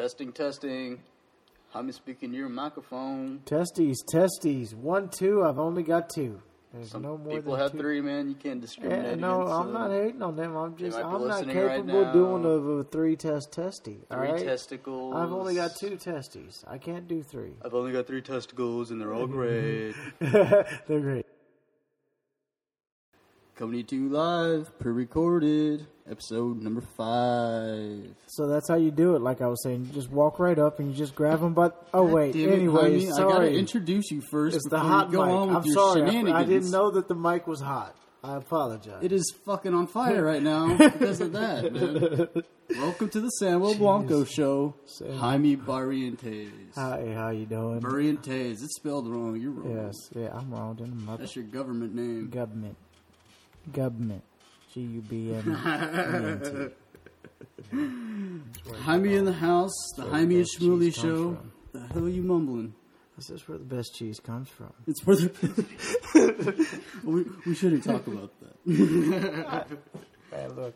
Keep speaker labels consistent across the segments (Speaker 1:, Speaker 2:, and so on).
Speaker 1: Testing, testing. I'm speaking your microphone.
Speaker 2: Testes, testes. One, two. I've only got two. There's
Speaker 1: Some
Speaker 2: no more
Speaker 1: people have
Speaker 2: two.
Speaker 1: three, man. You can't discriminate.
Speaker 2: Yeah, no,
Speaker 1: against,
Speaker 2: I'm
Speaker 1: uh,
Speaker 2: not hating on them. I'm just, I'm not
Speaker 1: right
Speaker 2: capable of doing of a three test testy. All
Speaker 1: Three
Speaker 2: right.
Speaker 1: testicles.
Speaker 2: I've only got two testes. I can't do three.
Speaker 1: I've only got three testicles, and they're all great.
Speaker 2: They're great.
Speaker 1: Coming to you live, pre-recorded, episode number five.
Speaker 2: So that's how you do it. Like I was saying, you just walk right up and you just grab them. But oh wait,
Speaker 1: it,
Speaker 2: anyway,
Speaker 1: honey, I gotta introduce you first.
Speaker 2: It's the hot
Speaker 1: go
Speaker 2: mic.
Speaker 1: on with
Speaker 2: I'm sorry. I, I didn't know that the mic was hot. I apologize.
Speaker 1: It is fucking on fire right now because of that, man. Welcome to the Samuel Blanco show.
Speaker 2: Sam.
Speaker 1: Jaime Barrientos.
Speaker 2: Hi, how you doing?
Speaker 1: Barrientos. It's spelled wrong. You're wrong.
Speaker 2: Yes, yeah, I'm wrong.
Speaker 1: That's your government name.
Speaker 2: government, government, G U B M.
Speaker 1: Jaime in the house. The Jaime and Shmuley show. The hell are you mumbling?
Speaker 2: This is where the best cheese comes from.
Speaker 1: It's where the. we, we shouldn't talk about that.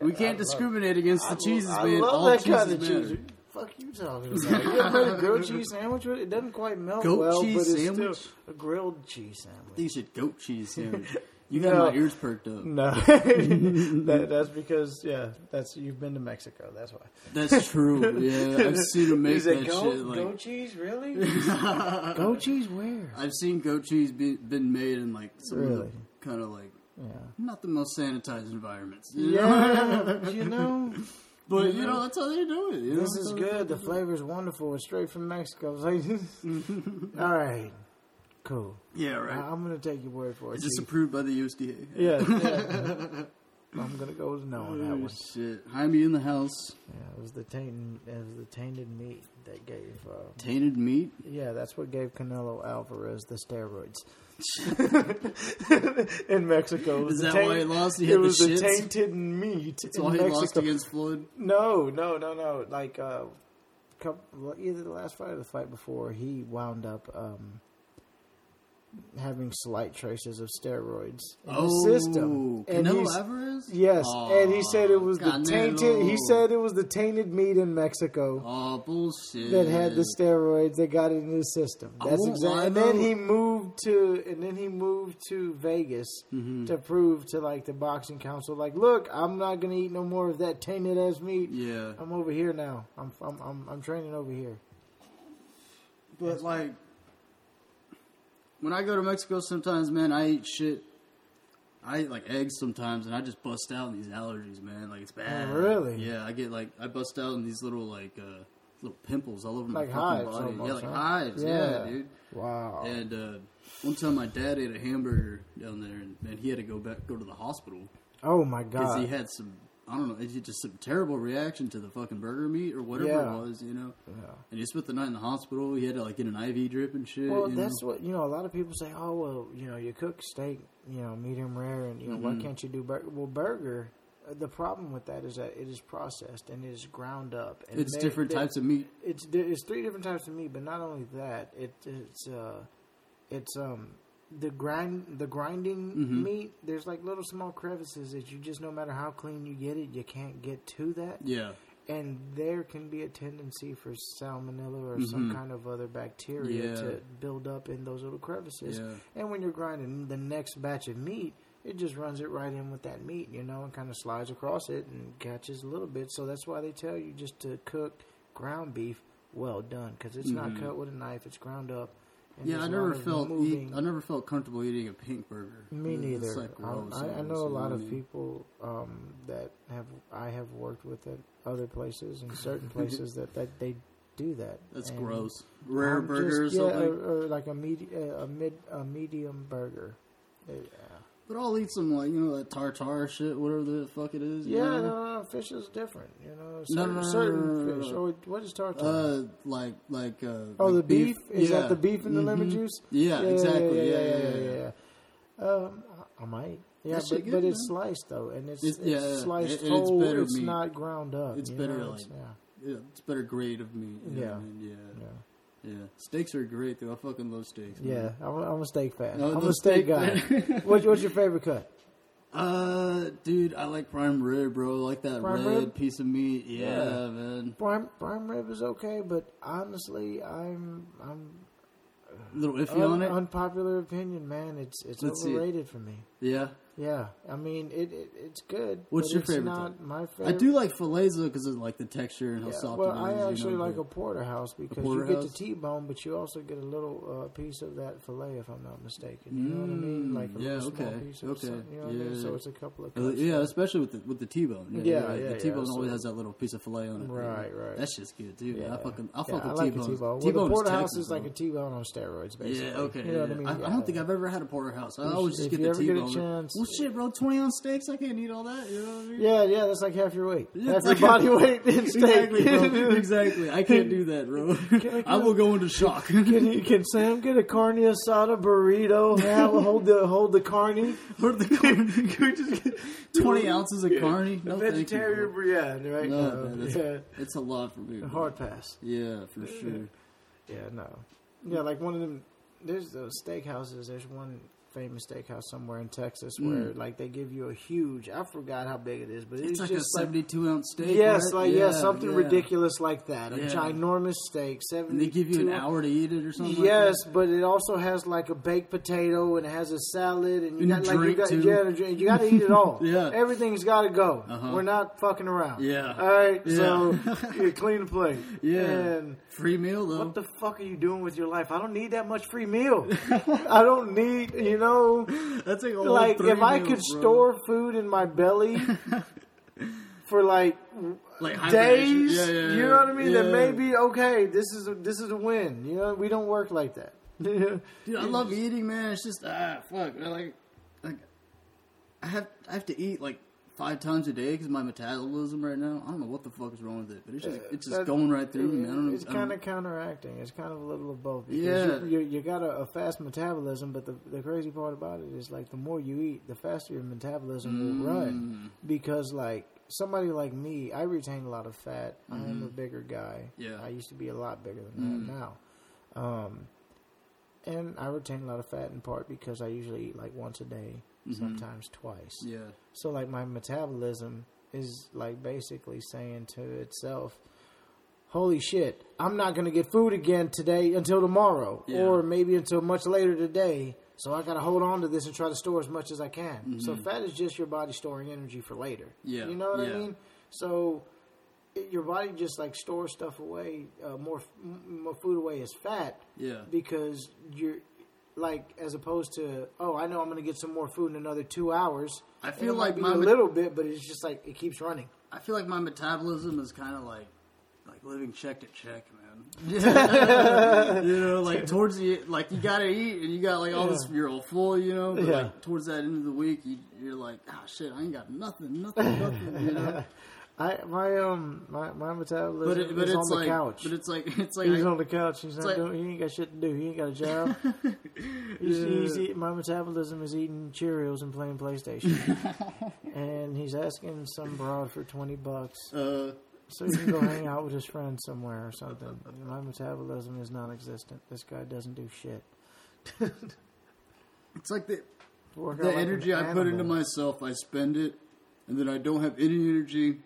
Speaker 1: We can't discriminate against the cheeses,
Speaker 2: I
Speaker 1: man.
Speaker 2: love
Speaker 1: All
Speaker 2: that
Speaker 1: cheeses
Speaker 2: kind of
Speaker 1: matter.
Speaker 2: cheese. Fuck you talking about? You ever a grilled cheese sandwich with it? It doesn't quite melt
Speaker 1: Goat
Speaker 2: well,
Speaker 1: cheese
Speaker 2: but it's
Speaker 1: sandwich?
Speaker 2: still a grilled cheese sandwich.
Speaker 1: You should goat cheese sandwich. You got
Speaker 2: No.
Speaker 1: my ears perked up.
Speaker 2: No, that, that's because yeah, that's you've been to Mexico. That's why.
Speaker 1: That's true. Yeah, I've seen them make that
Speaker 2: goat,
Speaker 1: shit. Like,
Speaker 2: goat cheese? Really? goat cheese? Where?
Speaker 1: I've seen goat cheese be, been made in like some
Speaker 2: Really?
Speaker 1: kind of like
Speaker 2: Yeah.
Speaker 1: not the most sanitized environments. you know?
Speaker 2: Yeah, you know,
Speaker 1: but you know that's how they do it. You know?
Speaker 2: this is good. The flavor is wonderful. It's straight from Mexico. All right, cool.
Speaker 1: Yeah, right.
Speaker 2: I'm gonna take your word for it. it.
Speaker 1: Is this approved by the USDA?
Speaker 2: Yeah, yeah. I'm gonna go with no on that one.
Speaker 1: shit. Jaime in the house.
Speaker 2: Yeah, it was the tainted, it was the tainted meat that gave. Uh,
Speaker 1: Tainted meat.
Speaker 2: yeah, that's what gave Canelo Alvarez the steroids. In Mexico,
Speaker 1: Is that
Speaker 2: taint-
Speaker 1: why he lost? He
Speaker 2: it
Speaker 1: had the
Speaker 2: was the tainted meat
Speaker 1: That's why he
Speaker 2: Mexico.
Speaker 1: lost against Floyd.
Speaker 2: No, no, no, no. Like uh, couple, either the last fight or the fight before, he wound up um, having slight traces of steroids in
Speaker 1: Oh,
Speaker 2: his system. And
Speaker 1: Canelo Alvarez.
Speaker 2: Yes, and he said it was the tainted. He said it was the tainted meat in Mexico
Speaker 1: "Oh bullshit."
Speaker 2: that had the steroids that got it in his system. That's exactly. And then he moved to, and then he moved to Vegas
Speaker 1: Mm-hmm.
Speaker 2: to prove to like the boxing council, like, look, I'm not gonna eat no more of that tainted ass meat.
Speaker 1: Yeah,
Speaker 2: I'm over here now. I'm I'm I'm, I'm training over here.
Speaker 1: but like when I go to Mexico, sometimes man, I eat shit. I eat like eggs sometimes, and I just bust out in these allergies, man. Like it's bad.
Speaker 2: Oh, really?
Speaker 1: Yeah, I get like I bust out in these little like uh little pimples all over my fucking
Speaker 2: hives
Speaker 1: body.
Speaker 2: almost,
Speaker 1: yeah, like
Speaker 2: huh?
Speaker 1: hives. Yeah,
Speaker 2: Yeah.
Speaker 1: dude.
Speaker 2: Wow.
Speaker 1: And uh, one time, my dad ate a hamburger down there, and man, he had to go back, go to the hospital
Speaker 2: oh my god!
Speaker 1: because he had some. I don't know, it's just some terrible reaction to the fucking burger meat or whatever
Speaker 2: Yeah.
Speaker 1: it was, you know.
Speaker 2: Yeah.
Speaker 1: And he spent the night in the hospital. He had to like get an IV drip and shit.
Speaker 2: Well,
Speaker 1: you
Speaker 2: that's
Speaker 1: know?
Speaker 2: what you know. A lot of people say, "Oh, well, you know, you cook steak, you know, medium rare, and you know,
Speaker 1: Mm-hmm.
Speaker 2: why can't you do burger?" Well, burger. uh, The problem with that is that it is processed and it is ground up. And
Speaker 1: it's
Speaker 2: they-
Speaker 1: different
Speaker 2: they-
Speaker 1: types of meat.
Speaker 2: It's there- it's three different types of meat, but not only that, it it's uh, it's um the grind the grinding
Speaker 1: Mm-hmm.
Speaker 2: meat. There's like little small crevices that you just no matter how clean you get it, you can't get to that.
Speaker 1: Yeah,
Speaker 2: and there can be a tendency for salmonella or some kind of other bacteria
Speaker 1: Mm-hmm. Yeah.
Speaker 2: to build up in those little crevices.
Speaker 1: Yeah.
Speaker 2: And when you're grinding the next batch of meat, it just runs it right in with that meat, you know, and kind of slides across it and catches a little bit. So that's why they tell you just to cook ground beef well done because it's not cut with a knife; it's ground up. And
Speaker 1: yeah.
Speaker 2: there's
Speaker 1: I
Speaker 2: a lot
Speaker 1: never felt. Eat, I never felt comfortable eating a pink burger.
Speaker 2: me
Speaker 1: It's,
Speaker 2: neither.
Speaker 1: like,
Speaker 2: Um, I, I know a lot of people um, that have I have worked with at other places and certain places that, that they do that.
Speaker 1: That's
Speaker 2: And
Speaker 1: gross. Rare
Speaker 2: I'm
Speaker 1: burger
Speaker 2: just-
Speaker 1: or
Speaker 2: yeah, or, or like a medi- uh, a mid a medium burger. Yeah,
Speaker 1: But I'll eat some like you know that tartar shit, whatever the fuck it is.
Speaker 2: yeah.
Speaker 1: know?
Speaker 2: No, no, fish is different. You know,
Speaker 1: No,
Speaker 2: certain,
Speaker 1: no, no,
Speaker 2: certain
Speaker 1: no,
Speaker 2: fish. Or what is tartar?
Speaker 1: Uh, like like uh.
Speaker 2: oh,
Speaker 1: like
Speaker 2: the beef. Is
Speaker 1: yeah.
Speaker 2: that the beef in the lemon
Speaker 1: Mhm.
Speaker 2: juice?
Speaker 1: Yeah, exactly.
Speaker 2: Yeah,
Speaker 1: Yeah,
Speaker 2: yeah,
Speaker 1: yeah,
Speaker 2: yeah.
Speaker 1: yeah.
Speaker 2: yeah. Um, I I might. Yeah,
Speaker 1: That
Speaker 2: but,
Speaker 1: good,
Speaker 2: but it's sliced though, and it's,
Speaker 1: It's-
Speaker 2: it's, sliced
Speaker 1: And it's
Speaker 2: whole. It's
Speaker 1: meat.
Speaker 2: not ground up.
Speaker 1: It's better, like-
Speaker 2: yeah,
Speaker 1: Yeah, it's better grade of meat.
Speaker 2: Yeah.
Speaker 1: I mean? yeah,
Speaker 2: yeah.
Speaker 1: Steaks are great though. I fucking love steaks. man.
Speaker 2: Yeah, I'm, a- I'm a steak fan.
Speaker 1: No,
Speaker 2: I'm a steak
Speaker 1: steak
Speaker 2: guy. what, what's your favorite cut?
Speaker 1: Uh, dude, I like prime rib, bro. I like that
Speaker 2: Prime
Speaker 1: red
Speaker 2: rib?
Speaker 1: piece of meat. Yeah,
Speaker 2: Yeah.
Speaker 1: man.
Speaker 2: Prime prime rib is okay, but honestly, I'm I'm
Speaker 1: A little iffy
Speaker 2: un-
Speaker 1: on it.
Speaker 2: unpopular opinion, man. It's it's
Speaker 1: Let's see it.
Speaker 2: overrated for me.
Speaker 1: yeah,
Speaker 2: Yeah, I mean it, it it's good.
Speaker 1: What's your
Speaker 2: it's
Speaker 1: favorite,
Speaker 2: Not my
Speaker 1: I do like fillets though because of like the texture and how
Speaker 2: Yeah,
Speaker 1: soft
Speaker 2: well,
Speaker 1: it is.
Speaker 2: I
Speaker 1: you
Speaker 2: actually
Speaker 1: know,
Speaker 2: like a porterhouse because you get the T-bone, but you also get a little uh, piece of that fillet, if I'm not mistaken. You know what I mean?
Speaker 1: Mm,
Speaker 2: Like a
Speaker 1: yeah,
Speaker 2: little small piece of
Speaker 1: okay,
Speaker 2: You know what I mean?
Speaker 1: yeah.
Speaker 2: So it's a couple of cuts.
Speaker 1: yeah, especially with the with the T-bone. Yeah,
Speaker 2: Yeah,
Speaker 1: right.
Speaker 2: yeah,
Speaker 1: the T-bone
Speaker 2: yeah,
Speaker 1: always
Speaker 2: so-
Speaker 1: has that little piece of fillet on it.
Speaker 2: Right, right.
Speaker 1: That shit's good too.
Speaker 2: Yeah.
Speaker 1: I fucking I
Speaker 2: Yeah,
Speaker 1: fuck with T-bone.
Speaker 2: a T-bone. Well,
Speaker 1: T-bone
Speaker 2: the porterhouse is like a T-bone on steroids, basically.
Speaker 1: Yeah, okay.
Speaker 2: You know what I mean?
Speaker 1: I, don't think I've ever had a porterhouse. I always just get the
Speaker 2: ever get a
Speaker 1: T-bone. Well, shit, bro, twenty ounce steaks. I can't eat all that. You know what I mean?
Speaker 2: Yeah, yeah, that's like half your weight. Half
Speaker 1: it's
Speaker 2: your
Speaker 1: like-
Speaker 2: body weight in steak.
Speaker 1: Exactly, bro. exactly. I can't do that, bro. I will go into shock.
Speaker 2: Can, you, can Sam get a carne asada burrito? Hold the hold the carne.
Speaker 1: Or the carne. Twenty ounces of carne. No, you,
Speaker 2: Vegetarian biryani, right?
Speaker 1: No,
Speaker 2: now.
Speaker 1: man, that's,
Speaker 2: yeah,
Speaker 1: it's a lot for me. bro.
Speaker 2: hard pass.
Speaker 1: Yeah, for sure.
Speaker 2: Yeah, no. Yeah, like one of them. There's those steakhouses. There's one famous steakhouse somewhere in Texas where like they give you a huge. I forgot how big it is, but it's,
Speaker 1: Mm. It's like a
Speaker 2: just like
Speaker 1: seventy-two ounce steak.
Speaker 2: yes,
Speaker 1: right?
Speaker 2: like yeah, something
Speaker 1: yeah.
Speaker 2: ridiculous like that. A
Speaker 1: Yeah.
Speaker 2: ginormous steak. Seventy.
Speaker 1: And they give you an hour to eat it or something.
Speaker 2: Yes,
Speaker 1: like
Speaker 2: but it also has like a baked potato and it has a salad and you
Speaker 1: And
Speaker 2: got like you got
Speaker 1: too.
Speaker 2: yeah, drink. you got to eat it all.
Speaker 1: Yeah.
Speaker 2: everything's got to go.
Speaker 1: Uh-huh.
Speaker 2: We're not fucking around.
Speaker 1: Yeah.
Speaker 2: All right,
Speaker 1: Yeah.
Speaker 2: so you clean the plate.
Speaker 1: Yeah.
Speaker 2: And
Speaker 1: free meal though.
Speaker 2: what the fuck are you doing with your life? I don't need that much free meal. I don't need, you know,
Speaker 1: That's like
Speaker 2: like if I could
Speaker 1: bro.
Speaker 2: store food in my belly for like
Speaker 1: like
Speaker 2: days,
Speaker 1: Yeah, yeah,
Speaker 2: you know what I mean?
Speaker 1: yeah.
Speaker 2: Then maybe okay, this is a, this is a win. You know, we don't work like that.
Speaker 1: Dude, I love eating, man. It's just ah, fuck. I like, like, I have I have to eat like five times a day because my metabolism right now. I don't know what the fuck is wrong with it, but it's just it's just
Speaker 2: That-
Speaker 1: going right through me. I don't know.
Speaker 2: It's kind of counteracting. It's kind of a little of both. Because
Speaker 1: Yeah.
Speaker 2: you, you, you got a, a fast metabolism, but the the crazy part about it is like the more you eat, the faster your metabolism will
Speaker 1: Mm.
Speaker 2: run. Because like somebody like me, I retain a lot of fat. I am a bigger guy.
Speaker 1: Mm-hmm. Yeah.
Speaker 2: I used to be a lot bigger than that
Speaker 1: Mm.
Speaker 2: now. Um, and I retain a lot of fat in part because I usually eat like once a day, sometimes twice.
Speaker 1: Mm-hmm. yeah,
Speaker 2: So like my metabolism is like basically saying to itself, "Holy shit, I'm not gonna get food again today until tomorrow,
Speaker 1: Yeah.
Speaker 2: or maybe until much later today." So I gotta hold on to this and try to store as much as I can.
Speaker 1: Mm-hmm.
Speaker 2: So fat is just your body storing energy for later.
Speaker 1: Yeah,
Speaker 2: you know what I mean. So it, your body just like stores stuff away, uh, more more food away as fat
Speaker 1: yeah,
Speaker 2: because you're like as opposed to oh I know I'm going to get some more food in another two hours.
Speaker 1: I feel like my
Speaker 2: a little bit, but it's just like it keeps running.
Speaker 1: I feel like my metabolism is kind of like like living check to check, man. you know, like towards the like you gotta eat and you got like all this. You're all full, you know. But
Speaker 2: Yeah.
Speaker 1: like towards that end of the week, you, you're like, ah, shit, I ain't got nothing, nothing, nothing. You know.
Speaker 2: I my um my my metabolism
Speaker 1: But it, but
Speaker 2: is
Speaker 1: it's
Speaker 2: on the
Speaker 1: like,
Speaker 2: couch.
Speaker 1: but it's like it's like
Speaker 2: He's
Speaker 1: I-
Speaker 2: on the couch. He's not
Speaker 1: like-
Speaker 2: doing. He ain't got shit to do. He ain't got a job. he's,
Speaker 1: Yeah.
Speaker 2: he's eat, my metabolism is eating Cheerios and playing PlayStation. and he's asking some broad for twenty bucks
Speaker 1: uh,
Speaker 2: so he can go hang out with his friends somewhere or something. My metabolism is non-existent. This guy doesn't do shit.
Speaker 1: it's like the the
Speaker 2: like
Speaker 1: energy I put into myself, I spend it, and then I don't have any energy.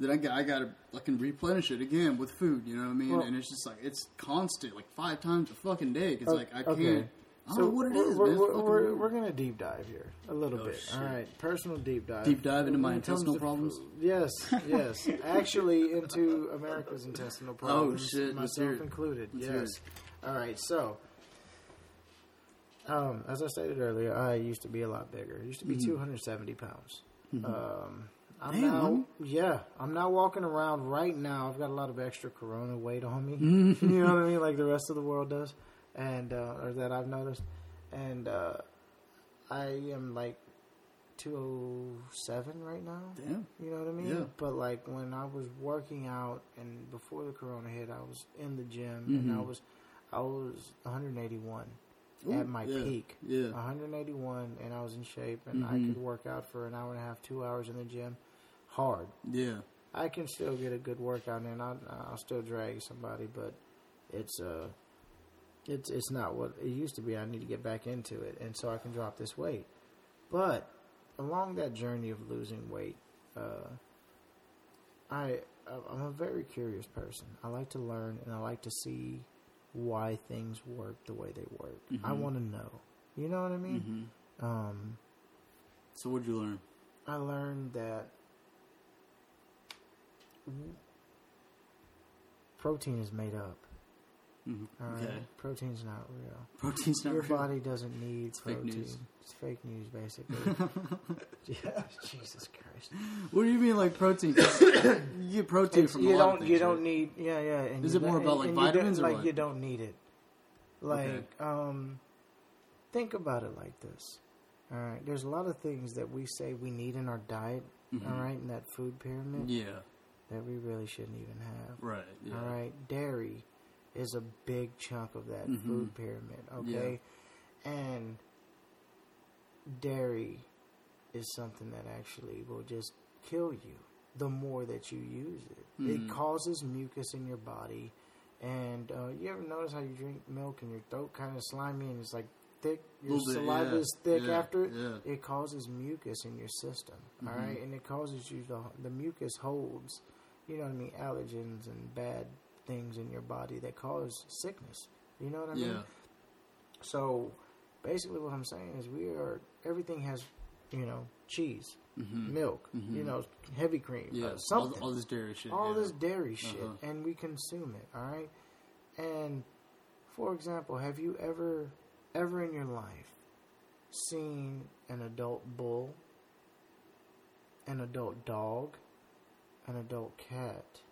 Speaker 1: Then I got I gotta fucking replenish it again with food. You know what I mean?
Speaker 2: Well-
Speaker 1: and it's just like it's constant, like five times a fucking day. Because
Speaker 2: O-
Speaker 1: like I can't. I don't
Speaker 2: So
Speaker 1: know what it
Speaker 2: we're,
Speaker 1: is,
Speaker 2: we're,
Speaker 1: man.
Speaker 2: We're, we're, we're gonna deep dive here a little
Speaker 1: Oh,
Speaker 2: bit.
Speaker 1: shit.
Speaker 2: All right, personal deep dive.
Speaker 1: Deep dive into my
Speaker 2: When it comes
Speaker 1: intestinal problems?
Speaker 2: food- Yes, yes. Actually, into America's intestinal problems,
Speaker 1: Oh, shit,
Speaker 2: myself included.
Speaker 1: Let's
Speaker 2: yes. All right, so. Um, as I stated earlier, I used to be a lot bigger. I used to be 270 pounds. Um, I'm
Speaker 1: Mm-hmm. Damn, homie.
Speaker 2: yeah, I'm not walking around right now. I've got a lot of extra Corona weight on me. you know what I mean, like the rest of the world does, and uh, or that I've noticed. And uh, I am like 207 right now.
Speaker 1: Damn.
Speaker 2: You know what I mean?
Speaker 1: Yeah.
Speaker 2: But like when I was working out and before the corona hit, I was in the gym and I
Speaker 1: Mhm.
Speaker 2: was I was 181
Speaker 1: Ooh,
Speaker 2: at my
Speaker 1: yeah,
Speaker 2: peak.
Speaker 1: yeah.
Speaker 2: 181 and I was in shape and I
Speaker 1: Mhm.
Speaker 2: could work out for an hour and a half, 2 hours in the gym hard.
Speaker 1: Yeah.
Speaker 2: I can still get a good workout in. I'll, I'll still drag somebody, but it's uh, it's it's not what it used to be. I need to get back into it, and so I can drop this weight. But along that journey of losing weight, uh, I I'm a very curious person. I like to learn and I like to see why things work the way they work. I
Speaker 1: Mhm.
Speaker 2: want to know. You know what I mean?
Speaker 1: hmm
Speaker 2: Um,
Speaker 1: So what'd you learn?
Speaker 2: I learned that protein is made up.
Speaker 1: hmm
Speaker 2: All right,
Speaker 1: Okay.
Speaker 2: protein's not real.
Speaker 1: Protein's not
Speaker 2: Your
Speaker 1: real.
Speaker 2: body doesn't need
Speaker 1: It's fake
Speaker 2: protein.
Speaker 1: news.
Speaker 2: It's fake news, basically. yeah, Jesus Christ.
Speaker 1: What do you mean, like protein? you get protein
Speaker 2: It's-
Speaker 1: from
Speaker 2: you
Speaker 1: a lot
Speaker 2: don't
Speaker 1: of things,
Speaker 2: you don't need yeah yeah. And
Speaker 1: Is it more about, like,
Speaker 2: and
Speaker 1: vitamins or
Speaker 2: like
Speaker 1: what?
Speaker 2: you don't need it. Like
Speaker 1: Okay.
Speaker 2: um, think about it like this. All right, there's a lot of things that we say we need in our diet.
Speaker 1: Mhm.
Speaker 2: All right, in that food pyramid
Speaker 1: Yeah.
Speaker 2: That we really shouldn't even have.
Speaker 1: Right. Yeah.
Speaker 2: All right, dairy is a big chunk of that
Speaker 1: Mhm.
Speaker 2: food pyramid. Okay, and dairy is something that actually will just kill you the more that you use it.
Speaker 1: Mhm.
Speaker 2: It causes mucus in your body, and uh, you ever notice how you drink milk and your throat kind of slimy and it's like thick. Your
Speaker 1: bit,
Speaker 2: saliva
Speaker 1: yeah,
Speaker 2: is thick
Speaker 1: yeah,
Speaker 2: after it.
Speaker 1: yeah.
Speaker 2: It causes mucus in your system. all
Speaker 1: Mhm.
Speaker 2: right, and it causes you the the mucus holds, you know what I mean, allergens and bad things in your body that cause sickness. You know what I mean?
Speaker 1: Yeah.
Speaker 2: So basically, what I'm saying is we are everything has, you know, cheese,
Speaker 1: Mhm.
Speaker 2: milk,
Speaker 1: Mhm.
Speaker 2: you know, heavy cream,
Speaker 1: Yeah.
Speaker 2: uh,
Speaker 1: all,
Speaker 2: something,
Speaker 1: all this dairy shit.
Speaker 2: all
Speaker 1: yeah.
Speaker 2: this dairy shit,
Speaker 1: Uh-huh.
Speaker 2: and we consume it. All right, and for example, have you ever, ever in your life, seen an adult bull, an adult dog, an adult cat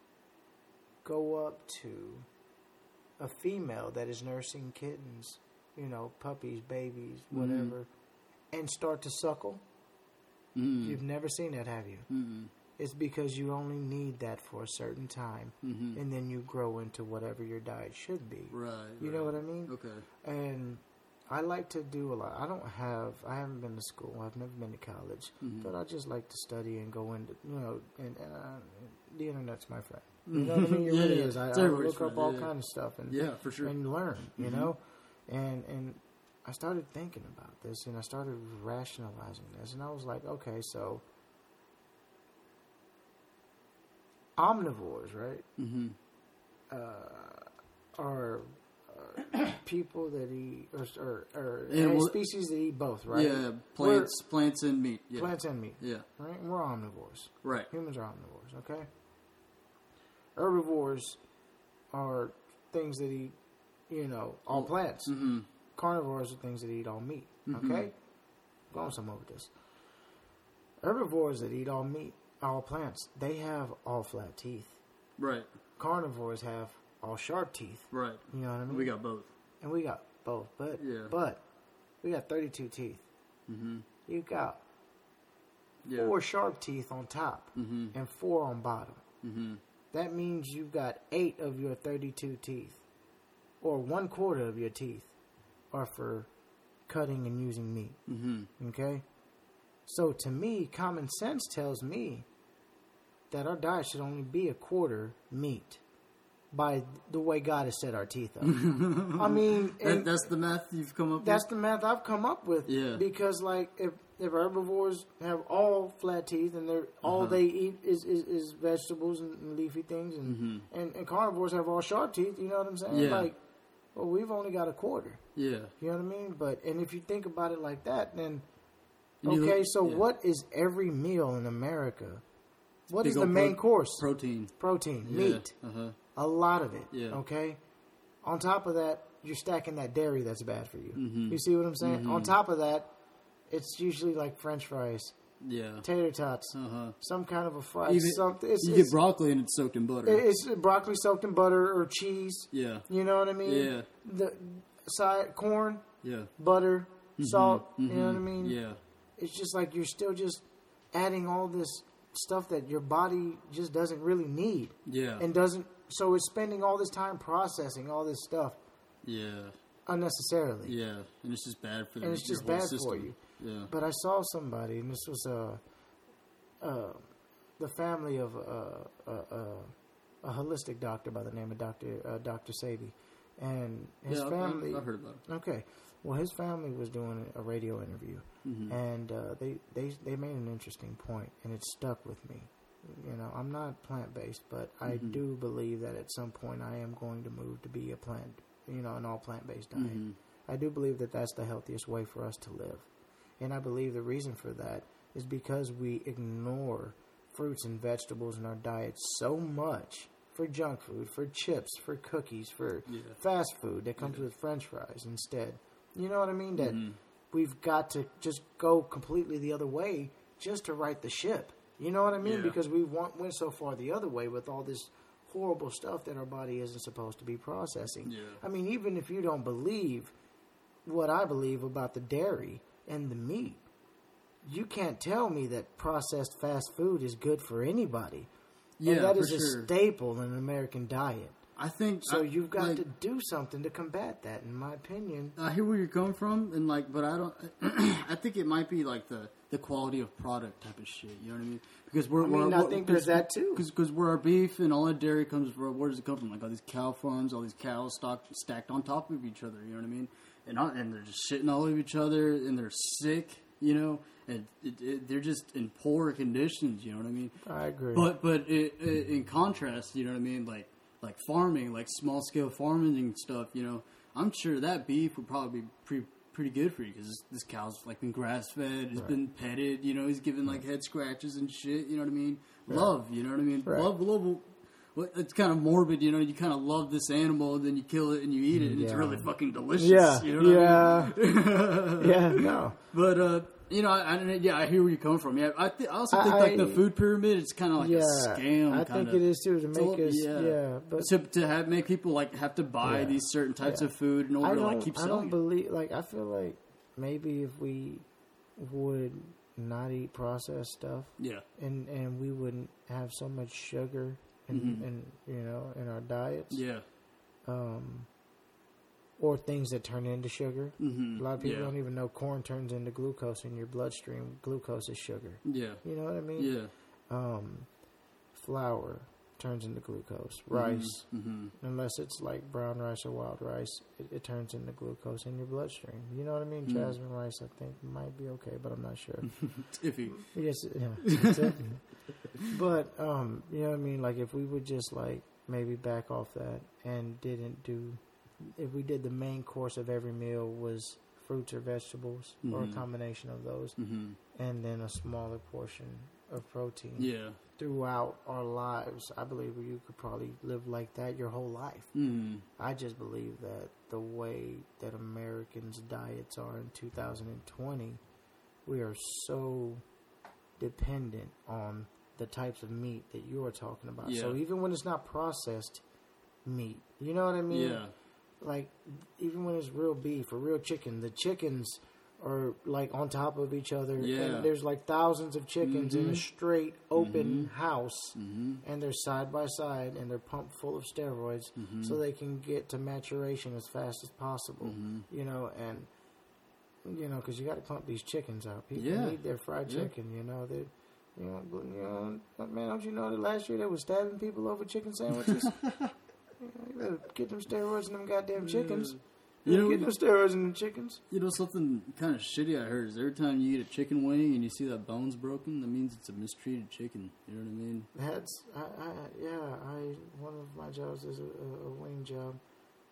Speaker 2: go up to a female that is nursing kittens, you know, puppies, babies,
Speaker 1: Mhm.
Speaker 2: whatever, and start to suckle?
Speaker 1: Mm.
Speaker 2: You've never seen that, have you?
Speaker 1: Mm.
Speaker 2: It's because you only need that for a certain time,
Speaker 1: Mhm.
Speaker 2: and then you grow into whatever your diet should be.
Speaker 1: Right.
Speaker 2: You know what I mean?
Speaker 1: Okay.
Speaker 2: And I like to do a lot. I don't have, I haven't been to school. I've never been to college,
Speaker 1: Mhm.
Speaker 2: but I just like to study and go into, you know, and, and uh, the internet's my friend. You know what I mean? It
Speaker 1: Yeah,
Speaker 2: really is. I, I look up all
Speaker 1: yeah.
Speaker 2: kind of stuff and
Speaker 1: Yeah, for sure.
Speaker 2: and learn. You
Speaker 1: Mhm.
Speaker 2: know, and and I started thinking about this and I started rationalizing this, and I was like, okay, so omnivores, right?
Speaker 1: Mm-hmm.
Speaker 2: are uh, people that eat or or, or
Speaker 1: Yeah,
Speaker 2: any
Speaker 1: well-
Speaker 2: species that eat both, right?
Speaker 1: Yeah, plants, plants and meat. Yeah.
Speaker 2: Plants and meat,
Speaker 1: Yeah.
Speaker 2: right? And we're omnivores.
Speaker 1: Right.
Speaker 2: Humans are omnivores, okay? Herbivores are things that eat, you know, all plants.
Speaker 1: Mm-hmm.
Speaker 2: Carnivores are things that eat all meat,
Speaker 1: Mhm.
Speaker 2: okay? Going somewhere with this. Herbivores that eat all meat, all plants, they have all flat teeth.
Speaker 1: Right.
Speaker 2: Carnivores have all sharp teeth.
Speaker 1: Right.
Speaker 2: You know what I mean?
Speaker 1: We got both.
Speaker 2: and we got both, but
Speaker 1: Yeah.
Speaker 2: but we got 32 teeth.
Speaker 1: Mm-hmm.
Speaker 2: You got
Speaker 1: Yeah.
Speaker 2: four sharp teeth on top
Speaker 1: Mm-hmm.
Speaker 2: and four on bottom.
Speaker 1: Mm-hmm.
Speaker 2: That means you've got eight of your 32 teeth, or one quarter of your teeth, are for cutting and using meat.
Speaker 1: Mm-hmm.
Speaker 2: Okay? So to me, common sense tells me that our diet should only be a quarter meat by the way God has set our teeth up. I mean,
Speaker 1: That, that's the math you've come up
Speaker 2: that's
Speaker 1: with.
Speaker 2: the math I've come up with.
Speaker 1: Yeah.
Speaker 2: Because like if if herbivores have all flat teeth and they're all
Speaker 1: Uh-huh.
Speaker 2: they eat is, is, is vegetables and, and leafy things and,
Speaker 1: Mhm.
Speaker 2: and and carnivores have all sharp teeth, you know what I'm saying?
Speaker 1: Yeah.
Speaker 2: Like well we've only got a quarter.
Speaker 1: Yeah.
Speaker 2: You know what I mean? But and if you think about it like that, then okay, so
Speaker 1: yeah.
Speaker 2: what is every meal in America? What
Speaker 1: Big
Speaker 2: is the main
Speaker 1: pro-
Speaker 2: course?
Speaker 1: Protein.
Speaker 2: Protein,
Speaker 1: Yeah.
Speaker 2: meat,
Speaker 1: Uh-huh.
Speaker 2: A lot of it.
Speaker 1: Yeah.
Speaker 2: Okay. On top of that, you're stacking that dairy that's bad for you.
Speaker 1: Mhm.
Speaker 2: You see what I'm saying?
Speaker 1: Mhm.
Speaker 2: On top of that, it's usually like French fries,
Speaker 1: Yeah.
Speaker 2: tater tots,
Speaker 1: Uh-huh.
Speaker 2: some kind of a fry.
Speaker 1: Even-
Speaker 2: something. It's,
Speaker 1: you
Speaker 2: it's,
Speaker 1: get broccoli and it's soaked in butter.
Speaker 2: it's broccoli soaked in butter or cheese.
Speaker 1: yeah.
Speaker 2: You know what I mean?
Speaker 1: Yeah.
Speaker 2: The side corn,
Speaker 1: Yeah.
Speaker 2: butter, salt. You know what I mean?
Speaker 1: Yeah.
Speaker 2: it's just like you're still just adding all this stuff that your body just doesn't really need
Speaker 1: Yeah.
Speaker 2: and doesn't so it's spending all this time processing all this stuff
Speaker 1: yeah.
Speaker 2: unnecessarily
Speaker 1: Yeah. And it's just bad for the
Speaker 2: and it's just
Speaker 1: whole
Speaker 2: bad
Speaker 1: system.
Speaker 2: for you
Speaker 1: Yeah.
Speaker 2: but i saw somebody and this was uh, uh, the family of uh, uh, uh, a holistic doctor by the name of dr uh, dr Sebi and his
Speaker 1: yeah,
Speaker 2: family.
Speaker 1: I've, I've heard about it.
Speaker 2: Okay, well, his family was doing a radio interview,
Speaker 1: Mhm.
Speaker 2: and uh, they they they made an interesting point, and it stuck with me. You know, I'm not plant based, but I
Speaker 1: Mhm.
Speaker 2: do believe that at some point I am going to move to be a plant, you know, an all plant based diet.
Speaker 1: Mhm.
Speaker 2: I do believe that that's the healthiest way for us to live. And I believe the reason for that is because we ignore fruits and vegetables in our diet so much for junk food, for chips, for cookies, for
Speaker 1: Yeah.
Speaker 2: fast food that comes
Speaker 1: Yeah.
Speaker 2: with french fries instead. You know what I mean? That
Speaker 1: Mhm.
Speaker 2: we've got to just go completely the other way just to right the ship. You know what I mean?
Speaker 1: Yeah.
Speaker 2: Because we want, went so far the other way with all this horrible stuff that our body isn't supposed to be processing.
Speaker 1: Yeah.
Speaker 2: I mean, even if you don't believe what I believe about the dairy and the meat, you can't tell me that processed fast food is good for anybody.
Speaker 1: Yeah,
Speaker 2: and that is a
Speaker 1: sure.
Speaker 2: staple in an American diet.
Speaker 1: I think
Speaker 2: So
Speaker 1: I-
Speaker 2: you've got
Speaker 1: like,
Speaker 2: to do something to combat that, in my opinion.
Speaker 1: Uh, I hear where you're coming from, and like, but I don't. I think it might be like the the quality of product type of shit. You know what I mean? Because we're,
Speaker 2: I mean,
Speaker 1: we're,
Speaker 2: I think there's that too.
Speaker 1: Because where our beef and all our dairy comes from, where does it come from? Like all these cow farms, all these cows stocked, stacked on top of each other. You know what I mean? And all, and they're just shitting all over each other, and they're sick. You know, and it, it, they're just in poor conditions. You know what I mean?
Speaker 2: I agree.
Speaker 1: But but it, in contrast, you know what I mean, like like farming, like small scale farming and stuff. You know, I'm sure that beef would probably be pretty pretty good for you because this cow's like been grass fed, it's
Speaker 2: Right.
Speaker 1: been petted. You know, he's given like head scratches and shit. You know what I mean? Love. You know what I mean?
Speaker 2: Right.
Speaker 1: Love love. Well, it's kind of morbid, you know. You kind of love this animal, and then you kill it and you eat it, and it's really fucking delicious.
Speaker 2: yeah,
Speaker 1: you know what I mean?
Speaker 2: yeah, yeah. No,
Speaker 1: But uh, you know, I, I yeah, I hear where you come from. Yeah, I, th- I also think
Speaker 2: I-
Speaker 1: like the food pyramid is kind of like
Speaker 2: yeah.
Speaker 1: a scam.
Speaker 2: I think it is too to make
Speaker 1: little-
Speaker 2: us.
Speaker 1: yeah.
Speaker 2: Yeah, but
Speaker 1: to to have make people like have to buy
Speaker 2: Yeah.
Speaker 1: these certain types of food in order to like keep
Speaker 2: I don't
Speaker 1: selling.
Speaker 2: believe. Like I feel like maybe if we would not eat processed stuff,
Speaker 1: Yeah,
Speaker 2: and and we wouldn't have so much sugar in,
Speaker 1: Mhm.
Speaker 2: in you know in our diets,
Speaker 1: yeah,
Speaker 2: um, or things that turn into sugar.
Speaker 1: hmm
Speaker 2: A lot of people
Speaker 1: yeah.
Speaker 2: don't even know corn turns into glucose in your bloodstream. Glucose is sugar.
Speaker 1: Yeah,
Speaker 2: You know what I mean?
Speaker 1: yeah,
Speaker 2: Um, flour turns into glucose. Rice,
Speaker 1: hmm
Speaker 2: unless it's like brown rice or wild rice, it, it turns into glucose in your bloodstream. You know what I mean?
Speaker 1: Mhm.
Speaker 2: Jasmine rice, I think, might be okay, but I'm not sure.
Speaker 1: It's iffy.
Speaker 2: yes, yeah. but um, you know what I mean? Like if we would just like maybe back off that and didn't do, if we did the main course of every meal was fruits or vegetables or a
Speaker 1: Mhm.
Speaker 2: combination of those,
Speaker 1: hmm
Speaker 2: and then a smaller portion of protein
Speaker 1: Yeah.
Speaker 2: throughout our lives, I believe you could probably live like that your whole life.
Speaker 1: hmm
Speaker 2: I just believe that the way that Americans' diets are in 2020, we are so dependent on the types of meat that you're talking about.
Speaker 1: Yeah.
Speaker 2: So even when it's not processed meat, you know what I mean?
Speaker 1: Yeah.
Speaker 2: Like even when it's real beef or real chicken, the chickens are like on top of each other.
Speaker 1: Yeah.
Speaker 2: And there's like thousands of chickens in a
Speaker 1: Mhm.
Speaker 2: straight open house
Speaker 1: hmm
Speaker 2: and they're side by side and they're pumped full of steroids
Speaker 1: Mhm.
Speaker 2: so they can get to maturation as fast as possible.
Speaker 1: Mhm.
Speaker 2: You know, and you know, because you got to pump these chickens out. People
Speaker 1: Yeah.
Speaker 2: need their fried
Speaker 1: Yeah.
Speaker 2: chicken. You know, they, you know, you know, man, don't you know that last year they were stabbing people over chicken sandwiches? you, better get them steroids in them goddamn chickens.
Speaker 1: You know-
Speaker 2: get them steroids in the chickens.
Speaker 1: You know something kind of shitty I heard is every time you eat a chicken wing and you see that bone's broken, that means it's a mistreated chicken. You know what I mean?
Speaker 2: That's I, I yeah. I one of my jobs is a, a, a wing job.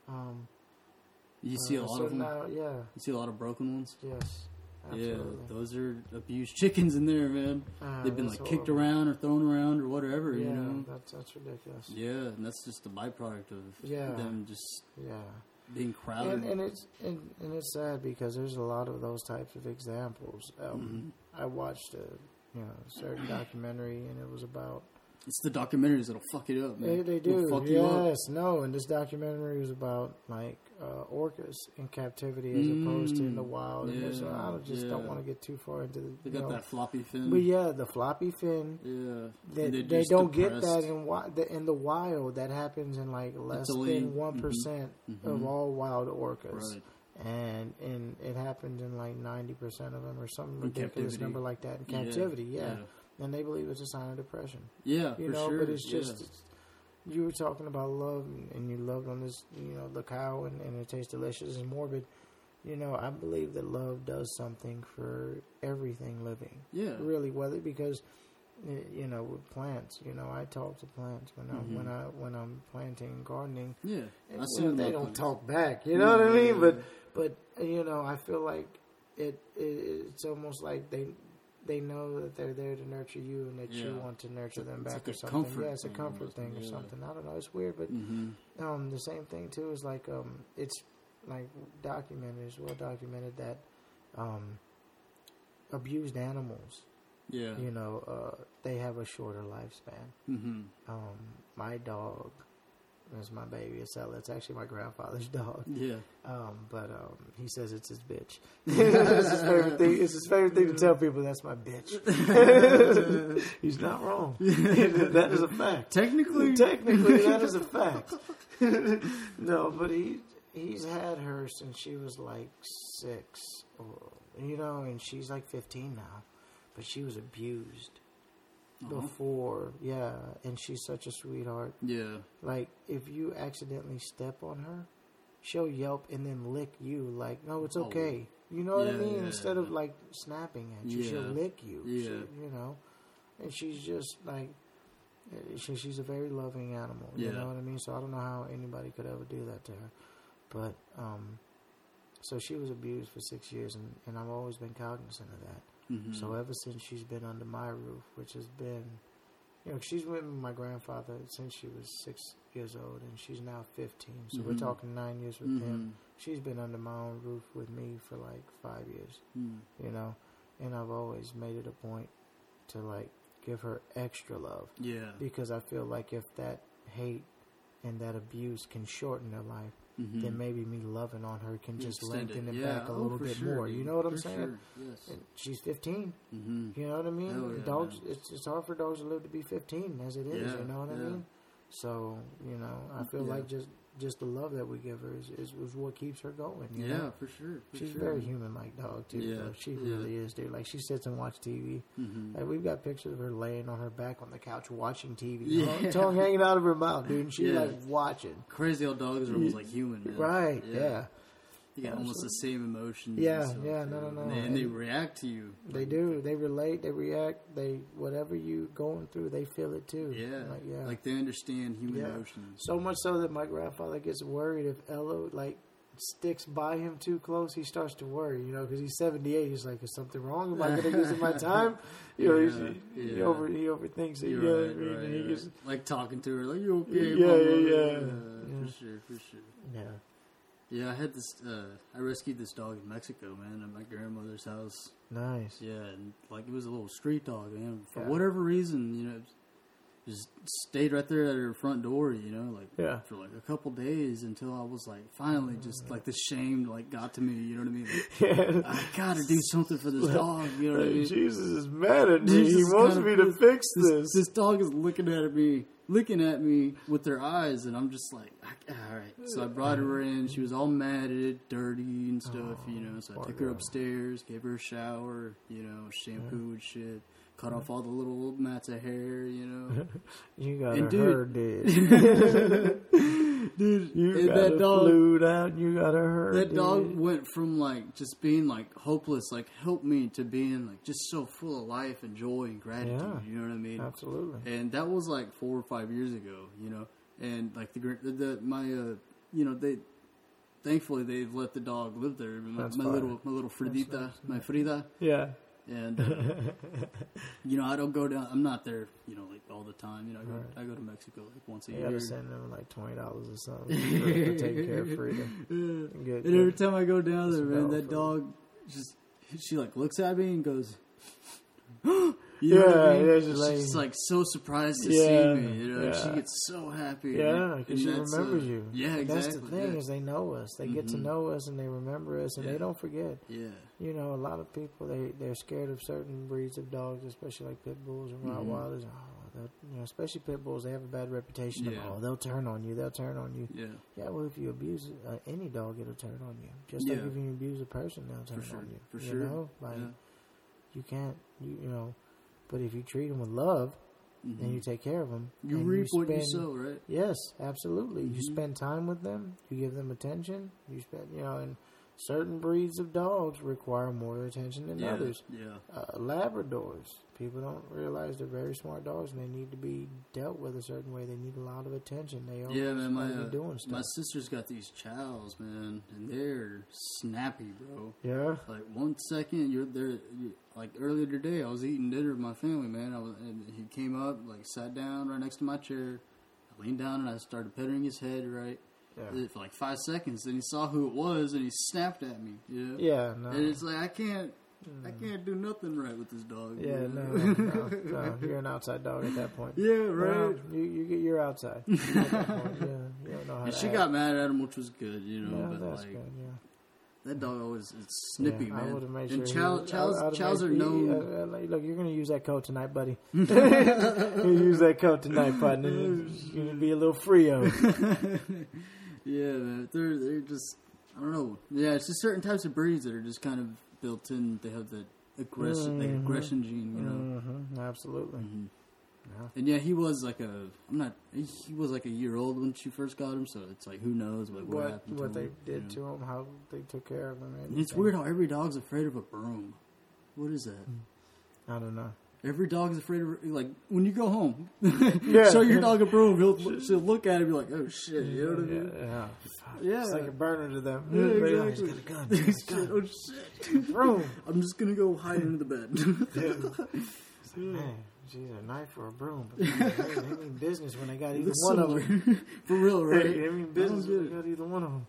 Speaker 2: Um,
Speaker 1: You see a
Speaker 2: uh,
Speaker 1: lot
Speaker 2: so
Speaker 1: of them.
Speaker 2: now, yeah,
Speaker 1: You see a lot of broken ones.
Speaker 2: yes, absolutely.
Speaker 1: Yeah, those are abused chickens in there, man.
Speaker 2: Ah,
Speaker 1: They've been
Speaker 2: that's
Speaker 1: like kicked around or thrown around or whatever.
Speaker 2: Yeah,
Speaker 1: You know.
Speaker 2: that's that's ridiculous.
Speaker 1: Yeah, and that's just a byproduct of
Speaker 2: Yeah.
Speaker 1: them just
Speaker 2: Yeah,
Speaker 1: being crowded.
Speaker 2: and and it's and, and it's sad because there's a lot of those types of examples. Um,
Speaker 1: Mm-hmm.
Speaker 2: I watched a you know certain documentary and it was about
Speaker 1: it's the documentaries that'll fuck it up. Man.
Speaker 2: they they do
Speaker 1: fuck you up.
Speaker 2: yes no and this documentary was about like uh, orcas in captivity as opposed to in the
Speaker 1: Mm,
Speaker 2: wild.
Speaker 1: yeah,
Speaker 2: I don't- just don't want to get too far into the
Speaker 1: They got
Speaker 2: know.
Speaker 1: that floppy fin.
Speaker 2: But yeah, the floppy fin.
Speaker 1: yeah,
Speaker 2: They, they, don't get that in wi- the, in the wild. That happens in like less
Speaker 1: Italy.
Speaker 2: than one of
Speaker 1: Mhm.
Speaker 2: all wild orcas,
Speaker 1: Right.
Speaker 2: and and it happens in like ninety percent of them, or some ridiculous number like that in captivity. Yeah,
Speaker 1: yeah.
Speaker 2: And they believe it's a sign of depression.
Speaker 1: Yeah,
Speaker 2: You
Speaker 1: for
Speaker 2: know,
Speaker 1: sure.
Speaker 2: but it's
Speaker 1: yeah.
Speaker 2: just it's, you were talking about love, and, you loved on this, you know, the cow, and, and it tastes delicious and morbid. You know, I believe that love does something for everything living.
Speaker 1: Yeah.
Speaker 2: Really, whether because you know with plants, you know, I talk to plants when I when I when I'm planting and gardening.
Speaker 1: Yeah.
Speaker 2: And,
Speaker 1: I them
Speaker 2: they don't
Speaker 1: that.
Speaker 2: talk back. You know what I mean?
Speaker 1: Yeah.
Speaker 2: But but you know, I feel like it, it it's almost like they they know that they're there to nurture you and that you want to nurture them
Speaker 1: it's
Speaker 2: back
Speaker 1: like
Speaker 2: or something. yeah, it's a comfort
Speaker 1: almost,
Speaker 2: thing or
Speaker 1: yeah.
Speaker 2: something. I don't know. It's weird, but
Speaker 1: Mhm.
Speaker 2: um, the same thing too is like um, it's like documented, it's well documented that um, abused animals,
Speaker 1: Yeah.
Speaker 2: you know, uh, they have a shorter lifespan.
Speaker 1: Mm-hmm.
Speaker 2: Um, my dog is my baby, Acela. It's actually my grandfather's dog.
Speaker 1: Yeah.
Speaker 2: Um, but um, he says it's his bitch. it's his favorite thing. It's his favorite thing to tell people that's my bitch. He's not wrong. that is a fact.
Speaker 1: Technically,
Speaker 2: Technically, that is a fact. no, but he he's had her since she was like six, or, you know, and she's like fifteen now. But she was abused
Speaker 1: Uh-huh.
Speaker 2: before, yeah, and she's such a sweetheart.
Speaker 1: Yeah.
Speaker 2: Like if you accidentally step on her, she'll yelp and then lick you. Like, no, it's
Speaker 1: Oh.
Speaker 2: okay. You know what I mean?
Speaker 1: yeah,
Speaker 2: Instead of like snapping at you, she'll lick you.
Speaker 1: Yeah.
Speaker 2: She- you know, and she's just like, eh, she, she's a very loving animal. You know what I mean? So I don't know how anybody could ever do that to her, but um, so she was abused for six years, and and I've always been cognizant of that.
Speaker 1: Mm-hmm.
Speaker 2: So ever since she's been under my roof, which has been, you know, she's with my grandfather since she was six years old, and she's now 15. So we're
Speaker 1: Mhm.
Speaker 2: talking nine years with
Speaker 1: Mm-hmm.
Speaker 2: him. She's been under my own roof with me for like five years,
Speaker 1: Mm.
Speaker 2: you know, and I've always made it a point to like give her extra love
Speaker 1: Yeah.
Speaker 2: because I feel like if that hate and that abuse can shorten her life,
Speaker 1: Mm-hmm.
Speaker 2: then maybe me loving on her can just lengthen it,
Speaker 1: Yeah.
Speaker 2: back a
Speaker 1: Oh,
Speaker 2: little bit
Speaker 1: sure,
Speaker 2: more. You know what I'm
Speaker 1: For
Speaker 2: saying?
Speaker 1: sure. Yes.
Speaker 2: And she's 15.
Speaker 1: Mm-hmm.
Speaker 2: You know what I mean?
Speaker 1: Hell yeah,
Speaker 2: dogs.
Speaker 1: man.
Speaker 2: It's it's hard for dogs to live to be 15 as it is.
Speaker 1: Yeah,
Speaker 2: you know what I mean? So you know, I feel like just just the love that we give her is, is, is what keeps her going.
Speaker 1: Yeah,
Speaker 2: know?
Speaker 1: for sure. For
Speaker 2: she's
Speaker 1: sure.
Speaker 2: very human like dog too.
Speaker 1: Yeah,
Speaker 2: bro. she
Speaker 1: yeah.
Speaker 2: really is, dude. Like she sits and watches TV.
Speaker 1: Mm-hmm.
Speaker 2: Like we've got pictures of her laying on her back on the couch watching TV,
Speaker 1: Yeah.
Speaker 2: tongue hanging out of her mouth, dude. And she's
Speaker 1: Yeah.
Speaker 2: like watching.
Speaker 1: Crazy old dogs are almost like human, man.
Speaker 2: Right? Yeah.
Speaker 1: You get almost the same emotions.
Speaker 2: Yeah, yeah, no, no, no.
Speaker 1: And they, and they react to you.
Speaker 2: They do. They relate. They react. They whatever you going through, they feel it too.
Speaker 1: Yeah.
Speaker 2: Like yeah.
Speaker 1: Like they understand human
Speaker 2: Yeah.
Speaker 1: emotions.
Speaker 2: So much so that my grandfather gets worried if Ella like sticks by him too close. He starts to worry, you know, because he's seventy eight. He's like, "Is something wrong? Am I going to use my time?" You know,
Speaker 1: Yeah,
Speaker 2: he's, he over he overthinks it.
Speaker 1: You're
Speaker 2: you know
Speaker 1: right,
Speaker 2: what I mean?
Speaker 1: right,
Speaker 2: gets-
Speaker 1: Like talking to her, like you okay?
Speaker 2: Yeah, yeah, yeah. Yeah.
Speaker 1: For sure, for sure.
Speaker 2: yeah.
Speaker 1: Yeah, I had this. Uh, I rescued this dog in Mexico, man, at my grandmother's house.
Speaker 2: Nice.
Speaker 1: Yeah, and like it was a little street dog, man. For
Speaker 2: Yeah.
Speaker 1: whatever reason, you know, just stayed right there at her front door, you know, like
Speaker 2: Yeah.
Speaker 1: for like a couple days until I was like finally just like the shame like got to me, you know what I mean? Like,
Speaker 2: Yeah.
Speaker 1: I gotta do something for this dog, you know what I mean?
Speaker 2: Jesus is mad at me.
Speaker 1: Jesus
Speaker 2: he wants me to fix
Speaker 1: This,
Speaker 2: this.
Speaker 1: this dog is looking at me, looking at me with their eyes, and I'm just like, all right. So I brought her in. She was all matted, dirty, and stuff, you oh, know. So I took her upstairs, gave her a shower, you know, shampoo and shit, cut off all the little mats of hair, you know.
Speaker 2: You got
Speaker 1: And dude-
Speaker 2: dead.
Speaker 1: Dude,
Speaker 2: You got
Speaker 1: that dog,
Speaker 2: flued out. You got her.
Speaker 1: that dog went from like just being like hopeless, like help me, to being like just so full of life and joy and gratitude.
Speaker 2: Yeah.
Speaker 1: You know what I mean?
Speaker 2: Absolutely.
Speaker 1: and that was like four or five years ago, you know. And like the the, the my uh, you know they thankfully they've let the dog live there. My, my little my little Fridita, my Frida,
Speaker 2: Yeah.
Speaker 1: And uh, you know I don't go down. I'm not there, you know, like all the time. You know, I go,
Speaker 2: Right.
Speaker 1: I go to Mexico like once a
Speaker 2: You
Speaker 1: year.
Speaker 2: gotta send them like twenty dollars or something for, for taking care of Frida.
Speaker 1: Yeah.
Speaker 2: Good,
Speaker 1: And every time I go down there, man, that
Speaker 2: food.
Speaker 1: dog just she like looks at me and goes. You
Speaker 2: Yeah,
Speaker 1: know what I mean?
Speaker 2: yeah,
Speaker 1: she's
Speaker 2: like-
Speaker 1: just like so surprised to
Speaker 2: Yeah,
Speaker 1: see me. You know,
Speaker 2: yeah.
Speaker 1: she gets so happy.
Speaker 2: Yeah, because she
Speaker 1: uh,
Speaker 2: remembers you.
Speaker 1: Yeah, exactly.
Speaker 2: That's the thing
Speaker 1: yeah.
Speaker 2: is they know us. They get to
Speaker 1: Mhm.
Speaker 2: know us and they remember us and
Speaker 1: Yeah.
Speaker 2: they don't forget.
Speaker 1: yeah,
Speaker 2: You know, a lot of people they they're scared of certain breeds of dogs, especially like pit bulls and
Speaker 1: Mhm.
Speaker 2: Rottweilers. Oh, they'll- you know, especially pit bulls, they have a bad reputation.
Speaker 1: Yeah.
Speaker 2: Of, oh, they'll turn on you. They'll turn on you.
Speaker 1: yeah,
Speaker 2: Yeah, well, if you abuse uh, any dog, it'll turn on you. Just like if you abuse a person, they'll turn
Speaker 1: sure,
Speaker 2: on you.
Speaker 1: for
Speaker 2: you
Speaker 1: sure.
Speaker 2: Know? Like
Speaker 1: yeah.
Speaker 2: You can't, you you know. But if you treat them with love, and you take care of them.
Speaker 1: You reap what you sow, right?
Speaker 2: Yes, absolutely. You
Speaker 1: Mm-hmm.
Speaker 2: spend time with them. You give them attention. You spend, you know, and certain breeds of dogs require more attention than
Speaker 1: Yeah,
Speaker 2: others.
Speaker 1: yeah.
Speaker 2: Uh, Labradors, people don't realize they're very smart dogs, and they need to be dealt with a certain way. They need a lot of attention. They always
Speaker 1: Yeah, man, my uh,
Speaker 2: doing
Speaker 1: my sister's got these chows, man, and they're snappy, bro.
Speaker 2: yeah,
Speaker 1: Like one second you're there, you, like earlier today, I was eating dinner with my family, man. I was, and he came up, like sat down right next to my chair. I leaned down and I started petting his head, right,
Speaker 2: yeah,
Speaker 1: for like five seconds. Then he saw who it was and he snapped at me. You know?
Speaker 2: yeah. No,
Speaker 1: And it's like I can't, I mm. can't do nothing right with this dog.
Speaker 2: yeah,
Speaker 1: you
Speaker 2: no,
Speaker 1: know?
Speaker 2: no, no. You're an outside dog at that point.
Speaker 1: yeah, right.
Speaker 2: No, you, you get you're outside. point. Yeah, you don't know how
Speaker 1: And she
Speaker 2: act.
Speaker 1: got mad at him, which was good, you know.
Speaker 2: Yeah,
Speaker 1: but
Speaker 2: that's
Speaker 1: like
Speaker 2: good. Yeah.
Speaker 1: That dog always is snippy,
Speaker 2: Yeah, I
Speaker 1: man.
Speaker 2: would have made
Speaker 1: and
Speaker 2: sure.
Speaker 1: chow, chows,
Speaker 2: I-
Speaker 1: chows are known.
Speaker 2: uh, uh, like, look, you're going to use that coat tonight, buddy. you use that coat tonight, partner. You're going to be a little Frio.
Speaker 1: Yeah, man. They're they're just I don't know. Yeah, it's just certain types of breeds that are just kind of built in. They have that aggression, that
Speaker 2: Mhm.
Speaker 1: aggression gene, you know.
Speaker 2: hmm absolutely.
Speaker 1: Mhm.
Speaker 2: Yeah.
Speaker 1: And yeah, he was like a. I'm not. He was like a year old when she first got him, so it's like who knows what what,
Speaker 2: What
Speaker 1: happened
Speaker 2: what
Speaker 1: to
Speaker 2: they
Speaker 1: him.
Speaker 2: did
Speaker 1: you
Speaker 2: to him, how they took care of him.
Speaker 1: And it's weird how every dog's afraid of a broom. What is that? Hmm.
Speaker 2: I don't know.
Speaker 1: Every dog is afraid of like when you go home.
Speaker 2: Yeah.
Speaker 1: show your dog a broom, he'll she'll look at it and be like, "Oh shit," you know what I mean?
Speaker 2: Yeah, yeah.
Speaker 1: Yeah.
Speaker 2: It's like a burner to them.
Speaker 1: Yeah, exactly.
Speaker 2: He's got a gun. He's got
Speaker 1: oh shit!
Speaker 2: Broom.
Speaker 1: I'm just gonna go hide under the bed.
Speaker 2: Like, man, she's a knife or a broom. But they, they mean business when they got either one of them.
Speaker 1: For real, right?
Speaker 2: They mean business when they got either one of them.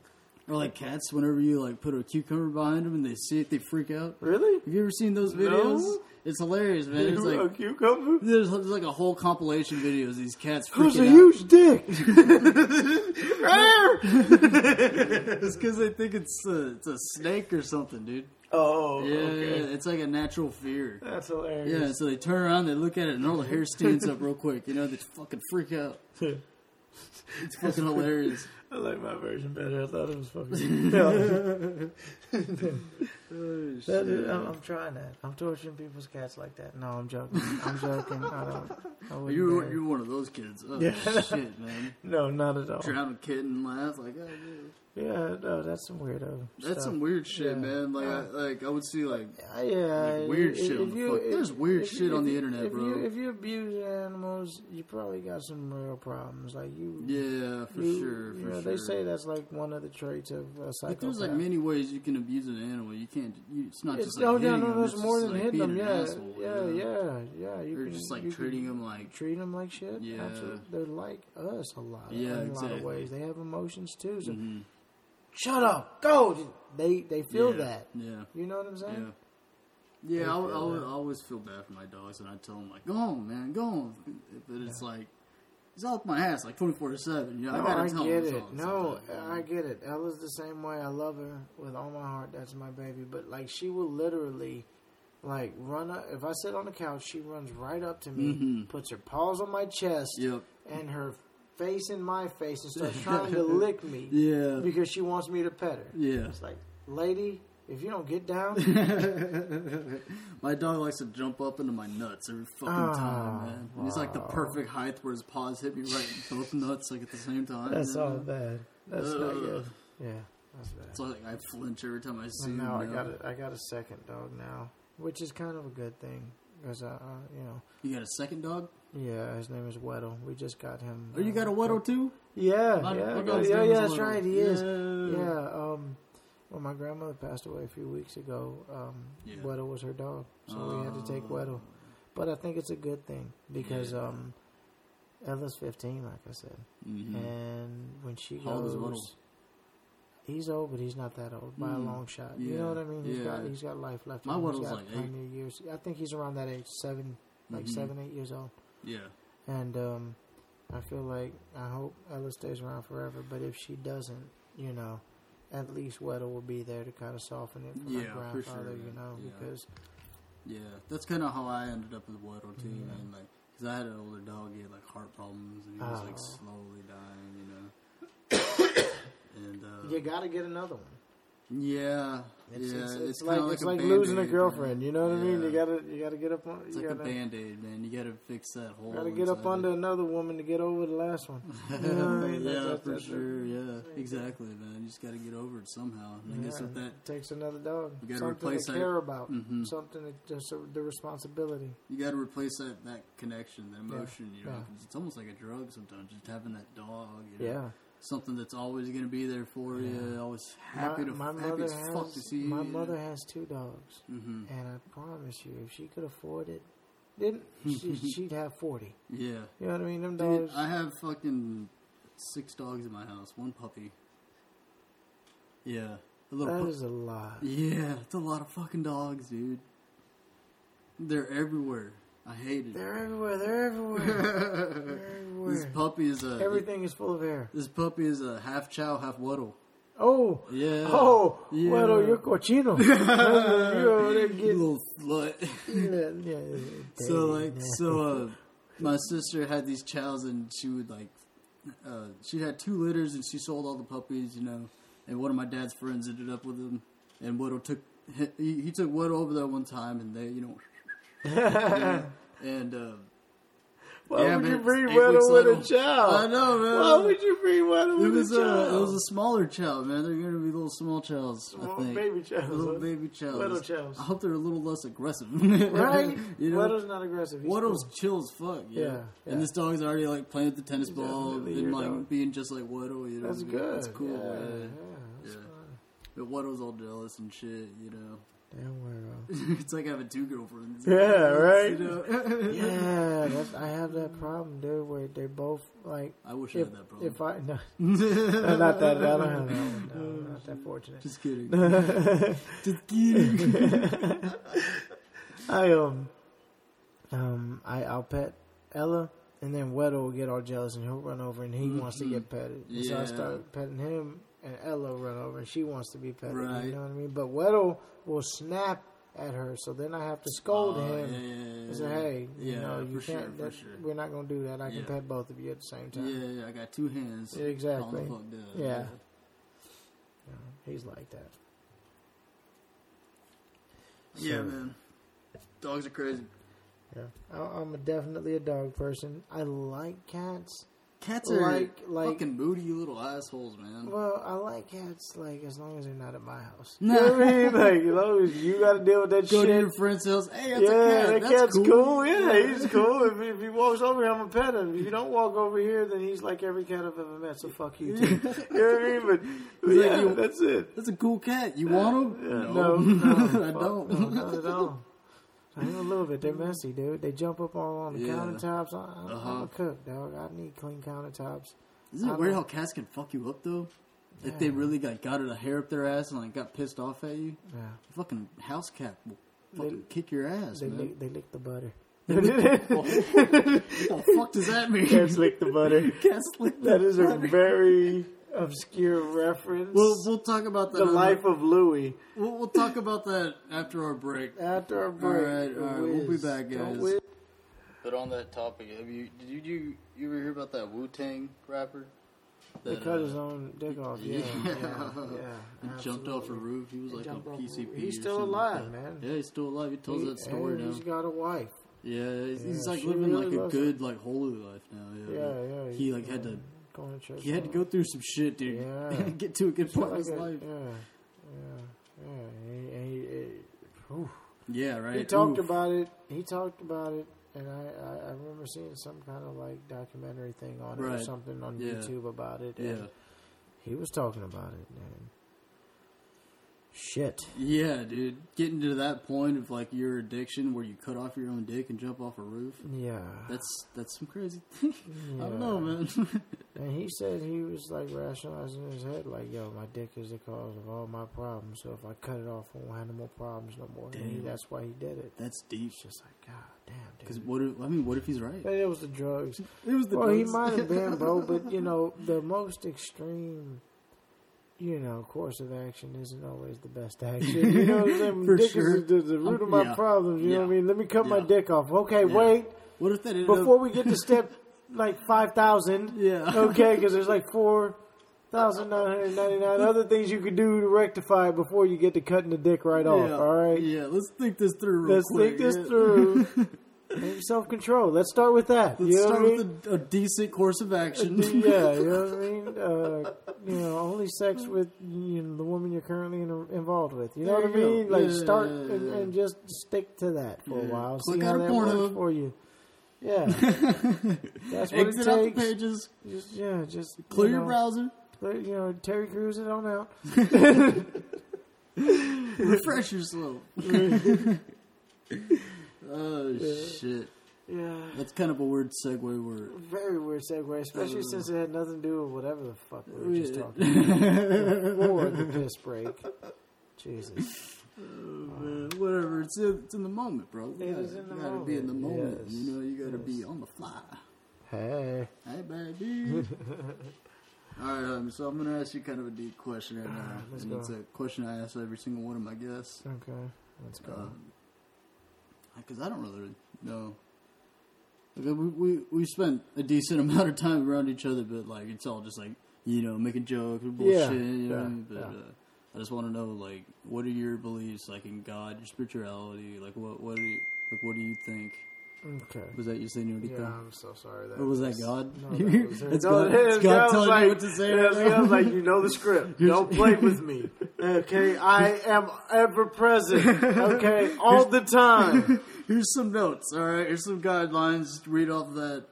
Speaker 1: Or like cats, whenever you like put a cucumber behind them and they see it, they freak out.
Speaker 2: Really?
Speaker 1: Have you ever seen those videos? No. It's hilarious, man. It's like a
Speaker 2: cucumber?
Speaker 1: there's, there's like a whole compilation videos. of These cats
Speaker 2: Who's
Speaker 1: freaking
Speaker 2: a
Speaker 1: out.
Speaker 2: huge dick?
Speaker 1: it's because they think it's a, it's a snake or something, dude.
Speaker 2: Oh,
Speaker 1: Yeah,
Speaker 2: okay.
Speaker 1: yeah, it's like a natural fear.
Speaker 2: That's hilarious.
Speaker 1: Yeah, so they turn around, they look at it, and all the hair stands up real quick. You know, they fucking freak out. It's fucking hilarious.
Speaker 2: I like my version better. I thought it was fucking.
Speaker 1: Oh,
Speaker 2: That is- I'm, I'm trying that. I'm torturing people's cats like that. No, I'm joking. I'm joking. I don't. I
Speaker 1: You're
Speaker 2: dare.
Speaker 1: you're one of those kids. Oh
Speaker 2: Yeah.
Speaker 1: shit, man!
Speaker 2: No, not at all.
Speaker 1: Drown a kid and laugh like, oh, dude.
Speaker 2: Yeah, no, that's some weirdo.
Speaker 1: that's
Speaker 2: stuff.
Speaker 1: some weird shit,
Speaker 2: Yeah.
Speaker 1: man. Like, I, like I would see like
Speaker 2: Uh, yeah,
Speaker 1: Like, weird
Speaker 2: if-
Speaker 1: shit
Speaker 2: if
Speaker 1: on the
Speaker 2: you- if-
Speaker 1: there's weird shit on the internet, bro.
Speaker 2: You, if you abuse animals, you probably got some real problems. Like you,
Speaker 1: yeah, for
Speaker 2: you-
Speaker 1: sure, for
Speaker 2: you know,
Speaker 1: sure.
Speaker 2: They say that's like one of the traits of a psychopath.
Speaker 1: like there's like many ways you can abuse an animal. You can't. You, it's not
Speaker 2: It's,
Speaker 1: just like
Speaker 2: oh
Speaker 1: hitting
Speaker 2: yeah, no,
Speaker 1: them,
Speaker 2: there's
Speaker 1: it's
Speaker 2: more than
Speaker 1: like,
Speaker 2: hitting them. Yeah,
Speaker 1: asshole,
Speaker 2: yeah,
Speaker 1: you know?
Speaker 2: yeah, yeah. You are
Speaker 1: just like treating
Speaker 2: can
Speaker 1: them like
Speaker 2: treat them like shit.
Speaker 1: Yeah.
Speaker 2: Absolutely. They're like us a lot.
Speaker 1: Yeah,
Speaker 2: in a lot of ways. They have emotions too. So shut up, go. They they feel
Speaker 1: yeah,
Speaker 2: that.
Speaker 1: Yeah.
Speaker 2: You know what I'm saying?
Speaker 1: Yeah. Yeah, I, I,
Speaker 2: feel
Speaker 1: would-
Speaker 2: that.
Speaker 1: I always feel bad for my dogs, and I tell them like, "Go on, man, go on." But it's like it's off my ass like twenty four to seven. You know,
Speaker 2: No,
Speaker 1: I gotta
Speaker 2: I
Speaker 1: tell
Speaker 2: get
Speaker 1: them
Speaker 2: it. No,
Speaker 1: sometimes,
Speaker 2: I get it. Ella's the same way. I love her with all my heart. That's my baby. But like, she will literally, like, run up. If I sit on the couch, she runs right up to me,
Speaker 1: Mhm.
Speaker 2: puts her paws on my chest,
Speaker 1: Yep.
Speaker 2: and her face in my face, and starts trying to lick me
Speaker 1: Yeah.
Speaker 2: because she wants me to pet her.
Speaker 1: Yeah.
Speaker 2: It's like, lady, if you don't get down,
Speaker 1: my dog likes to jump up into my nuts every fucking
Speaker 2: Ah,
Speaker 1: time, man. And he's like the perfect height where his paws hit me right in both nuts like at the same time.
Speaker 2: that's all bad. That's not
Speaker 1: Ugh.
Speaker 2: good. Yeah, that's bad.
Speaker 1: So like I flinch every time I see
Speaker 2: And
Speaker 1: him.
Speaker 2: now I got a, I got a second dog now, which is kind of a good thing because I, uh, you know,
Speaker 1: You got a second dog?
Speaker 2: Yeah, his name is Weddle. We just got him.
Speaker 1: Oh, you got a Weddle too?
Speaker 2: Yeah,
Speaker 1: My-
Speaker 2: yeah,
Speaker 1: my
Speaker 2: got- yeah, yeah. That's
Speaker 1: Weddle.
Speaker 2: right. He is.
Speaker 1: Yeah.
Speaker 2: Yeah. Um, well, my grandmother passed away a few weeks ago. Um,
Speaker 1: Yeah.
Speaker 2: Weddle was her dog, so we had to take
Speaker 1: Oh.
Speaker 2: Weddle. But I think it's a good thing because
Speaker 1: Yeah.
Speaker 2: um, Ella's 15, like I said,
Speaker 1: Mhm.
Speaker 2: and when she
Speaker 1: How old is
Speaker 2: goes.
Speaker 1: Weddle?
Speaker 2: He's old, but he's not that old by a
Speaker 1: Mm.
Speaker 2: long shot. You know what I mean? He's got he's got life left.
Speaker 1: My
Speaker 2: him. He's
Speaker 1: Weddle's
Speaker 2: got
Speaker 1: like eight.
Speaker 2: years. I think he's around that age, seven, like
Speaker 1: Mhm.
Speaker 2: seven, eight years old.
Speaker 1: Yeah.
Speaker 2: And um, I feel like I hope Ella stays around forever. But if she doesn't, you know, at least Weddle will be there to kind of soften it for my
Speaker 1: Yeah, for
Speaker 2: grandfather.
Speaker 1: sure,
Speaker 2: You know,
Speaker 1: yeah.
Speaker 2: because
Speaker 1: Yeah. That's kind of how I ended up with Weddle too, man. Like, cause I had an older dog, he had like heart problems, and he was like
Speaker 2: Oh.
Speaker 1: slowly dying, you know. and uh,
Speaker 2: you got to get another one.
Speaker 1: Yeah,
Speaker 2: It's,
Speaker 1: yeah.
Speaker 2: it's,
Speaker 1: It's,
Speaker 2: it's
Speaker 1: kinda
Speaker 2: like, it's
Speaker 1: a
Speaker 2: like losing a girlfriend.
Speaker 1: man.
Speaker 2: You know what I mean? You gotta you gotta get up on.
Speaker 1: It's
Speaker 2: You
Speaker 1: like a
Speaker 2: gotta,
Speaker 1: band aid, man. You gotta fix that hole.
Speaker 2: gotta get up under
Speaker 1: it.
Speaker 2: another woman to get over the last one. You know what I mean?
Speaker 1: yeah,
Speaker 2: That's- that's-
Speaker 1: for
Speaker 2: that's-
Speaker 1: sure. Yeah, exactly, man. You just gotta get over it somehow. And I guess
Speaker 2: Yeah,
Speaker 1: with that,
Speaker 2: it takes another dog.
Speaker 1: You gotta
Speaker 2: something
Speaker 1: replace
Speaker 2: to
Speaker 1: that-
Speaker 2: care about.
Speaker 1: Mhm.
Speaker 2: Something that just uh, the responsibility.
Speaker 1: you gotta replace that that connection, that emotion. You know,
Speaker 2: yeah.
Speaker 1: it's almost like a drug sometimes. Just having that dog. You know?
Speaker 2: Yeah.
Speaker 1: Something that's always gonna be there for you. Always happy
Speaker 2: my,
Speaker 1: to
Speaker 2: my
Speaker 1: happy
Speaker 2: mother
Speaker 1: as fuck to
Speaker 2: has
Speaker 1: see you.
Speaker 2: my
Speaker 1: you
Speaker 2: mother has two dogs,
Speaker 1: hmm
Speaker 2: and I promise you, if she could afford it, didn't she, she'd have forty.
Speaker 1: Yeah.
Speaker 2: You know what I mean? Them
Speaker 1: Dude,
Speaker 2: dogs.
Speaker 1: I have fucking six dogs in my house. One puppy. Yeah. A little
Speaker 2: that
Speaker 1: pu-
Speaker 2: is a lot.
Speaker 1: Yeah, it's a lot of fucking dogs, dude. They're everywhere. I hate it.
Speaker 2: They're everywhere. They're everywhere. They're
Speaker 1: this
Speaker 2: everywhere.
Speaker 1: puppy is a
Speaker 2: Everything is full of air.
Speaker 1: This puppy is a half chow, half waddle.
Speaker 2: Oh,
Speaker 1: Yeah.
Speaker 2: oh,
Speaker 1: Yeah.
Speaker 2: bueno, you're cochino. you over there getting,
Speaker 1: little slut.
Speaker 2: yeah, yeah, yeah,
Speaker 1: so like, so uh, my sister had these chows, and she would like, uh, she had two litters, and she sold all the puppies, you know. And one of my dad's friends ended up with them, and Widow took he, he took Widow over there one time, and they, you know, and. Uh,
Speaker 2: Why
Speaker 1: yeah,
Speaker 2: would you breed
Speaker 1: eight
Speaker 2: Weddle with a child?
Speaker 1: I know, man.
Speaker 2: Why would you breed Weddle
Speaker 1: It
Speaker 2: with
Speaker 1: was
Speaker 2: a
Speaker 1: a it was a smaller child, man. They're gonna be little small chows,
Speaker 2: Small
Speaker 1: I think.
Speaker 2: baby chows,
Speaker 1: little baby chows.
Speaker 2: Weddle chows.
Speaker 1: I hope they're a little less aggressive,
Speaker 2: right?
Speaker 1: you know,
Speaker 2: Weddle's not aggressive. He's
Speaker 1: Waddle's
Speaker 2: cool.
Speaker 1: chill as fuck. Yeah.
Speaker 2: Yeah, yeah.
Speaker 1: and this dog's already like playing with the tennis
Speaker 2: He's
Speaker 1: ball and like
Speaker 2: dog.
Speaker 1: being just like Waddle. You know,
Speaker 2: That's good.
Speaker 1: That's cool.
Speaker 2: Yeah,
Speaker 1: Yeah,
Speaker 2: yeah, that's
Speaker 1: Yeah. But Waddle's all jealous and shit. You know,
Speaker 2: Damn weirdo.
Speaker 1: it's like I having two girlfriends.
Speaker 2: Yeah, right?
Speaker 1: You know?
Speaker 2: yeah, that's, I have that problem, dude. Where they both like.
Speaker 1: I wish I
Speaker 2: If,
Speaker 1: had that problem.
Speaker 2: if I no, no, not that, I don't have that one. No, not that fortunate.
Speaker 1: Just kidding. Just kidding.
Speaker 2: I um um I I'll pet Ella and then Weddle will get all jealous and he'll run over and he wants to get petted. And So I
Speaker 1: Yeah.
Speaker 2: start petting him and Ella run over and she wants to be petted.
Speaker 1: Right.
Speaker 2: You know what I mean? But Weddle will snap at her, so then I have to scold
Speaker 1: Oh,
Speaker 2: him
Speaker 1: yeah, yeah, yeah,
Speaker 2: and say,
Speaker 1: yeah.
Speaker 2: "Hey, you know, you can't. that,
Speaker 1: sure.
Speaker 2: We're not gonna do that. I can
Speaker 1: Yeah.
Speaker 2: pet both of you at the same time."
Speaker 1: Yeah, yeah, I got two hands.
Speaker 2: Exactly. Yeah. Yeah, he's like that.
Speaker 1: Yeah,
Speaker 2: So-
Speaker 1: man. Dogs are crazy.
Speaker 2: Yeah, I- I'm a, definitely a dog person. I like cats.
Speaker 1: Cats are
Speaker 2: Like- like-
Speaker 1: fucking moody little assholes, man.
Speaker 2: Well, I like cats like as long as they're not at my house. You know what I mean? Like as long as you got to deal with that
Speaker 1: Go to
Speaker 2: shit.
Speaker 1: your friend's house. Hey, that's
Speaker 2: yeah,
Speaker 1: a cat.
Speaker 2: that
Speaker 1: That's
Speaker 2: cat's
Speaker 1: cool.
Speaker 2: cool. Yeah, he's cool. If, if he walks over here, I'm gonna pet him. If you don't walk over here, then he's like every cat I've ever met. So fuck you. Too. you know what I mean? But, but
Speaker 1: like,
Speaker 2: yeah,
Speaker 1: you-
Speaker 2: that's it.
Speaker 1: That's a cool cat. You want him?
Speaker 2: Yeah, no, no,
Speaker 1: I don't.
Speaker 2: No, not at all. I know a little bit. They're messy, dude. They jump up all on the
Speaker 1: Yeah.
Speaker 2: countertops. I, I'm, I'm
Speaker 1: Uh-huh.
Speaker 2: a cook, dog. I need clean countertops.
Speaker 1: Isn't it weird how cats can fuck you up though? If they really got got a hair up their ass and like got pissed off at you,
Speaker 2: Yeah.
Speaker 1: fucking house cat will
Speaker 2: They-
Speaker 1: fucking kick your ass,
Speaker 2: They
Speaker 1: man.
Speaker 2: lick, they lick the butter.
Speaker 1: what the fuck does that mean?
Speaker 2: Cats lick the butter.
Speaker 1: Cats lick the
Speaker 2: That is a very obscure reference.
Speaker 1: We'll we'll talk about that.
Speaker 2: the
Speaker 1: on
Speaker 2: life of Louis.
Speaker 1: We'll, we'll talk about that after our break.
Speaker 2: After our break.
Speaker 1: right, all right, we'll be back,
Speaker 2: Don't
Speaker 1: guys. But on that topic, have you did you you, you ever hear about that Wu Tang rapper?
Speaker 2: They
Speaker 1: That,
Speaker 2: cut
Speaker 1: uh,
Speaker 2: his own dick off. Yeah, yeah,
Speaker 1: He
Speaker 2: yeah.
Speaker 1: jumped off a roof. He was
Speaker 2: He
Speaker 1: like on
Speaker 2: a
Speaker 1: PCP.
Speaker 2: roof. He's still alive,
Speaker 1: like
Speaker 2: man.
Speaker 1: Yeah, he's still alive. He tells
Speaker 2: He-
Speaker 1: that story
Speaker 2: and
Speaker 1: now.
Speaker 2: He's got a wife.
Speaker 1: Yeah, he's, he's like living
Speaker 2: really
Speaker 1: like a
Speaker 2: loves
Speaker 1: good, like holy life now. Yeah,
Speaker 2: Yeah, yeah.
Speaker 1: He like had to,
Speaker 2: Going to church.
Speaker 1: he had to go through some shit, dude.
Speaker 2: Yeah.
Speaker 1: Get to a good part of his
Speaker 2: a-
Speaker 1: life.
Speaker 2: Yeah, yeah, yeah. He, he, he, whew.
Speaker 1: Yeah, right.
Speaker 2: he talked
Speaker 1: Oof.
Speaker 2: about it. He talked about it, and I, I, I remember seeing some kind of like documentary thing on it or something on
Speaker 1: Yeah.
Speaker 2: YouTube about it.
Speaker 1: Yeah,
Speaker 2: And he was talking about it, man. Shit.
Speaker 1: yeah, dude. Getting to that point of like your addiction where you cut off your own dick and jump off a roof.
Speaker 2: Yeah.
Speaker 1: That's that's some crazy thing. I don't know, man.
Speaker 2: And he said he was like rationalizing in his head, like, "Yo, my dick is the cause of all my problems. So if I cut it off, I won't have no more problems no more." And he,
Speaker 1: Damn.
Speaker 2: that's why he did it.
Speaker 1: that's deep.
Speaker 2: It's just like, God damn, dude.
Speaker 1: Because what? If, I mean, what if he's right?
Speaker 2: It was the drugs.
Speaker 1: It was the
Speaker 2: Well, he might have been, bro. But you know, the most extreme, you know, course of action isn't always the best action. You know, what I'm saying?
Speaker 1: For
Speaker 2: dick
Speaker 1: sure.
Speaker 2: is the, the root of
Speaker 1: Um,
Speaker 2: my
Speaker 1: yeah.
Speaker 2: problems. You know what I mean? Let me cut my dick off. Okay,
Speaker 1: Yeah.
Speaker 2: wait.
Speaker 1: What if that
Speaker 2: Before
Speaker 1: up,
Speaker 2: we get to step like five thousand,
Speaker 1: Yeah.
Speaker 2: okay, because there's like four thousand nine hundred ninety nine other things you could do to rectify it before you get to cutting the dick right off. All right,
Speaker 1: Yeah, let's think this through. Real
Speaker 2: let's
Speaker 1: quick.
Speaker 2: think this
Speaker 1: yeah.
Speaker 2: through. Self control. Let's start with that.
Speaker 1: Let's
Speaker 2: you know
Speaker 1: start
Speaker 2: I mean?
Speaker 1: with a, a decent course of action.
Speaker 2: yeah, you know what I mean. Uh, you know, only sex with you know, the woman you're currently in, involved with. You know
Speaker 1: There
Speaker 2: what I mean?
Speaker 1: go.
Speaker 2: Like
Speaker 1: Yeah,
Speaker 2: start
Speaker 1: yeah,
Speaker 2: and,
Speaker 1: yeah.
Speaker 2: and just stick to that for a while.
Speaker 1: Click
Speaker 2: See how that
Speaker 1: porno.
Speaker 2: works for you. Yeah, that's what
Speaker 1: Exit
Speaker 2: it
Speaker 1: out the pages.
Speaker 2: Just, yeah, just
Speaker 1: Clear
Speaker 2: you
Speaker 1: your
Speaker 2: know,
Speaker 1: browser.
Speaker 2: clear- You know, Terry Crews it on out.
Speaker 1: Refresh yourself. Oh shit!
Speaker 2: Yeah.
Speaker 1: That's kind of a weird segue word.
Speaker 2: Very weird segue, especially
Speaker 1: Uh,
Speaker 2: since it had nothing to do with whatever the fuck we were just talking about before the piss break. Jesus.
Speaker 1: Man, whatever. It's in, it's in the moment, bro. You
Speaker 2: It
Speaker 1: gotta,
Speaker 2: is in the
Speaker 1: you gotta be in the
Speaker 2: moment,
Speaker 1: moment.
Speaker 2: yes.
Speaker 1: You know, you gotta be on the fly.
Speaker 2: Hey.
Speaker 1: Hey, baby. All right, um, so I'm gonna ask you kind of a deep question right now,
Speaker 2: Let's
Speaker 1: and
Speaker 2: go.
Speaker 1: it's a question I ask every single one of my guests.
Speaker 2: Okay. Let's go.
Speaker 1: Because I don't really know. Like, we, we we spent a decent amount of time around each other, but like it's all just like you know making jokes and bullshit.
Speaker 2: Yeah,
Speaker 1: you know I
Speaker 2: yeah,
Speaker 1: mean? But
Speaker 2: yeah.
Speaker 1: uh, I just want to know like what are your beliefs like in God, your spirituality? Like what what do you, like what do you think?
Speaker 2: Okay.
Speaker 1: Was that you saying Senorita?
Speaker 2: Yeah, I'm so sorry. That
Speaker 1: Or was that God?
Speaker 2: No, that was
Speaker 1: That's
Speaker 2: no,
Speaker 1: God,
Speaker 2: that-
Speaker 1: it's
Speaker 2: that
Speaker 1: God telling
Speaker 2: like,
Speaker 1: you what to say right
Speaker 2: yeah,
Speaker 1: now?
Speaker 2: like you know the script. Don't play with me. Okay, I am ever present. Okay, all the time.
Speaker 1: Here's some notes, all right? Here's some guidelines. Read off that.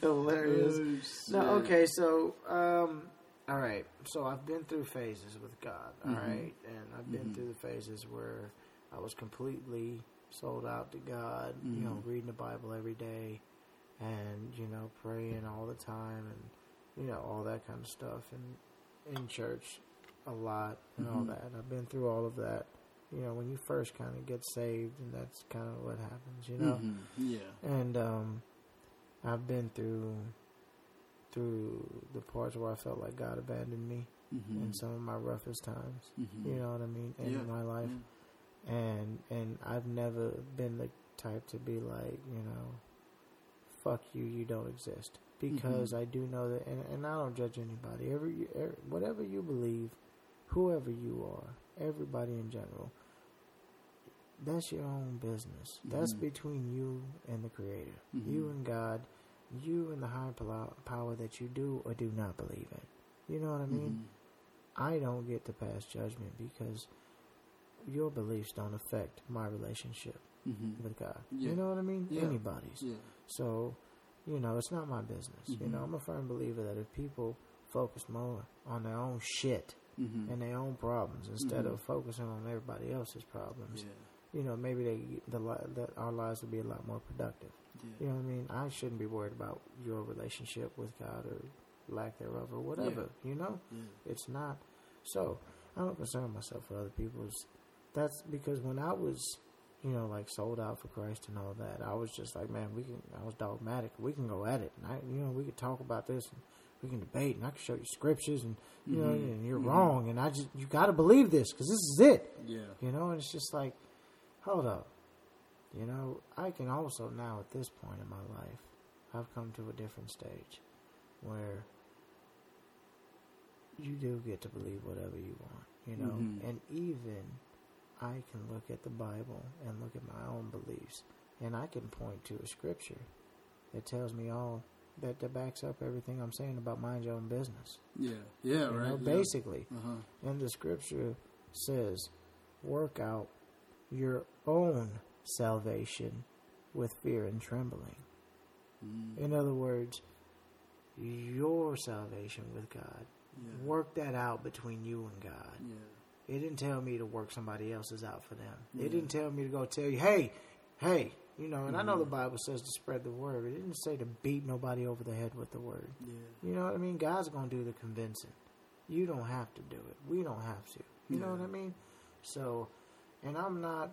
Speaker 2: Hilarious.
Speaker 1: Oh,
Speaker 2: No, okay, so um, all right. So I've been through phases with God, all
Speaker 1: Mhm.
Speaker 2: right, and I've been through the phases where I was completely sold out to God. You know,
Speaker 1: Mhm.
Speaker 2: reading the Bible every day, and you know, praying all the time, and you know, all that kind of stuff, and in church a lot, and all
Speaker 1: Mhm.
Speaker 2: that. I've been through all of that. You know, when you first kind of get saved, and that's kind of what happens. You know.
Speaker 1: Mhm. Yeah.
Speaker 2: And um, I've been through through the parts where I felt like God abandoned me
Speaker 1: Mhm.
Speaker 2: in some of my roughest times.
Speaker 1: Mhm.
Speaker 2: You know what I mean? In
Speaker 1: Yeah,
Speaker 2: my life,
Speaker 1: yeah.
Speaker 2: And and I've never been the type to be like, you know, fuck you, you don't exist. Because
Speaker 1: Mm-hmm.
Speaker 2: I do know that, and, and I don't judge anybody. Every, every whatever you believe, whoever you are, everybody in general, that's your own business. That's
Speaker 1: Mhm.
Speaker 2: between you and the Creator,
Speaker 1: Mhm.
Speaker 2: you and God, you and the higher power that you do or do not believe in. You know what I mean?
Speaker 1: Mhm.
Speaker 2: I don't get to pass judgment because your beliefs don't affect my relationship
Speaker 1: Mhm.
Speaker 2: with God.
Speaker 1: Yeah.
Speaker 2: You know what I mean?
Speaker 1: Yeah.
Speaker 2: Anybody's.
Speaker 1: Yeah.
Speaker 2: So, you know, it's not my business. You
Speaker 1: Mhm.
Speaker 2: know, I'm a firm believer that if people focus more on their own shit
Speaker 1: Mhm.
Speaker 2: and their own problems instead
Speaker 1: Mhm.
Speaker 2: of focusing on everybody else's problems, you know, maybe they the that our lives would be a lot more productive. You know what I mean? I shouldn't be worried about your relationship with God or lack thereof or whatever. You know, it's not. So I don't concern myself with other people's. That's because when I was, you know, like sold out for Christ and all that, I was just like, man, we can. I was dogmatic. We can go at it. And I, you know, we could talk about this and we can debate, and I can show you scriptures, and you know,
Speaker 1: Mhm.
Speaker 2: and you're
Speaker 1: Mhm.
Speaker 2: wrong, and I just you got to believe this because this is it.
Speaker 1: Yeah.
Speaker 2: You know, and it's just like, hold up. You know, I can also now at this point in my life, I've come to a different stage where you do get to believe whatever you want, you know,
Speaker 1: Mhm.
Speaker 2: and even I can look at the Bible and look at my own beliefs, and I can point to a scripture that tells me all that, that backs up everything I'm saying about mind your own business.
Speaker 1: Yeah. Yeah.
Speaker 2: You
Speaker 1: right.
Speaker 2: know, basically.
Speaker 1: Uh huh.
Speaker 2: And the scripture says, work out your own salvation with fear and trembling.
Speaker 1: Mm.
Speaker 2: In other words, your salvation with God.
Speaker 1: Yeah.
Speaker 2: Work that out between you and God.
Speaker 1: Yeah.
Speaker 2: It didn't tell me to work somebody else's out for them.
Speaker 1: Yeah.
Speaker 2: It didn't tell me to go tell you, hey, hey, you know, and I know the
Speaker 1: Mhm.
Speaker 2: Bible says to spread the word. It didn't say to beat nobody over the head with the word.
Speaker 1: Yeah.
Speaker 2: You know what I mean? God's going to do the convincing. You don't have to do it. We don't have to. You know what I mean? So, and I'm not.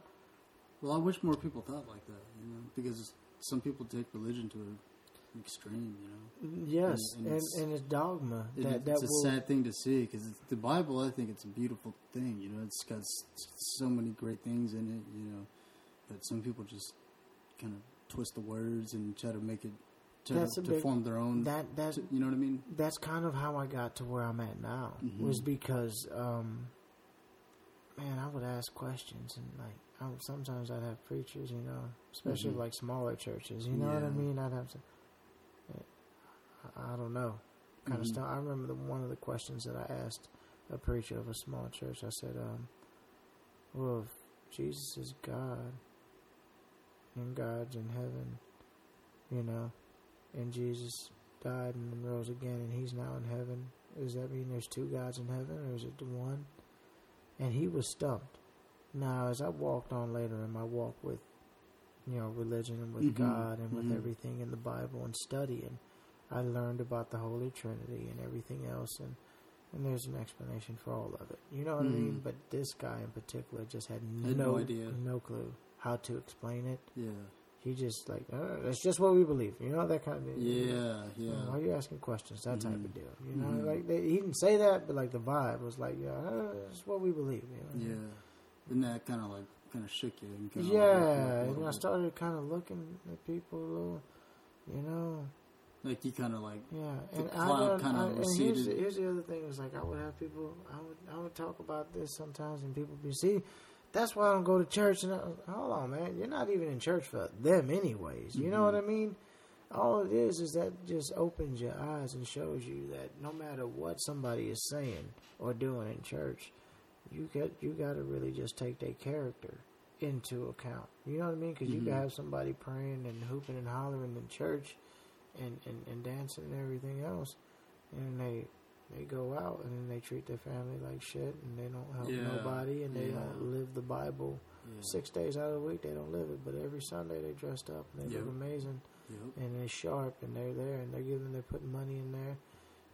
Speaker 1: Well, I wish more people thought like that, you know, because some people take religion to extreme, you know.
Speaker 2: Yes,
Speaker 1: And-
Speaker 2: and,
Speaker 1: and
Speaker 2: and,
Speaker 1: it's-
Speaker 2: it's dogma
Speaker 1: It-
Speaker 2: that that
Speaker 1: it's a sad thing to see because the Bible, I think it's a beautiful thing. You know, it's got s- so many great things in it. You know, but some people just kind of twist the words and try to make it to, to
Speaker 2: big-
Speaker 1: form their own.
Speaker 2: that that
Speaker 1: you know what I mean?
Speaker 2: that's kind of how I got to where I'm at now
Speaker 1: Mhm.
Speaker 2: was because um man I would ask questions and like I sometimes I'd have preachers you know especially
Speaker 1: Mhm.
Speaker 2: like smaller churches you know what I mean I'd have to I, don't know kind of
Speaker 1: Mhm.
Speaker 2: stuff I remember the one of the questions that I asked a preacher of a small church I said um well if Jesus is God and God's in heaven you know and Jesus died and then rose again and he's now in heaven. Does that mean there's two gods in heaven or is it the one? And he was stumped. Now, as I walked on later in my walk with, you know, religion and with
Speaker 1: Mhm,
Speaker 2: God and with
Speaker 1: mhm.
Speaker 2: everything in the Bible and studying, I learned about the Holy Trinity and everything else and and there's an explanation for all of it. You know what I mean?
Speaker 1: Mhm.
Speaker 2: But this guy in particular just had,
Speaker 1: Had
Speaker 2: no,
Speaker 1: no idea.
Speaker 2: no clue how to explain it.
Speaker 1: Yeah,
Speaker 2: He just like, uh, that's just what we believe. You know, that kind of
Speaker 1: yeah, yeah.
Speaker 2: Oh, why are you asking questions? That type
Speaker 1: Mhm.
Speaker 2: of deal. You know,
Speaker 1: Mhm.
Speaker 2: like they, he didn't say that, but like the vibe was like, yeah, uh, that's what we believe. You know?
Speaker 1: Yeah, and that kind of like kind of shook you.
Speaker 2: Yeah,
Speaker 1: like, you a
Speaker 2: and I started kind of looking at people a little, you know,
Speaker 1: like you kind of like
Speaker 2: yeah. And
Speaker 1: cloud kinda
Speaker 2: I, and here's, the- here's the other thing: was like I would have people, I would, I would talk about this sometimes, and people be see. That's why I don't go to church. And I, hold on, man, you're not even in church for them, anyways. You know
Speaker 1: Mhm.
Speaker 2: what I mean? All it is is that just opens your eyes and shows you that no matter what somebody is saying or doing in church, you get you got to really just take their character into account. You know what I mean? Because you
Speaker 1: Mhm.
Speaker 2: can have somebody praying and hooping and hollering in church, and, and, and dancing and everything else, and they they go out and then they treat their family like shit, and they don't help
Speaker 1: Yeah,
Speaker 2: nobody, and they
Speaker 1: yeah.
Speaker 2: don't live the Bible
Speaker 1: yeah.
Speaker 2: six days out of the week. They don't live it, but every Sunday they dressed up and they
Speaker 1: Yep.
Speaker 2: look amazing
Speaker 1: Yep.
Speaker 2: and they're sharp and they're there and they're giving they're putting money in there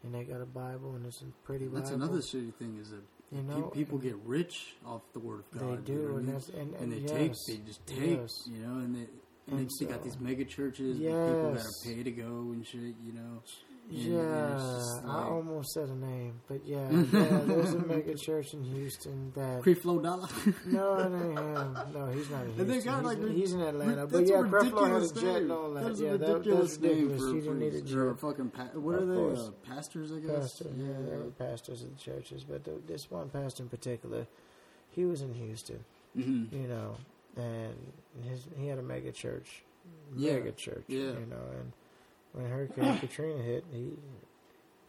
Speaker 2: and they got a Bible and it's a pretty
Speaker 1: That's
Speaker 2: Bible.
Speaker 1: another shitty thing is that
Speaker 2: you know
Speaker 1: people get rich off the word of God.
Speaker 2: they do
Speaker 1: you know
Speaker 2: and that's and,
Speaker 1: and
Speaker 2: and
Speaker 1: they
Speaker 2: yes,
Speaker 1: take, they just take,
Speaker 2: yes.
Speaker 1: you know, and they. And,
Speaker 2: And
Speaker 1: they, they got these mega churches, but people gotta
Speaker 2: Yes.
Speaker 1: pay to go and shit, you know. and-
Speaker 2: Yeah,
Speaker 1: and it's
Speaker 2: I almost said a name, but yeah, yeah there's a mega church in Houston that
Speaker 1: Creflo Dollar.
Speaker 2: no, it ain't him. No, he's not in Houston.
Speaker 1: they got,
Speaker 2: he's,
Speaker 1: like,
Speaker 2: he's in Atlanta, but yeah, Creflo had a jet and all that.
Speaker 1: That's a
Speaker 2: yeah, that,
Speaker 1: ridiculous
Speaker 2: that's
Speaker 1: name
Speaker 2: ridiculous.
Speaker 1: for,
Speaker 2: you didn't need a jet.
Speaker 1: fucking pa- what
Speaker 2: Of
Speaker 1: are they? Uh, pastors, I guess.
Speaker 2: pastor. Yeah, they were pastors of the churches, but the, this one pastor in particular, he was in Houston,
Speaker 1: hmm
Speaker 2: you know, and his he had a mega church,
Speaker 1: Yeah.
Speaker 2: mega church,
Speaker 1: Yeah.
Speaker 2: you know, and when Hurricane Katrina hit, he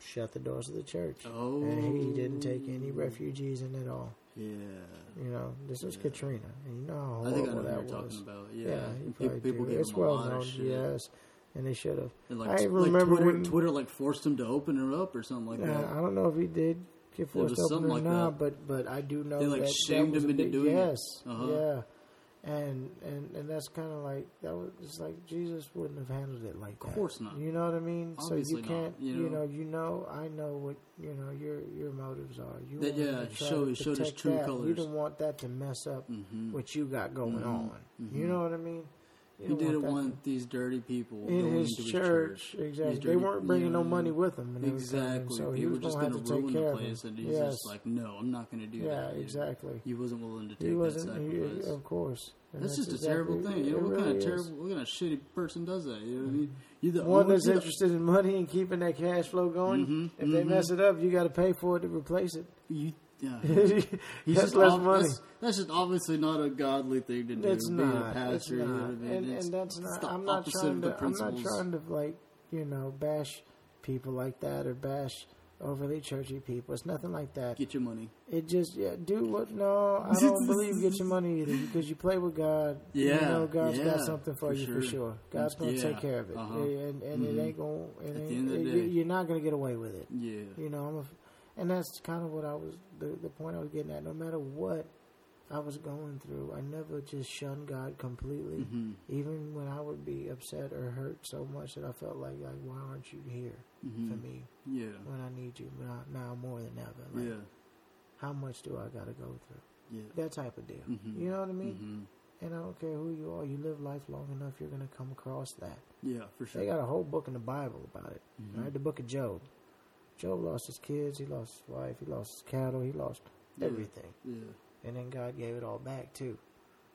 Speaker 2: shut the doors of the church,
Speaker 1: Oh,
Speaker 2: and he didn't take any refugees in at all.
Speaker 1: Yeah,
Speaker 2: You know, this was
Speaker 1: Yeah.
Speaker 2: Katrina, and you know how
Speaker 1: I think I
Speaker 2: horrible
Speaker 1: know
Speaker 2: that
Speaker 1: what you're
Speaker 2: was.
Speaker 1: talking about.
Speaker 2: Yeah,
Speaker 1: Yeah,
Speaker 2: probably
Speaker 1: people gave
Speaker 2: It's well known, yes, and they should have.
Speaker 1: And like,
Speaker 2: I remember
Speaker 1: like Twitter,
Speaker 2: when-
Speaker 1: Twitter like forced him to open it up or something like
Speaker 2: Uh,
Speaker 1: that.
Speaker 2: I don't know if he did get forced open it
Speaker 1: like
Speaker 2: now,
Speaker 1: that.
Speaker 2: but but I do know
Speaker 1: They, like,
Speaker 2: that
Speaker 1: shamed
Speaker 2: that
Speaker 1: him into
Speaker 2: big-
Speaker 1: doing it.
Speaker 2: yes,
Speaker 1: Uh-huh.
Speaker 2: yeah, and and and that's kind of like that was it's like Jesus wouldn't have handled it like
Speaker 1: Of
Speaker 2: that.
Speaker 1: course not.
Speaker 2: You know what I mean?
Speaker 1: Obviously
Speaker 2: so you
Speaker 1: not,
Speaker 2: can't.
Speaker 1: you
Speaker 2: You
Speaker 1: know?
Speaker 2: know, you know. I know what you know. Your your motives are. You
Speaker 1: That- yeah, show-
Speaker 2: to
Speaker 1: his true
Speaker 2: that. You don't want that to mess up
Speaker 1: hmm
Speaker 2: what you got going
Speaker 1: Mhm.
Speaker 2: on. You
Speaker 1: Mhm.
Speaker 2: know what I mean? You
Speaker 1: He didn't
Speaker 2: to-
Speaker 1: want these dirty people
Speaker 2: in
Speaker 1: going
Speaker 2: his
Speaker 1: into
Speaker 2: church,
Speaker 1: his church.
Speaker 2: exactly. They weren't bringing
Speaker 1: you
Speaker 2: no money with them. When they were coming,
Speaker 1: Exactly.
Speaker 2: so he was
Speaker 1: just
Speaker 2: going to
Speaker 1: gonna
Speaker 2: have to take
Speaker 1: ruin the place, and he's
Speaker 2: yes.
Speaker 1: just like, no, I'm not going to do
Speaker 2: yeah,
Speaker 1: that. Know?
Speaker 2: exactly.
Speaker 1: He wasn't willing to take
Speaker 2: He wasn't.
Speaker 1: that
Speaker 2: He,
Speaker 1: sacrifice.
Speaker 2: of course. And
Speaker 1: that's just a terrible thing. You know what kind
Speaker 2: really
Speaker 1: of
Speaker 2: is.
Speaker 1: terrible, what kind of shitty person does that? You know what I mean? You're the
Speaker 2: One that's interested in money and keeping that cash flow going.
Speaker 1: Mhm,
Speaker 2: If they
Speaker 1: mhm.
Speaker 2: mess it up, you got to pay for it to replace it.
Speaker 1: You, yeah.
Speaker 2: He's that's
Speaker 1: just
Speaker 2: less
Speaker 1: ob-
Speaker 2: money.
Speaker 1: That's, that's just obviously not a godly thing to do.
Speaker 2: It's not.
Speaker 1: a pastor,
Speaker 2: it's
Speaker 1: you know
Speaker 2: not.
Speaker 1: I mean?
Speaker 2: And,
Speaker 1: It's-
Speaker 2: and that's not. I'm not trying to. I'm not trying to like you know bash people like that or bash overly churchy people. It's nothing like that.
Speaker 1: Get your money.
Speaker 2: It just yeah, do what? No, I don't believe get your money either because you play with God. Yeah, you
Speaker 1: Yeah,
Speaker 2: know God's got something for,
Speaker 1: for
Speaker 2: you for
Speaker 1: sure.
Speaker 2: sure. God's gonna
Speaker 1: Yeah,
Speaker 2: take care of it,
Speaker 1: uh-huh.
Speaker 2: and and it
Speaker 1: Mhm.
Speaker 2: ain't gonna. It
Speaker 1: At the
Speaker 2: ain't,
Speaker 1: end of the
Speaker 2: it-
Speaker 1: day.
Speaker 2: you're not gonna get away with it.
Speaker 1: Yeah.
Speaker 2: You know, I'm a, and that's kind of what I was the the point I was getting at. No matter what I was going through, I never just shunned God completely.
Speaker 1: hmm
Speaker 2: Even when I would be upset or hurt so much that I felt like like why aren't you here
Speaker 1: hmm
Speaker 2: for me
Speaker 1: Yeah.
Speaker 2: when I need you now, now more than ever? Like,
Speaker 1: Yeah.
Speaker 2: How much do I got to go through?
Speaker 1: Yeah.
Speaker 2: That type of deal.
Speaker 1: Mhm.
Speaker 2: You know what I mean?
Speaker 1: hmm
Speaker 2: And I don't care who you are. You live life long enough, you're going to come across that.
Speaker 1: Yeah, for sure.
Speaker 2: They got a whole book in the Bible about it.
Speaker 1: Mhm.
Speaker 2: Right, the book of Job. Job lost his kids, he lost his wife, he lost his cattle, he lost
Speaker 1: Yeah.
Speaker 2: everything.
Speaker 1: Yeah.
Speaker 2: And then God gave it all back too,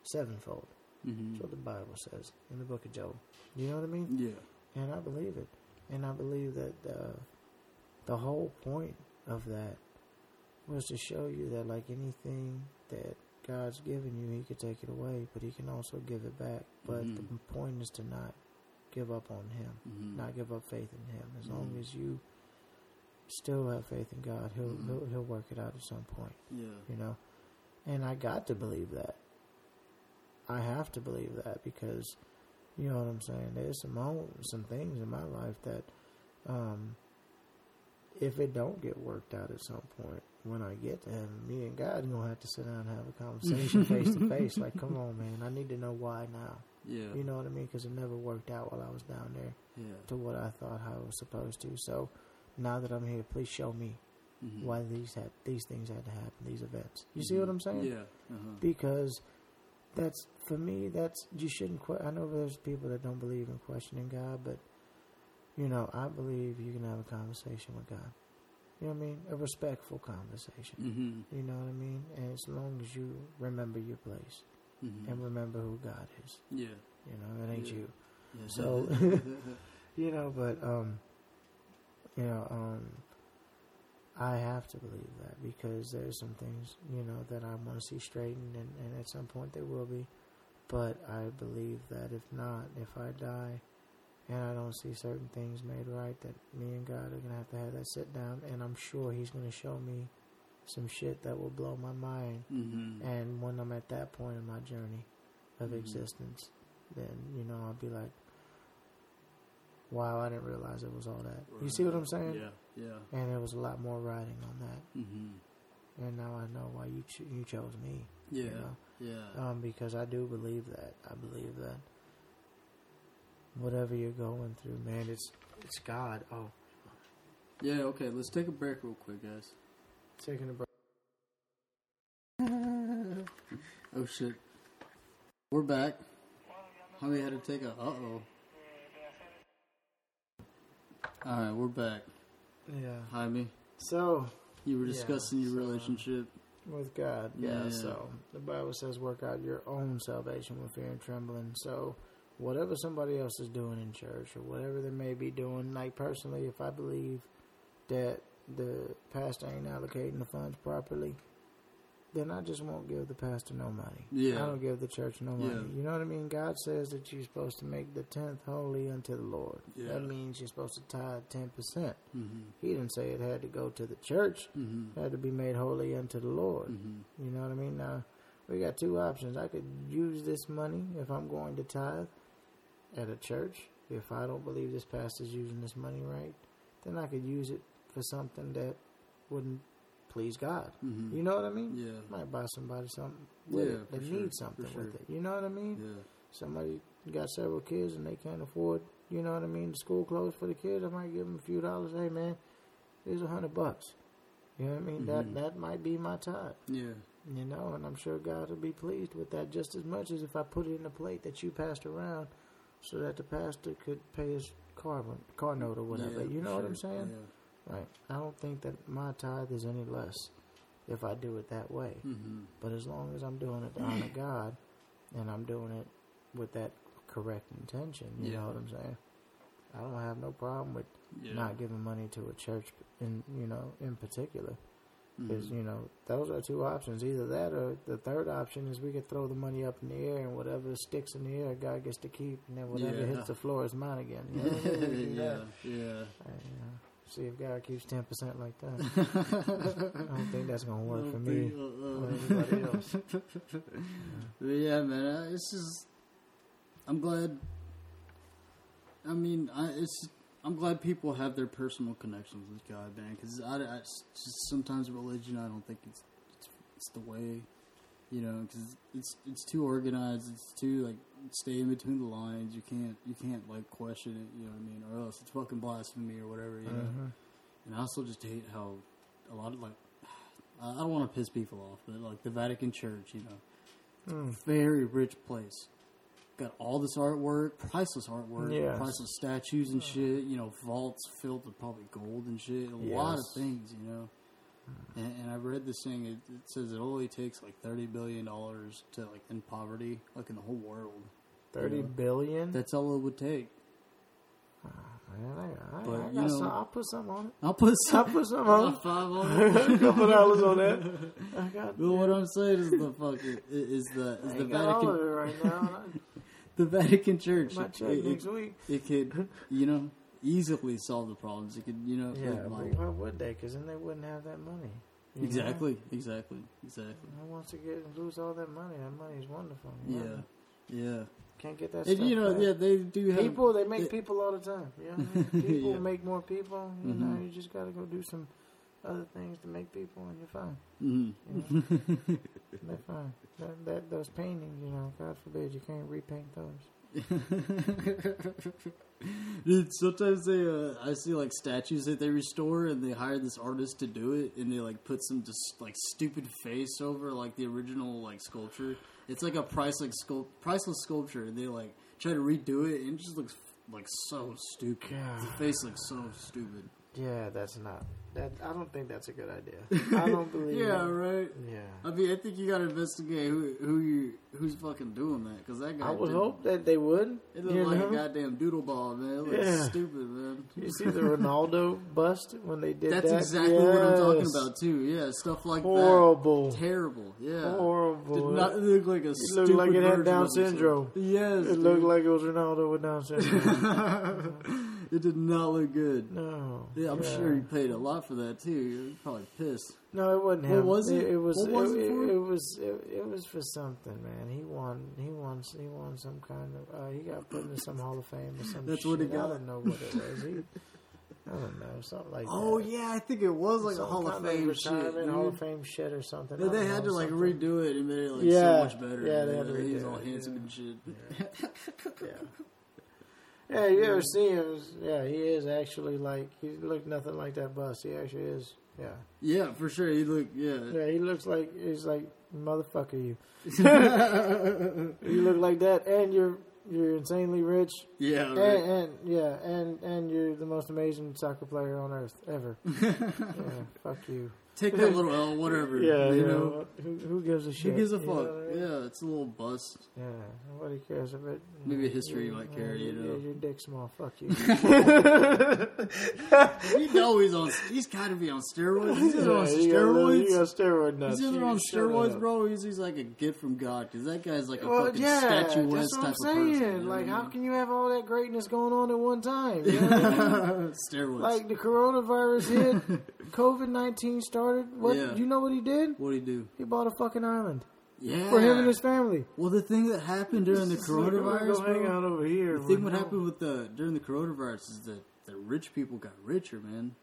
Speaker 2: sevenfold.
Speaker 1: hmm
Speaker 2: That's what the Bible says in the book of Job. You know what I mean?
Speaker 1: Yeah.
Speaker 2: and I believe it, and I believe that uh, the whole point of that was to show you that like anything that God's given you, He could take it away, but He can also give it back. But
Speaker 1: Mhm.
Speaker 2: the point is to not give up on Him,
Speaker 1: Mhm.
Speaker 2: not give up faith in Him. As long
Speaker 1: Mhm.
Speaker 2: as you still have faith in God, He'll
Speaker 1: Mhm.
Speaker 2: He'll He'll work it out at some point.
Speaker 1: Yeah.
Speaker 2: You know, and I got to believe that. I have to believe that because, you know what I'm saying. There's some moments, some things in my life that, um, if it don't get worked out at some point, when I get to heaven, me and God gonna have to sit down and have a conversation face to face. Like, come on, man, I need to know why now.
Speaker 1: Yeah.
Speaker 2: You know what I mean? Because it never worked out while I was down there
Speaker 1: Yeah.
Speaker 2: to what I thought I was supposed to. So now that I'm here, please show me
Speaker 1: Mhm.
Speaker 2: why these had these things had to happen, these events. You see what I'm saying?
Speaker 1: Yeah. Uh-huh.
Speaker 2: Because that's for me. That's you shouldn't. Que- I know there's people that don't believe in questioning God, but you know, I believe you can have a conversation with God. You know what I mean? A respectful conversation.
Speaker 1: Mm-hmm.
Speaker 2: You know what I mean? And as long as you remember your place
Speaker 1: Mm-hmm.
Speaker 2: and remember who God is,
Speaker 1: Yeah.
Speaker 2: you know, it ain't
Speaker 1: Yeah.
Speaker 2: you.
Speaker 1: yeah.
Speaker 2: So- You know, but um, you know, um, I have to believe that because there's some things you know that I want to see straightened, and, and at some point they will be. But I believe that if not, if I die, and I don't see certain things made right, that me and God are gonna have to have that sit down, and I'm sure He's gonna show me some shit that will blow my mind.
Speaker 1: mm-hmm.
Speaker 2: And when I'm at that point in my journey of
Speaker 1: Mhm.
Speaker 2: existence, then you know I'll be like, "Wow, I didn't realize it was all that." You see what I'm saying?
Speaker 1: Yeah. Yeah.
Speaker 2: And there was a lot more writing on that,
Speaker 1: Mm-hmm.
Speaker 2: and now I know why you cho- you chose me.
Speaker 1: Yeah.
Speaker 2: You know?
Speaker 1: Yeah.
Speaker 2: Um, because I do believe that. I believe that whatever you're going through, man, it's it's God. Oh,
Speaker 1: yeah. Okay. Let's take a break real quick, guys.
Speaker 2: taking a break.
Speaker 1: Oh shit. We're back. Honey had to take a. Uh oh. All right, we're back.
Speaker 2: Yeah.
Speaker 1: Jaime,
Speaker 2: So
Speaker 1: you were
Speaker 2: Yeah,
Speaker 1: discussing your
Speaker 2: so-
Speaker 1: relationship.
Speaker 2: with God. Yeah,
Speaker 1: Yeah.
Speaker 2: So the Bible says, "Work out your own salvation with fear and trembling." So whatever somebody else is doing in church or whatever they may be doing, like personally, if I believe that the pastor ain't allocating the funds properly, then I just won't give the pastor no money.
Speaker 1: Yeah.
Speaker 2: I don't give the church no money.
Speaker 1: Yeah.
Speaker 2: You know what I mean? God says that you're supposed to make the tenth holy unto the Lord.
Speaker 1: Yeah.
Speaker 2: That means you're supposed to tithe ten percent.
Speaker 1: Mm-hmm.
Speaker 2: He didn't say it had to go to the church.
Speaker 1: Mm-hmm.
Speaker 2: It had to be made holy unto the Lord.
Speaker 1: Mm-hmm.
Speaker 2: You know what I mean? Now, we got two options. I could use this money if I'm going to tithe at a church. If I don't believe this pastor's using this money right, then I could use it for something that wouldn't please God.
Speaker 1: Mm-hmm.
Speaker 2: You know what I mean?
Speaker 1: Yeah.
Speaker 2: Might buy somebody something with
Speaker 1: Yeah,
Speaker 2: it
Speaker 1: for sure,
Speaker 2: needs something
Speaker 1: for
Speaker 2: with
Speaker 1: sure.
Speaker 2: it. You know what I mean?
Speaker 1: Yeah.
Speaker 2: Somebody got several kids and they can't afford, you know what I mean, school clothes for the kids. I might give them a few dollars. Hey, man, here's a hundred bucks. You know what I mean?
Speaker 1: Mhm.
Speaker 2: That that might be my tithe.
Speaker 1: Yeah.
Speaker 2: You know, and I'm sure God will be pleased with that just as much as if I put it in a plate that you passed around so that the pastor could pay his car car note or whatever.
Speaker 1: Yeah,
Speaker 2: you know
Speaker 1: for
Speaker 2: what I'm
Speaker 1: sure.
Speaker 2: saying? Right. I don't think that my tithe is any less if I do it that way.
Speaker 1: Mm-hmm.
Speaker 2: But as long as I'm doing it to honor God and I'm doing it with that correct intention, you
Speaker 1: Yeah.
Speaker 2: know what I'm saying? I don't have no problem with
Speaker 1: Yeah.
Speaker 2: not giving money to a church in you know in particular. Because
Speaker 1: Mhm.
Speaker 2: you know those are two options. Either that, or the third option is we could throw the money up in the air, and whatever sticks in the air, God gets to keep, and then whatever
Speaker 1: Yeah.
Speaker 2: hits the floor is mine again. You know what I mean? We can do
Speaker 1: yeah.
Speaker 2: that.
Speaker 1: Yeah.
Speaker 2: And, you know, see if God keeps ten percent like that. I don't think that's gonna work for me or anybody else.
Speaker 1: But yeah, man, uh, it's just. I'm glad. I mean, I it's. I'm glad people have their personal connections with God, man. Because I, I just sometimes religion, I don't think it's it's, it's the way, you know. Because it's it's too organized. It's too like stay in between the lines. You can't you can't like question it. You know what I mean? Or else it's fucking blasphemy or whatever. You know.
Speaker 2: Mhm.
Speaker 1: And I also just hate how a lot of like I don't want to piss people off, but like the Vatican Church, you know,
Speaker 2: Mm.
Speaker 1: very rich place. Got all this artwork, priceless artwork,
Speaker 2: Yes.
Speaker 1: priceless statues and shit. You know, vaults filled with probably gold and shit. A lot of things, you know. And, and I read this thing. It, it says it only takes like thirty billion dollars to like end poverty, like in the whole world.
Speaker 2: Thirty
Speaker 1: Yeah.
Speaker 2: billion.
Speaker 1: That's all it would take.
Speaker 2: Ah, man, I, I,
Speaker 1: But,
Speaker 2: I
Speaker 1: know,
Speaker 2: some, I'll put something on it.
Speaker 1: I'll put
Speaker 2: I'll put something on
Speaker 1: I'll five on
Speaker 2: it.
Speaker 1: it.
Speaker 2: a couple dollars on that. I got.
Speaker 1: What I'm saying is the fucking is the is the
Speaker 2: ain't got all of it
Speaker 1: Vatican
Speaker 2: right now.
Speaker 1: the Vatican Church.
Speaker 2: My check
Speaker 1: it,
Speaker 2: next
Speaker 1: it,
Speaker 2: week.
Speaker 1: it could you know easily solve the problems. It could you know
Speaker 2: Yeah,
Speaker 1: like,
Speaker 2: why would they? Because then they wouldn't have that money. you know?
Speaker 1: exactly exactly exactly.
Speaker 2: Who wants to get lose all that money? That money is wonderful.
Speaker 1: Yeah
Speaker 2: know?
Speaker 1: yeah.
Speaker 2: Can't get that
Speaker 1: And
Speaker 2: stuff
Speaker 1: you know
Speaker 2: back.
Speaker 1: yeah they do have
Speaker 2: people they make
Speaker 1: they-
Speaker 2: people all the time. You know what I mean? People
Speaker 1: Yeah.
Speaker 2: make more people. You know,
Speaker 1: Mhm.
Speaker 2: you just got to go do some other things to make people, and you're fine.
Speaker 1: Mhm.
Speaker 2: They're fine. That, that those paintings, you know, God forbid you can't repaint those.
Speaker 1: Dude, sometimes they, uh, I see like statues that they restore, and they hire this artist to do it, and they like put some just like stupid face over like the original like sculpture. It's like a priceless sculpt, priceless sculpture, and they like try to redo it, and it just looks like so stupid.
Speaker 2: God.
Speaker 1: The face looks so stupid.
Speaker 2: Yeah, that's not. That I don't think that's a good idea. I don't believe.
Speaker 1: Yeah,
Speaker 2: that.
Speaker 1: right.
Speaker 2: Yeah.
Speaker 1: I mean, I think you gotta investigate who who you who's fucking doing that, because that guy.
Speaker 2: I would
Speaker 1: did-
Speaker 2: hope that they would.
Speaker 1: It looked
Speaker 2: you
Speaker 1: like
Speaker 2: know?
Speaker 1: a goddamn doodle ball, man. It looks
Speaker 2: Yeah.
Speaker 1: stupid, man.
Speaker 2: You see the Ronaldo bust when they did
Speaker 1: That's
Speaker 2: that?
Speaker 1: exactly what I'm talking about too. Yeah, stuff like that.
Speaker 2: Horrible.
Speaker 1: that. Terrible. Yeah.
Speaker 2: Horrible.
Speaker 1: Did not look like a
Speaker 2: It
Speaker 1: stupid
Speaker 2: looked like it had Down syndrome.
Speaker 1: Yes.
Speaker 2: It looked like it was Ronaldo with Down syndrome.
Speaker 1: it did not look good.
Speaker 2: no.
Speaker 1: Yeah, I'm
Speaker 2: Yeah.
Speaker 1: sure he paid a lot for that too. He was probably pissed.
Speaker 2: No, it wasn't
Speaker 1: What
Speaker 2: him.
Speaker 1: was it?
Speaker 2: It, was.
Speaker 1: What was
Speaker 2: it,
Speaker 1: it for?
Speaker 2: it was. It, it was for something, man. He won. He won. He won some kind of. Uh, he got put into some Hall of Fame or something.
Speaker 1: That's what he got?
Speaker 2: I don't know what it was. He, I don't know something like
Speaker 1: Oh
Speaker 2: that.
Speaker 1: yeah, I think it was like
Speaker 2: Some
Speaker 1: a Hall of Fame shit.
Speaker 2: retirement Hall of Fame shit or something.
Speaker 1: They, they had
Speaker 2: know,
Speaker 1: to like
Speaker 2: something.
Speaker 1: redo it and made it like
Speaker 2: Yeah.
Speaker 1: so much better.
Speaker 2: Yeah, they had to redo
Speaker 1: all
Speaker 2: it,
Speaker 1: handsome
Speaker 2: yeah.
Speaker 1: and shit.
Speaker 2: Yeah. Yeah, you ever see him? Yeah, he is actually like he looked nothing like that bust. He actually is. Yeah,
Speaker 1: Yeah, for sure. He look. Yeah.
Speaker 2: yeah. He looks like he's like motherfucker. You. you look like that, and you're you're insanely rich,
Speaker 1: Yeah.
Speaker 2: and, and yeah, and and you're the most amazing soccer player on earth ever. yeah, fuck you.
Speaker 1: Take that little L, whatever.
Speaker 2: Yeah,
Speaker 1: you know.
Speaker 2: know, who, who gives a shit?
Speaker 1: Who gives a fuck?
Speaker 2: know what I mean?
Speaker 1: Yeah, it's a little bust.
Speaker 2: Yeah, nobody cares if it.
Speaker 1: Maybe history you might care, you know.
Speaker 2: Yeah, your dick small. Fuck you.
Speaker 1: You know he's on. He's got to be on steroids. He's on
Speaker 2: Yeah, you got-
Speaker 1: steroids.
Speaker 2: You got steroid nuts.
Speaker 1: He's either on steroids, bro. He's, he's like a gift from God because that guy's like a
Speaker 2: Well,
Speaker 1: fucking
Speaker 2: yeah,
Speaker 1: statuesque
Speaker 2: that's what
Speaker 1: type
Speaker 2: I'm
Speaker 1: of
Speaker 2: saying.
Speaker 1: person.
Speaker 2: like, how can you have all that greatness going on at one time? You know what I mean?
Speaker 1: I mean? steroids?
Speaker 2: like the coronavirus hit, COVID nineteen started. What
Speaker 1: Yeah.
Speaker 2: you know what he did?
Speaker 1: what do you do?
Speaker 2: He bought a fucking island
Speaker 1: Yeah,
Speaker 2: for him and his family.
Speaker 1: Well, the thing that happened during the oh, coronavirus,
Speaker 2: Go hang out over here.
Speaker 1: the thing what happened with the during the coronavirus is that the rich people got richer, man.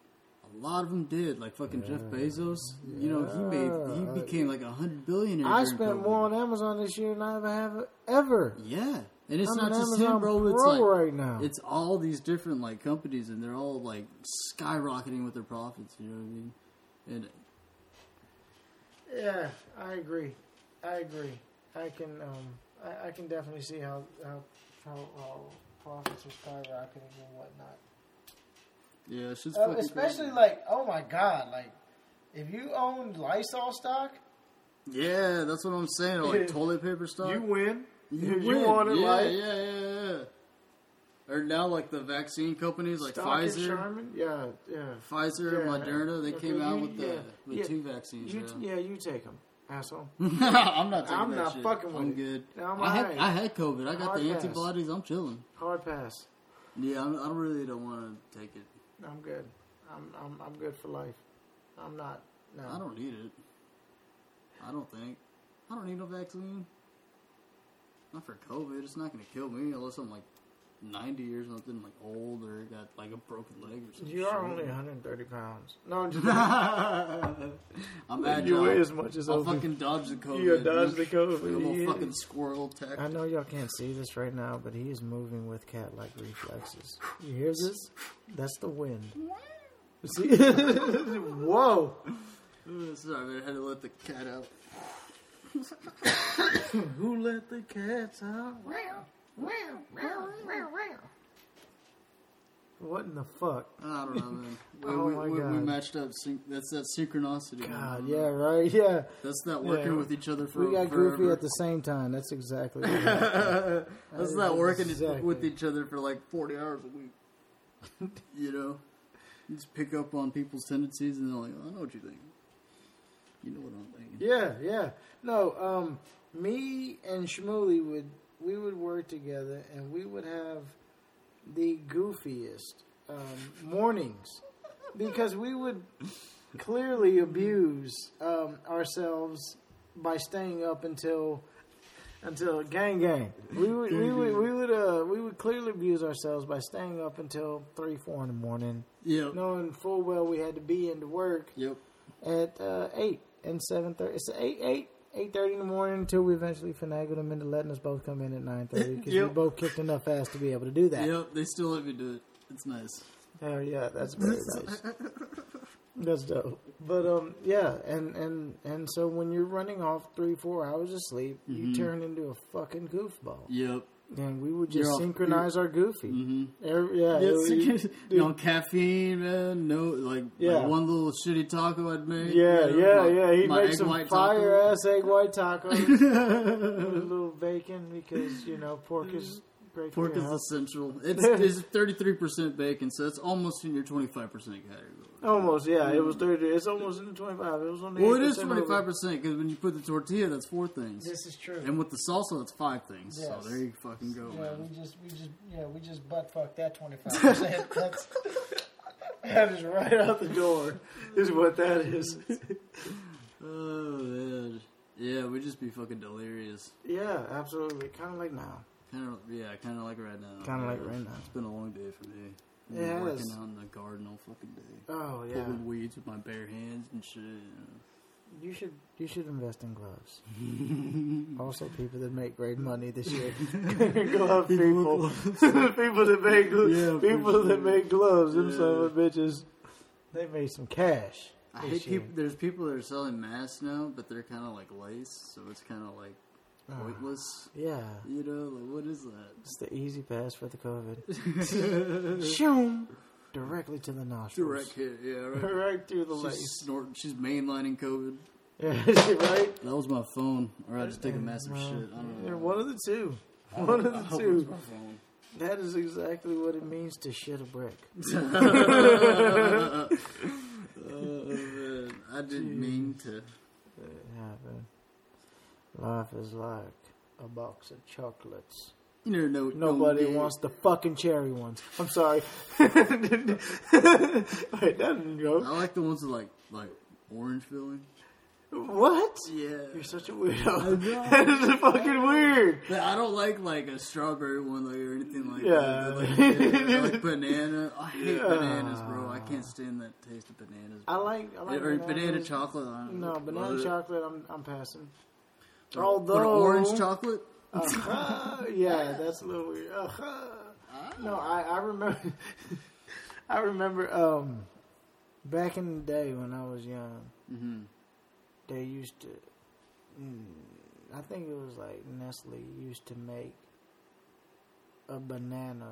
Speaker 1: A lot of them did, like fucking Jeff Bezos. You know, he made he became like a hundred billionaire.
Speaker 2: I spent
Speaker 1: COVID.
Speaker 2: more on Amazon this year than I ever have ever.
Speaker 1: Yeah, and it's
Speaker 2: I'm
Speaker 1: not just
Speaker 2: Amazon
Speaker 1: him, bro. It's
Speaker 2: pro
Speaker 1: like
Speaker 2: right now.
Speaker 1: it's all these different like companies, and they're all like skyrocketing with their profits. You know what I mean? And
Speaker 2: Yeah, I agree. I agree. I can um I, I can definitely see how how how, how profits are skyrocketing and whatnot.
Speaker 1: yeah, it's just
Speaker 2: Uh, especially
Speaker 1: crazy.
Speaker 2: like oh my god, like if you own Lysol stock,
Speaker 1: yeah, that's what I'm saying. Or like toilet paper stock.
Speaker 2: you win.
Speaker 1: You,
Speaker 2: you want it,
Speaker 1: yeah,
Speaker 2: like-
Speaker 1: yeah, yeah, yeah. Or now, like the vaccine companies, like
Speaker 2: Stock
Speaker 1: Pfizer?
Speaker 2: Yeah, yeah.
Speaker 1: Pfizer,
Speaker 2: Yeah.
Speaker 1: Moderna, they came out with the with
Speaker 2: yeah.
Speaker 1: two vaccines.
Speaker 2: You,
Speaker 1: yeah.
Speaker 2: yeah, you take them, asshole.
Speaker 1: I'm not taking
Speaker 2: I'm
Speaker 1: that
Speaker 2: not
Speaker 1: shit.
Speaker 2: fucking with
Speaker 1: I'm
Speaker 2: it.
Speaker 1: good.
Speaker 2: No, I'm
Speaker 1: I had
Speaker 2: alright.
Speaker 1: I had COVID. I got
Speaker 2: Hard
Speaker 1: the
Speaker 2: pass.
Speaker 1: antibodies. I'm chilling.
Speaker 2: Hard pass.
Speaker 1: Yeah, I'm, I really don't want to take it.
Speaker 2: I'm good. I'm I'm I'm good for life. I'm not. No.
Speaker 1: I don't need it. I don't think. I don't need no vaccine. Not for COVID. It's not going to kill me unless I'm like 90 or something, like old or got like a broken leg or something.
Speaker 2: You are only 130 pounds. No, I'm just.
Speaker 1: I'm
Speaker 2: you weigh as much as
Speaker 1: I'll fucking dodge the COVID.
Speaker 2: You dodge the COVID.
Speaker 1: Like a little fucking squirrel tactic.
Speaker 2: I know y'all can't see this right now, but he is moving with cat-like reflexes. You hear this? That's the wind. See? Whoa!
Speaker 1: Sorry, man. I had to let the cat out.
Speaker 2: Who let the cats out? What in the fuck?
Speaker 1: I don't know, man. We,
Speaker 2: Oh
Speaker 1: we,
Speaker 2: my
Speaker 1: we, we matched up. Syn- that's that synchronicity. man.
Speaker 2: God, yeah, right, yeah.
Speaker 1: That's not working
Speaker 2: Yeah.
Speaker 1: with each other for
Speaker 2: We got
Speaker 1: forever.
Speaker 2: goofy at the same time. That's exactly what happened.
Speaker 1: That's
Speaker 2: is
Speaker 1: not working
Speaker 2: exactly-
Speaker 1: with each other for like 40 hours a week. You know, you just pick up on people's tendencies, and they're like, "I know what you think." You know what I'm thinking.
Speaker 2: Yeah, yeah. No, um, me and Shmuley would we would work together, and we would have the goofiest um, mornings because we would clearly abuse um, ourselves by staying up until until gang gang. We would we would we would uh, we would clearly abuse ourselves by staying up until three four in the morning,
Speaker 1: Yep.
Speaker 2: knowing full well we had to be into work
Speaker 1: Yep.
Speaker 2: at uh, eight and seven thirty. It's eight eight eight thirty in the morning until we eventually finagled them into letting us both come in at nine thirty because we both kicked enough ass to be able to do that.
Speaker 1: Yep. They still let me do it. It's nice.
Speaker 2: Oh yeah, that's very nice. That's dope. But um, yeah, and and and so when you're running off three four hours of sleep, you turn into a fucking goofball.
Speaker 1: Yep.
Speaker 2: And we would just
Speaker 1: off-
Speaker 2: synchronize our goofy.
Speaker 1: Mm-hmm.
Speaker 2: Every- yeah,
Speaker 1: you know, caffeine, man. No, like,
Speaker 2: Yeah.
Speaker 1: like one little shitty taco I'd make.
Speaker 2: Yeah,
Speaker 1: you know,
Speaker 2: yeah,
Speaker 1: my-
Speaker 2: yeah. He
Speaker 1: my
Speaker 2: makes some fire
Speaker 1: taco.
Speaker 2: ass egg white tacos with a little bacon because you know pork is great for
Speaker 1: Pork
Speaker 2: your
Speaker 1: is essential. It's it's thirty three percent bacon, so it's almost in your twenty five percent category.
Speaker 2: Almost, yeah. It was thirty. It's almost in the twenty-five. It was on the.
Speaker 1: Well, it is 25% because when you put the tortilla, that's four things,
Speaker 2: This is true.
Speaker 1: and with the salsa, that's five things.
Speaker 2: Yes.
Speaker 1: So there you fucking go,
Speaker 2: Yeah,
Speaker 1: man.
Speaker 2: we just, we just, yeah, we just butt fucked that twenty five percent. That's that is right out the door. Is what that is.
Speaker 1: Oh man, yeah, we'd just be fucking delirious.
Speaker 2: yeah, absolutely. Kind of like now.
Speaker 1: Kind of, yeah, kind of like right now.
Speaker 2: Kinda like right now.
Speaker 1: It's been a long day for me. Been working
Speaker 2: has.
Speaker 1: out in the garden all fucking day.
Speaker 2: Oh yeah.
Speaker 1: Pulling weeds with my bare hands and shit.
Speaker 2: You should, you should invest in gloves. also, people that make great money this year. glove people, people that make,
Speaker 1: Yeah,
Speaker 2: people that make gloves. Them
Speaker 1: Yeah.
Speaker 2: son of bitches. They made some cash.
Speaker 1: I hate people. There's people that are selling masks now, but they're kind of like lace, so it's kind of like. Pointless.
Speaker 2: Yeah,
Speaker 1: You know, like what is that?
Speaker 2: it's the easy pass for the COVID. Shoom, directly to the nostrils.
Speaker 1: Direct hit, yeah, right.
Speaker 2: right through the
Speaker 1: She's snorting. She's mainlining COVID.
Speaker 2: Yeah, right.
Speaker 1: That was my phone, or I just take a massive
Speaker 2: Uh,
Speaker 1: shit. I don't know.
Speaker 2: One of the two. One of the two.
Speaker 1: it's my phone.
Speaker 2: That is exactly what it means to shit a brick.
Speaker 1: oh man, I didn't mean to.
Speaker 2: It happened. Life is like a box of chocolates.
Speaker 1: Know. what
Speaker 2: Nobody
Speaker 1: don't
Speaker 2: wants the fucking cherry ones. I'm sorry. Wait, that didn't
Speaker 1: I like the ones with like like orange filling.
Speaker 2: What?
Speaker 1: Yeah.
Speaker 2: You're such a weirdo. That is fucking weird.
Speaker 1: But I don't like like a strawberry one like or anything like
Speaker 2: Yeah.
Speaker 1: that. Like, yeah, like banana. I hate
Speaker 2: Yeah.
Speaker 1: bananas, bro. I can't stand that taste of bananas.
Speaker 2: I like. I like
Speaker 1: or banana chocolate. I don't
Speaker 2: No,
Speaker 1: know.
Speaker 2: banana chocolate. I'm I'm passing. Although
Speaker 1: or orange chocolate.
Speaker 2: Uh-huh. yeah, that's a little weird. Uh-huh. No, I, I remember. I remember um, back in the day when I was young,
Speaker 1: hmm
Speaker 2: they used to. Mm, I think it was like Nestle used to make a banana,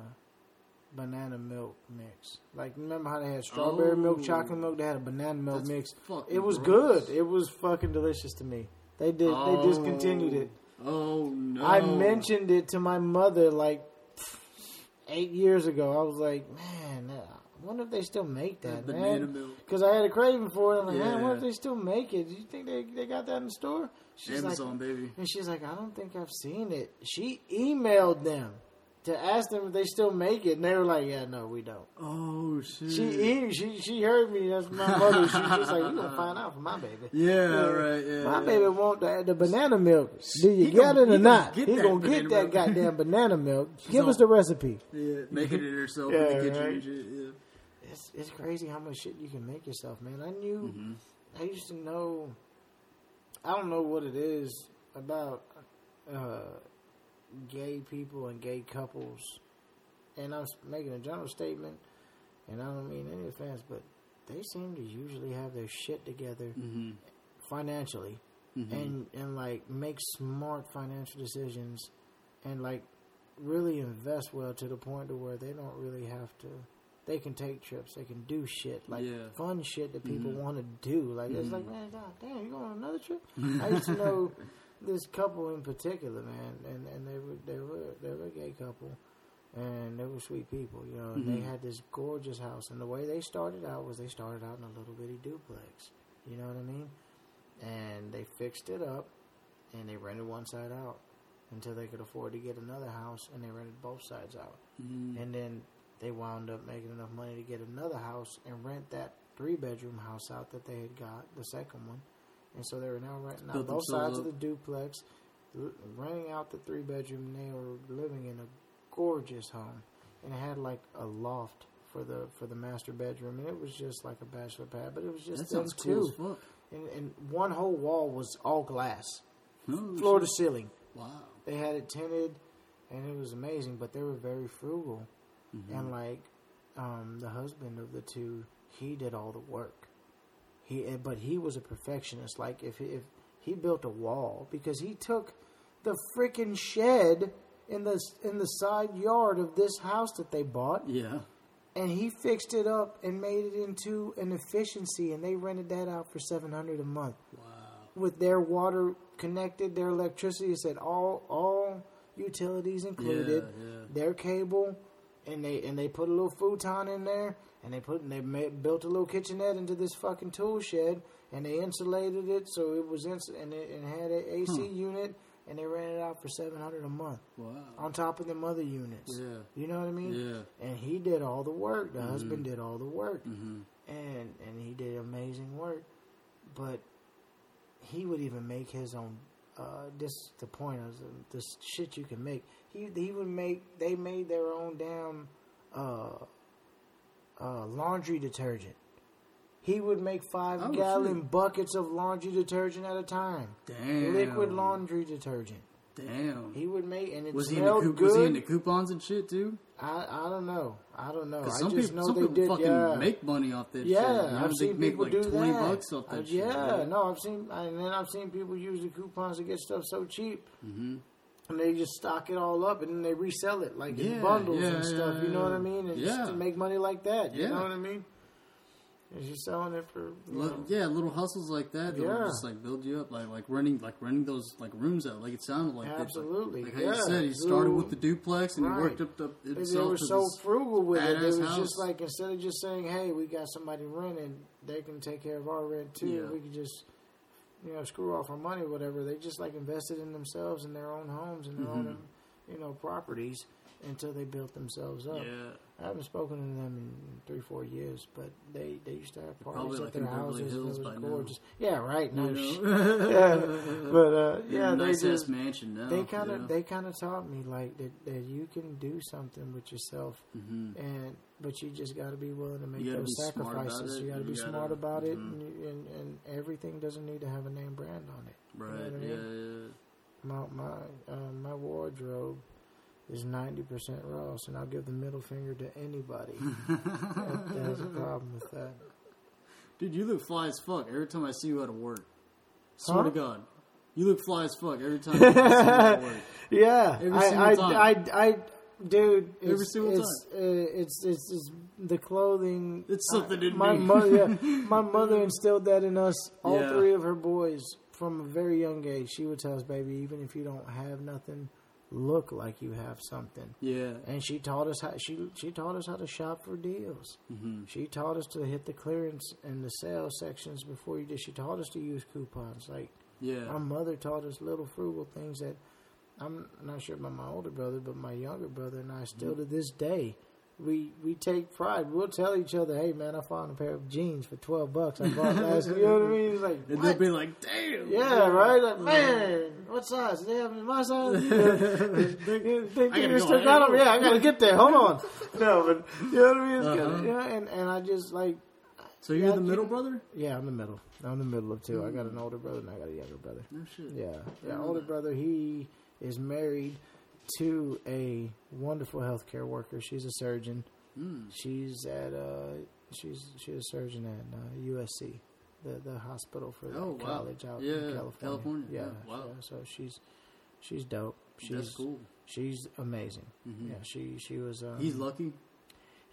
Speaker 2: banana milk mix. Like remember how they had strawberry milk,
Speaker 1: Oh.
Speaker 2: chocolate milk? They had a banana milk
Speaker 1: That's
Speaker 2: mix. It was
Speaker 1: gross.
Speaker 2: good. It was fucking delicious to me. They did. They discontinued it.
Speaker 1: Oh, oh no!
Speaker 2: I mentioned it to my mother like eight years ago. I was like, man, uh, I wonder if they still make that,
Speaker 1: That
Speaker 2: man. Because I had a craving for it. I'm like, man, what
Speaker 1: Yeah.
Speaker 2: if they still make it? Do you think they, they got that in the store? She's
Speaker 1: Amazon,
Speaker 2: like,
Speaker 1: baby.
Speaker 2: and she's like, I don't think I've seen it. She emailed them to ask them if they still make it, and they were like, yeah, no, we don't.
Speaker 1: Oh shit!
Speaker 2: She she she heard me. That's my mother. She's just like, you gonna find out for my baby.
Speaker 1: yeah, right. Yeah,
Speaker 2: My
Speaker 1: yeah.
Speaker 2: baby want the, the banana milk. Do you
Speaker 1: He
Speaker 2: get
Speaker 1: gonna-
Speaker 2: it or not? he gonna get that
Speaker 1: milk.
Speaker 2: goddamn banana milk. Give
Speaker 1: So-
Speaker 2: us the recipe.
Speaker 1: Yeah, making it herself
Speaker 2: Yeah,
Speaker 1: in the kitchen
Speaker 2: right.
Speaker 1: Yeah.
Speaker 2: It's it's crazy how much shit you can make yourself, man. I knew,
Speaker 1: Mm-hmm.
Speaker 2: I used to know. I don't know what it is about uh, gay people and gay couples, and I'm making a general statement, and I don't mean any offense, but they seem to usually have their shit together
Speaker 1: Mm-hmm.
Speaker 2: financially. and and like make smart financial decisions and like really invest well to the point to where they don't really have to they can take trips they can do shit like
Speaker 1: Yeah.
Speaker 2: fun shit that people
Speaker 1: Mhm.
Speaker 2: want to do like it's like man god damn you going on another trip i used to know this couple in particular man and and they were they were they were a gay couple and they were sweet people, you know. And they
Speaker 1: Mhm.
Speaker 2: had this gorgeous house, and the way they started out was they started out in a little bitty duplex. You know what I mean? And they fixed it up, and they rented one side out until they could afford to get another house, and they rented both sides out.
Speaker 1: Mhm.
Speaker 2: And then they wound up making enough money to get another house and rent that three bedroom house out that they had got, the second one. And so they were now renting out both sides of the duplex, renting out the three bedroom. and They were living in a gorgeous home, and it had like a loft for the for the master bedroom, and it was just like a bachelor pad, but it was just
Speaker 1: That
Speaker 2: them
Speaker 1: cool
Speaker 2: two. And, and one whole wall was all glass,
Speaker 1: Oh,
Speaker 2: floor to ceiling.
Speaker 1: Wow.
Speaker 2: They had it tinted, and it was amazing. But they were very frugal,
Speaker 1: Mhm.
Speaker 2: and like um, the husband of the two, he did all the work. He, eh, but he was a perfectionist. Like if he, if he built a wall because he took the freaking shed in the in the side yard of this house that they bought,
Speaker 1: Yeah.
Speaker 2: and he fixed it up and made it into an efficiency, and they rented that out for seven hundred a month
Speaker 1: Wow.
Speaker 2: with their water connected, their electricity. It said all all utilities included,
Speaker 1: Yeah, yeah.
Speaker 2: their cable, and they and they put a little futon in there, and they put and they made, built a little kitchenette into this fucking tool shed, and they insulated it so it was ins- and it, and had an AC
Speaker 1: Huh.
Speaker 2: unit, and they rented it out for seven hundred a month
Speaker 1: Wow.
Speaker 2: on top of them other units.
Speaker 1: Yeah.
Speaker 2: You know what I mean?
Speaker 1: Yeah.
Speaker 2: And he did all the work. The husband did all the work
Speaker 1: Mm-hmm.
Speaker 2: and and he did amazing work. But he would even make his own. Uh, this the point of the, this shit you can make. He he would make. They made their own damn uh, uh, laundry detergent. He would make five
Speaker 1: Oh,
Speaker 2: gallon
Speaker 1: shit.
Speaker 2: buckets of laundry detergent at a time.
Speaker 1: Damn.
Speaker 2: Liquid laundry detergent.
Speaker 1: Damn.
Speaker 2: He would make and it
Speaker 1: was he into
Speaker 2: smelled
Speaker 1: coup-
Speaker 2: good.
Speaker 1: was he into coupons and shit too?
Speaker 2: I I don't know. I don't know. I
Speaker 1: some
Speaker 2: just
Speaker 1: people,
Speaker 2: know
Speaker 1: some people
Speaker 2: did.
Speaker 1: fucking
Speaker 2: yeah.
Speaker 1: make money off that
Speaker 2: Yeah,
Speaker 1: shit. Know,
Speaker 2: I've seen people
Speaker 1: like
Speaker 2: do
Speaker 1: twenty
Speaker 2: that.
Speaker 1: bucks off that
Speaker 2: Uh,
Speaker 1: shit.
Speaker 2: yeah, no, I've seen, and then I've seen people use the coupons to get stuff so cheap,
Speaker 1: hmm
Speaker 2: and they just stock it all up and then they resell it like
Speaker 1: Yeah,
Speaker 2: in bundles
Speaker 1: yeah,
Speaker 2: and stuff. You know what I mean? And just
Speaker 1: yeah.
Speaker 2: to make money like that. You
Speaker 1: Yeah.
Speaker 2: know what I mean? And you're selling it for. You know,
Speaker 1: yeah, little hustles like that. They'll
Speaker 2: Yeah.
Speaker 1: just like build you up, like like renting like renting those like rooms out. Like it sounded like it, like-
Speaker 2: Absolutely,
Speaker 1: Like, how
Speaker 2: yeah.
Speaker 1: you said, he started with the duplex and
Speaker 2: Right.
Speaker 1: he worked up the
Speaker 2: They were so frugal with it. It was
Speaker 1: house.
Speaker 2: just like instead of just saying, "Hey, we got somebody renting, they can take care of our rent too.
Speaker 1: Yeah.
Speaker 2: We could just, you know, screw off our money, or whatever." They just like invested in themselves and their own homes and their
Speaker 1: Mhm.
Speaker 2: own, you know, properties until they built themselves up.
Speaker 1: yeah.
Speaker 2: I haven't spoken to them in three, four years, but they they used to have parties at
Speaker 1: like
Speaker 2: their houses.
Speaker 1: Hills
Speaker 2: and it was gorgeous. Yeah, right. No,
Speaker 1: You know?
Speaker 2: yeah, but uh, yeah,
Speaker 1: a
Speaker 2: they
Speaker 1: nice
Speaker 2: just
Speaker 1: ass mansion now.
Speaker 2: they kind of
Speaker 1: yeah.
Speaker 2: they kind of taught me like that, that you can do something with yourself
Speaker 1: Mhm.
Speaker 2: and but you just got to be willing to make
Speaker 1: You
Speaker 2: those
Speaker 1: be smart about
Speaker 2: sacrifices you got to be smart about it
Speaker 1: mhm.
Speaker 2: and, you, and and everything doesn't need to have a name brand on it
Speaker 1: Right.
Speaker 2: what I mean?
Speaker 1: Yeah.
Speaker 2: my my um, my wardrobe is 90% Ross and I'll give the middle finger to anybody that, that has a problem with that
Speaker 1: Dude, you look fly as fuck every time I see you at work. Swear
Speaker 2: Huh?
Speaker 1: to God. You look fly as fuck every time I see you at work.
Speaker 2: Yeah,
Speaker 1: Every
Speaker 2: I,
Speaker 1: single
Speaker 2: I,
Speaker 1: time.
Speaker 2: I, I, dude, it's,
Speaker 1: Every single
Speaker 2: it's, uh, it's, it's, it's the clothing.
Speaker 1: It's something
Speaker 2: I-
Speaker 1: in
Speaker 2: my
Speaker 1: me.
Speaker 2: mother, yeah, my mother instilled that in us. All
Speaker 1: Yeah.
Speaker 2: three of her boys from a very young age. She would tell us, "Baby, even if you don't have nothing, look like you have something."
Speaker 1: Yeah.
Speaker 2: And she taught us how she she taught us how to shop for deals.
Speaker 1: hmm
Speaker 2: She taught us to hit the clearance and the sales sections before you did. She taught us to use coupons. Like
Speaker 1: Yeah.
Speaker 2: my mother taught us little frugal things that I'm not sure about my older brother, but my younger brother and I still to this day we we take pride. We'll tell each other, "Hey man, I found a pair of jeans for twelve bucks. I bought last." you know what I mean? It's like,
Speaker 1: and
Speaker 2: what?
Speaker 1: they'll be like, damn.
Speaker 2: yeah, right. Like, man, what size? Do they have my size? You know, they, they, they,
Speaker 1: I gotta
Speaker 2: they
Speaker 1: go.
Speaker 2: still
Speaker 1: I
Speaker 2: got
Speaker 1: gotta
Speaker 2: them. Yeah, I gotta get there. Hold on. No, but you know what I mean?
Speaker 1: Uh-huh.
Speaker 2: good. Yeah, and and I just like
Speaker 1: So you're
Speaker 2: Yeah,
Speaker 1: the middle brother?
Speaker 2: yeah, I'm the middle. I'm the middle of two. I got an older brother and I got a younger brother.
Speaker 1: No shit.
Speaker 2: Yeah, yeah. Older brother, he is married to a wonderful healthcare worker. She's a surgeon.
Speaker 1: Mm.
Speaker 2: She's at uh, she's she's a surgeon at uh, USC, the the hospital for the
Speaker 1: Oh, wow.
Speaker 2: college out
Speaker 1: Yeah,
Speaker 2: in California.
Speaker 1: California.
Speaker 2: Yeah,
Speaker 1: Yeah, wow.
Speaker 2: yeah, so she's she's dope. She's
Speaker 1: That's cool.
Speaker 2: She's amazing.
Speaker 1: Mhm.
Speaker 2: Yeah, she she was. Um,
Speaker 1: He's lucky.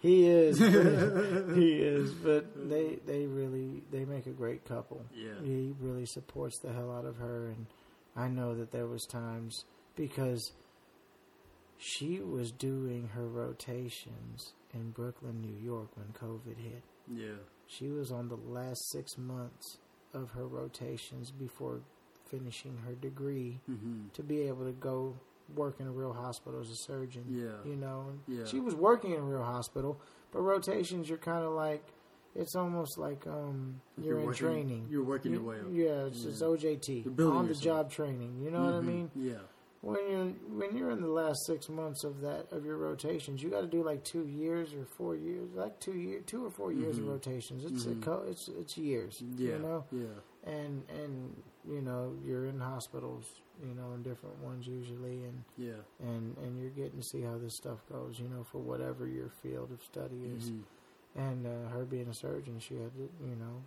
Speaker 2: he is. he is. But they they really they make a great couple.
Speaker 1: Yeah.
Speaker 2: He really supports the hell out of her, and I know that there was times because she was doing her rotations in Brooklyn, New York when COVID hit.
Speaker 1: Yeah.
Speaker 2: She was on the last six months of her rotations before finishing her degree
Speaker 1: Mm-hmm.
Speaker 2: to be able to go work in a real hospital as a surgeon.
Speaker 1: Yeah.
Speaker 2: You know,
Speaker 1: Yeah.
Speaker 2: she was working in a real hospital, but rotations, you're kind of like, it's almost like um, you're,
Speaker 1: you're
Speaker 2: in
Speaker 1: working-
Speaker 2: training.
Speaker 1: you're working your way up.
Speaker 2: Yeah, it's, it's
Speaker 1: Yeah.
Speaker 2: OJT,
Speaker 1: You're building
Speaker 2: on the job training. You know what I
Speaker 1: Mhm.
Speaker 2: mean?
Speaker 1: Yeah.
Speaker 2: When you're when you're in the last six months of that of your rotations, you got to do like two years or four years, like two year, two or four years of
Speaker 1: Mhm.
Speaker 2: rotations. It's
Speaker 1: Mhm.
Speaker 2: a co- it's it's years,
Speaker 1: Yeah.
Speaker 2: you know,
Speaker 1: Yeah.
Speaker 2: and and you know you're in hospitals, you know, in different ones usually, and
Speaker 1: Yeah.
Speaker 2: and and you're getting to see how this stuff goes, you know, for whatever your field of study is.
Speaker 1: Mhm.
Speaker 2: And uh, her being a surgeon, she had to, you know,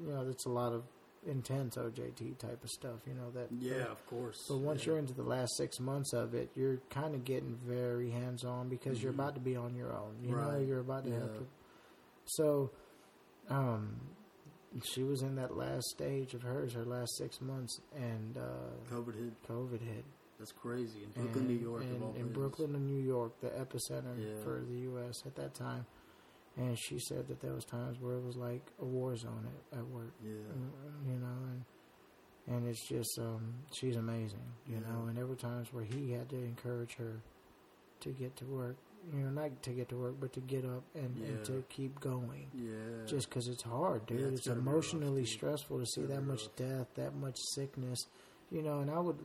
Speaker 2: you know, it's a lot of intense OJT type of stuff, you know that.
Speaker 1: Yeah, of course.
Speaker 2: But once
Speaker 1: yeah.
Speaker 2: you're into the last six months of it, you're kind of getting very hands on because you're
Speaker 1: Mhm.
Speaker 2: about to be on your own. You know, you're about to have to. So, um, she was in that last stage of hers, her last six months, and uh,
Speaker 1: COVID hit.
Speaker 2: COVID hit.
Speaker 1: That's crazy. In Brooklyn,
Speaker 2: And-
Speaker 1: New York,
Speaker 2: and in. Brooklyn and New York, the epicenter
Speaker 1: Yeah.
Speaker 2: for the U.S. at that time. And she said that there was times where it was like a war zone at, at work
Speaker 1: Yeah.
Speaker 2: mm, you know, and and it's just um, she's amazing, you
Speaker 1: Yeah.
Speaker 2: know. And there were times where he had to encourage her to get to work, you know, not to get to work, but to get up and,
Speaker 1: Yeah.
Speaker 2: and to keep going.
Speaker 1: Yeah.
Speaker 2: Just because it's hard, dude.
Speaker 1: Yeah,
Speaker 2: it's
Speaker 1: it's rough,
Speaker 2: emotionally stressful to see that much
Speaker 1: rough.
Speaker 2: death, that much sickness, you know. And I would,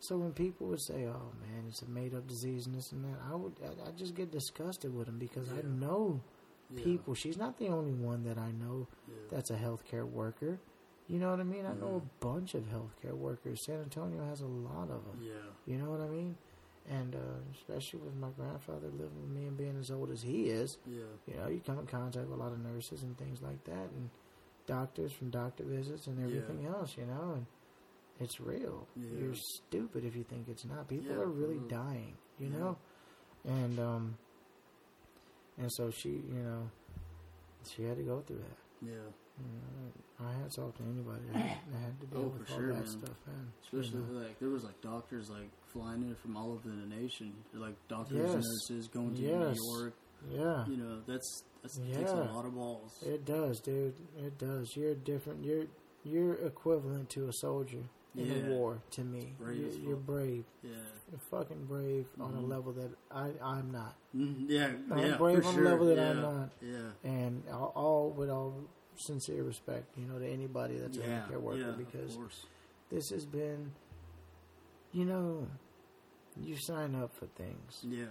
Speaker 2: so when people would say, "Oh man, it's a made up disease and this and that," I would, I, I just get disgusted with them because I know
Speaker 1: yeah.
Speaker 2: people. She's not the only one that I know
Speaker 1: Yeah.
Speaker 2: that's a healthcare worker. You know what I mean? I know a bunch of healthcare workers. San Antonio has a lot of them.
Speaker 1: Yeah.
Speaker 2: You know what I mean? And uh, especially with my grandfather living with me and being as old as he is,
Speaker 1: Yeah.
Speaker 2: you know, you come in contact with a lot of nurses and things like that, and doctors from doctor visits and everything else. You know, and it's real.
Speaker 1: Yeah.
Speaker 2: You're stupid if you think it's not. People
Speaker 1: Yeah,
Speaker 2: are really
Speaker 1: real.
Speaker 2: dying. You
Speaker 1: Yeah.
Speaker 2: know, and um, and so she, you know, she had to go through that.
Speaker 1: Yeah.
Speaker 2: You know, I had talked to anybody that that had to deal
Speaker 1: Oh,
Speaker 2: with
Speaker 1: for
Speaker 2: all
Speaker 1: sure,
Speaker 2: that
Speaker 1: man.
Speaker 2: stuff, man.
Speaker 1: Especially
Speaker 2: you know.
Speaker 1: like there was like doctors like flying in from all over the nation, like doctors
Speaker 2: Yes.
Speaker 1: and nurses going to
Speaker 2: Yes.
Speaker 1: New York.
Speaker 2: yeah,
Speaker 1: You know, that's that's takes a lot of balls.
Speaker 2: it does, dude. It does. You're different. You're you're equivalent to a soldier in
Speaker 1: Yeah.
Speaker 2: a war to me.
Speaker 1: Brave
Speaker 2: you're,
Speaker 1: as
Speaker 2: you're brave.
Speaker 1: yeah.
Speaker 2: You're fucking brave on a
Speaker 1: Mhm.
Speaker 2: level that I I'm not,
Speaker 1: Mhm, Yeah.
Speaker 2: I'm
Speaker 1: yeah.
Speaker 2: brave
Speaker 1: for
Speaker 2: on a
Speaker 1: sure.
Speaker 2: level that
Speaker 1: yeah.
Speaker 2: I'm not.
Speaker 1: Yeah.
Speaker 2: and all, all with all sincere respect, you know, to anybody that's a healthcare worker
Speaker 1: yeah,
Speaker 2: because this has been, you know, you sign up for things.
Speaker 1: Yeah.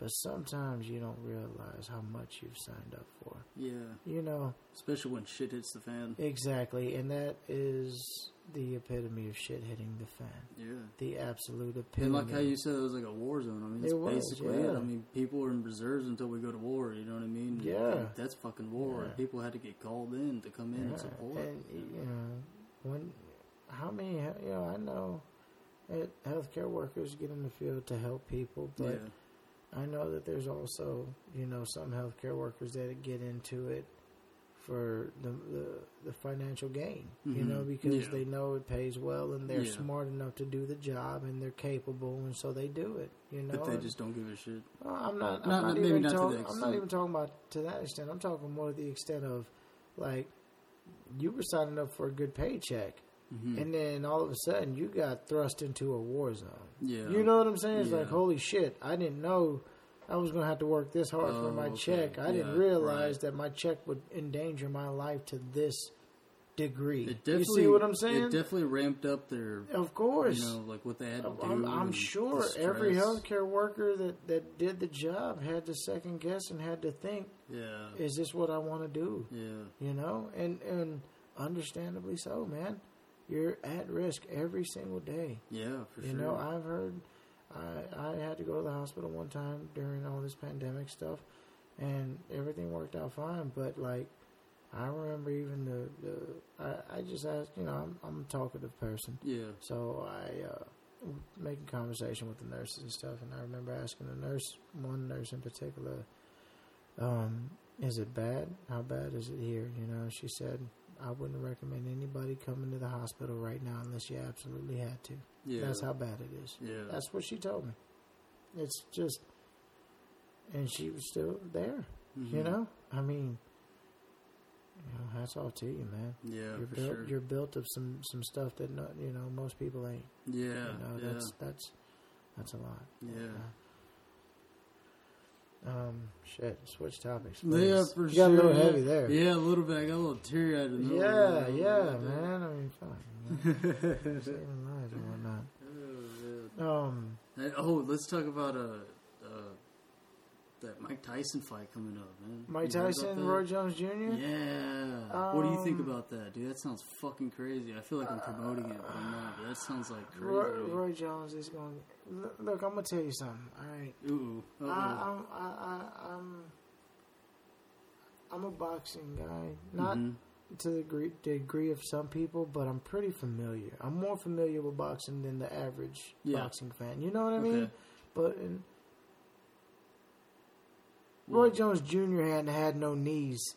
Speaker 2: But sometimes you don't realize how much you've signed up for.
Speaker 1: Yeah.
Speaker 2: You know,
Speaker 1: Especially when shit hits the fan.
Speaker 2: exactly. And that is the epitome of shit hitting the fan.
Speaker 1: Yeah.
Speaker 2: The absolute epitome.
Speaker 1: And like how you said, it was like a war zone. I mean, that's
Speaker 2: It was,
Speaker 1: basically
Speaker 2: yeah.
Speaker 1: it. I mean, people are in reserves until we go to war. You know what I mean?
Speaker 2: Yeah.
Speaker 1: That's fucking war.
Speaker 2: Yeah.
Speaker 1: People had to get called in to come in
Speaker 2: Yeah,
Speaker 1: and support.
Speaker 2: And, you know, when, how many, you know, I know that healthcare workers get in the field to help people, but. I know that there's also, you know, some healthcare workers that get into it for the the, the financial gain, you
Speaker 1: Mhm.
Speaker 2: know, because
Speaker 1: Yeah.
Speaker 2: they know it pays well and they're
Speaker 1: Yeah.
Speaker 2: smart enough to do the job and they're capable, and so they do it, you know.
Speaker 1: But they
Speaker 2: and-
Speaker 1: just don't give a shit.
Speaker 2: well, I'm not. I'm
Speaker 1: Not-
Speaker 2: not,
Speaker 1: maybe
Speaker 2: even
Speaker 1: not to
Speaker 2: talking. I'm not even talking about to that extent. I'm talking more to the extent of like you were signing up for a good paycheck,
Speaker 1: hmm
Speaker 2: and then all of a sudden you got thrust into a war zone.
Speaker 1: yeah.
Speaker 2: You know what I'm saying? It's
Speaker 1: Yeah.
Speaker 2: like, holy shit, I didn't know I was going to have to work this hard for
Speaker 1: Oh,
Speaker 2: my
Speaker 1: okay.
Speaker 2: check. I didn't realize
Speaker 1: right.
Speaker 2: that my check would endanger my life to this degree.
Speaker 1: It
Speaker 2: You
Speaker 1: definitely,
Speaker 2: see what I'm saying?
Speaker 1: It definitely ramped up their,
Speaker 2: of course.
Speaker 1: you know, like what they had to do.
Speaker 2: I'm, I'm sure every healthcare worker that, that did the job had to second guess and had to think,
Speaker 1: Yeah.
Speaker 2: is this what I want to do?
Speaker 1: Yeah.
Speaker 2: You know? And, and understandably so, man. You're at risk every single day.
Speaker 1: Yeah, for
Speaker 2: you
Speaker 1: sure.
Speaker 2: You know, I've heard. I I had to go to the hospital one time during all this pandemic stuff, and everything worked out fine. But like, I remember even the the I, I just asked. You know, I'm I'm a talkative person,
Speaker 1: yeah.
Speaker 2: so I uh, making conversation with the nurses and stuff. And I remember asking the nurse, one nurse in particular, um, "Is it bad? How bad is it here?" You know, she said. I wouldn't recommend anybody coming to the hospital right now unless you absolutely had to.
Speaker 1: Yeah.
Speaker 2: That's how bad it is.
Speaker 1: Yeah.
Speaker 2: That's what she told me. it's just, and she was still there.
Speaker 1: Mm-hmm.
Speaker 2: You know, I mean, you know, hats off to you, man.
Speaker 1: Yeah,
Speaker 2: you're
Speaker 1: for
Speaker 2: built.
Speaker 1: sure.
Speaker 2: You're built of some some stuff that not you know most people ain't.
Speaker 1: yeah,
Speaker 2: You know,
Speaker 1: yeah,
Speaker 2: that's that's that's a lot.
Speaker 1: yeah.
Speaker 2: Um, shit. Switch topics.
Speaker 1: Yeah, for
Speaker 2: you
Speaker 1: sure.
Speaker 2: got a little
Speaker 1: yeah.
Speaker 2: heavy there.
Speaker 1: Yeah, a little bit. I got a little teary eyed.
Speaker 2: Yeah, yeah, man. I mean, fuck, saving lives and whatnot. Um,
Speaker 1: Hey, oh, let's talk about uh, that Mike Tyson fight coming up, man.
Speaker 2: Mike
Speaker 1: You
Speaker 2: Tyson? Roy Jones Jr.
Speaker 1: Yeah. what do you think
Speaker 2: Um,
Speaker 1: about that, dude? That sounds fucking crazy. I feel like I'm promoting it, but I'm not. But that sounds like crazy.
Speaker 2: Roy. Roy Jones is going. Look, look, I'm gonna tell you something. All right,
Speaker 1: Ooh.
Speaker 2: I, I'm. I, I, I'm, I'm a boxing guy. Not
Speaker 1: Mhm.
Speaker 2: to the degree, degree of some people, but I'm pretty familiar. I'm more familiar with boxing than the average
Speaker 1: Yeah.
Speaker 2: boxing fan. You know what I mean?
Speaker 1: Okay.
Speaker 2: But in, Roy Jones Jr. hadn't had no knees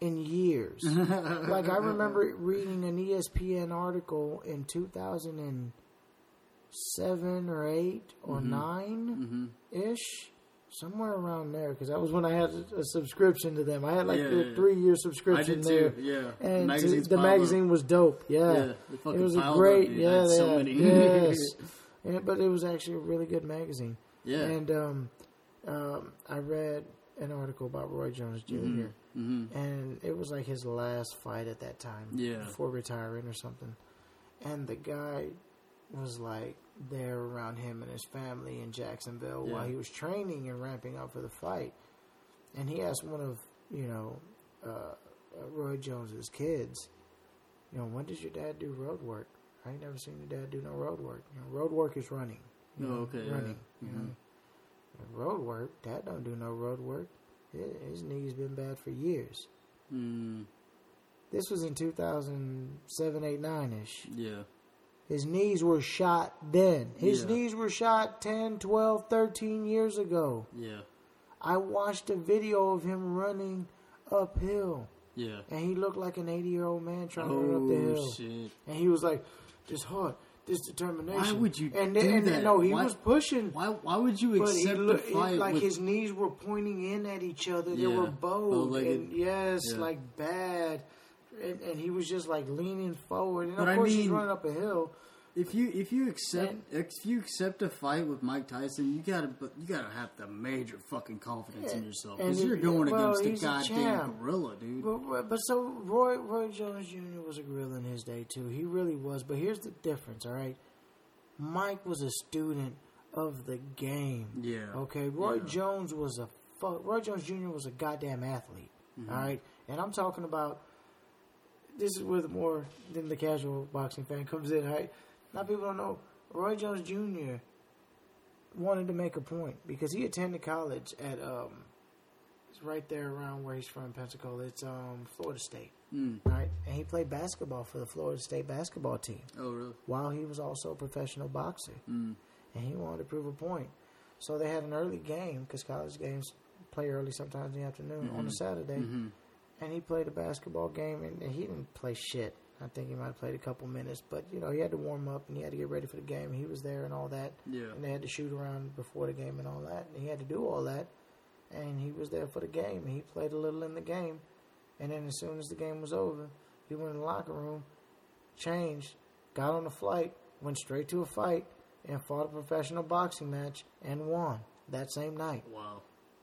Speaker 2: in years. like I remember reading an ESPN article in 2007 or 8 or 9
Speaker 1: Mhm.
Speaker 2: ish, somewhere around there because that was when I had a subscription to them. I had like
Speaker 1: Yeah,
Speaker 2: a
Speaker 1: yeah.
Speaker 2: 3-year
Speaker 1: I
Speaker 2: subscription there.
Speaker 1: too. Yeah.
Speaker 2: And
Speaker 1: the
Speaker 2: the
Speaker 1: piled up.
Speaker 2: magazine was dope. Yeah,
Speaker 1: Yeah,
Speaker 2: it was a
Speaker 1: up,
Speaker 2: great.
Speaker 1: dude.
Speaker 2: Yeah,
Speaker 1: had so
Speaker 2: yeah,
Speaker 1: many.
Speaker 2: yes. Yeah, but it was actually a really good magazine.
Speaker 1: Yeah.
Speaker 2: And um, um, I read an article about Roy Jones junior
Speaker 1: hmm
Speaker 2: and it was like his last fight at that time,
Speaker 1: Yeah.
Speaker 2: before retiring or something. And the guy was like there around him and his family in Jacksonville
Speaker 1: Yeah.
Speaker 2: while he was training and ramping up for the fight. And he asked one of you know uh, uh, Roy Jones's kids, you know, when does your dad do road work? I ain't never seen your dad do no road work. You know, road work is running. You
Speaker 1: Oh,
Speaker 2: know,
Speaker 1: okay, yeah.
Speaker 2: running. You
Speaker 1: Mhm.
Speaker 2: know, road work. Dad don't do no road work. His, his knee's been bad for years.
Speaker 1: Mm,
Speaker 2: This was in 2007, 8, 9 ish.
Speaker 1: yeah.
Speaker 2: His knees were shot then. His
Speaker 1: Yeah.
Speaker 2: knees were shot 10, 12, 13 years ago.
Speaker 1: Yeah.
Speaker 2: I watched a video of him running uphill,
Speaker 1: Yeah.
Speaker 2: and he looked like an 80 year old man trying to run up the
Speaker 1: Oh
Speaker 2: hill.
Speaker 1: shit.
Speaker 2: And he was like, just heart, this determination.
Speaker 1: Why would you
Speaker 2: and
Speaker 1: do
Speaker 2: and,
Speaker 1: that?
Speaker 2: No, he
Speaker 1: Why-
Speaker 2: was pushing.
Speaker 1: Why? Why would you accept
Speaker 2: looked
Speaker 1: the fight
Speaker 2: like
Speaker 1: with?
Speaker 2: his knees were pointing in at each other. They
Speaker 1: Yeah.
Speaker 2: were bowed, and yes,
Speaker 1: Yeah.
Speaker 2: like bad. And, and he was just like leaning forward. And
Speaker 1: But
Speaker 2: of
Speaker 1: I
Speaker 2: course, he's running up a hill.
Speaker 1: If you if you accept if you accept a fight with Mike Tyson, you gotta you gotta have the major fucking confidence in yourself because you're going
Speaker 2: well,
Speaker 1: against a
Speaker 2: a
Speaker 1: goddamn
Speaker 2: champ.
Speaker 1: gorilla, dude.
Speaker 2: But, but, so Roy Roy Jones Jr. was a gorilla in his day too. He really was. But here's the difference. All right, Mike was a student of the game.
Speaker 1: Yeah.
Speaker 2: Okay, Roy
Speaker 1: Yeah.
Speaker 2: Jones was a fuck. Roy Jones Jr. was a goddamn athlete.
Speaker 1: Mm-hmm.
Speaker 2: all right, and I'm talking about. This is where the more than the casual boxing fan comes in. All right, now people don't know Roy Jones Jr. wanted to make a point because he attended college at um, it's right there around where he's from, Pensacola. It's um Florida State,
Speaker 1: Mm.
Speaker 2: right? And he played basketball for the Florida State basketball team
Speaker 1: Oh really?
Speaker 2: while he was also a professional boxer
Speaker 1: Mm.
Speaker 2: and he wanted to prove a point. So they had an early game because college games play early sometimes in the afternoon on a Saturday,
Speaker 1: hmm
Speaker 2: and he played a basketball game and he didn't play shit. I think he might have played a couple minutes, but you know he had to warm up and he had to get ready for the game. He was there and all that,
Speaker 1: Yeah.
Speaker 2: and they had to shoot around before the game and all that. And he had to do all that, and he was there for the game. He played a little in the game, and then as soon as the game was over, he went in the locker room, changed, got on a flight, went straight to a fight, and fought a professional boxing match and won that same night.
Speaker 1: Wow.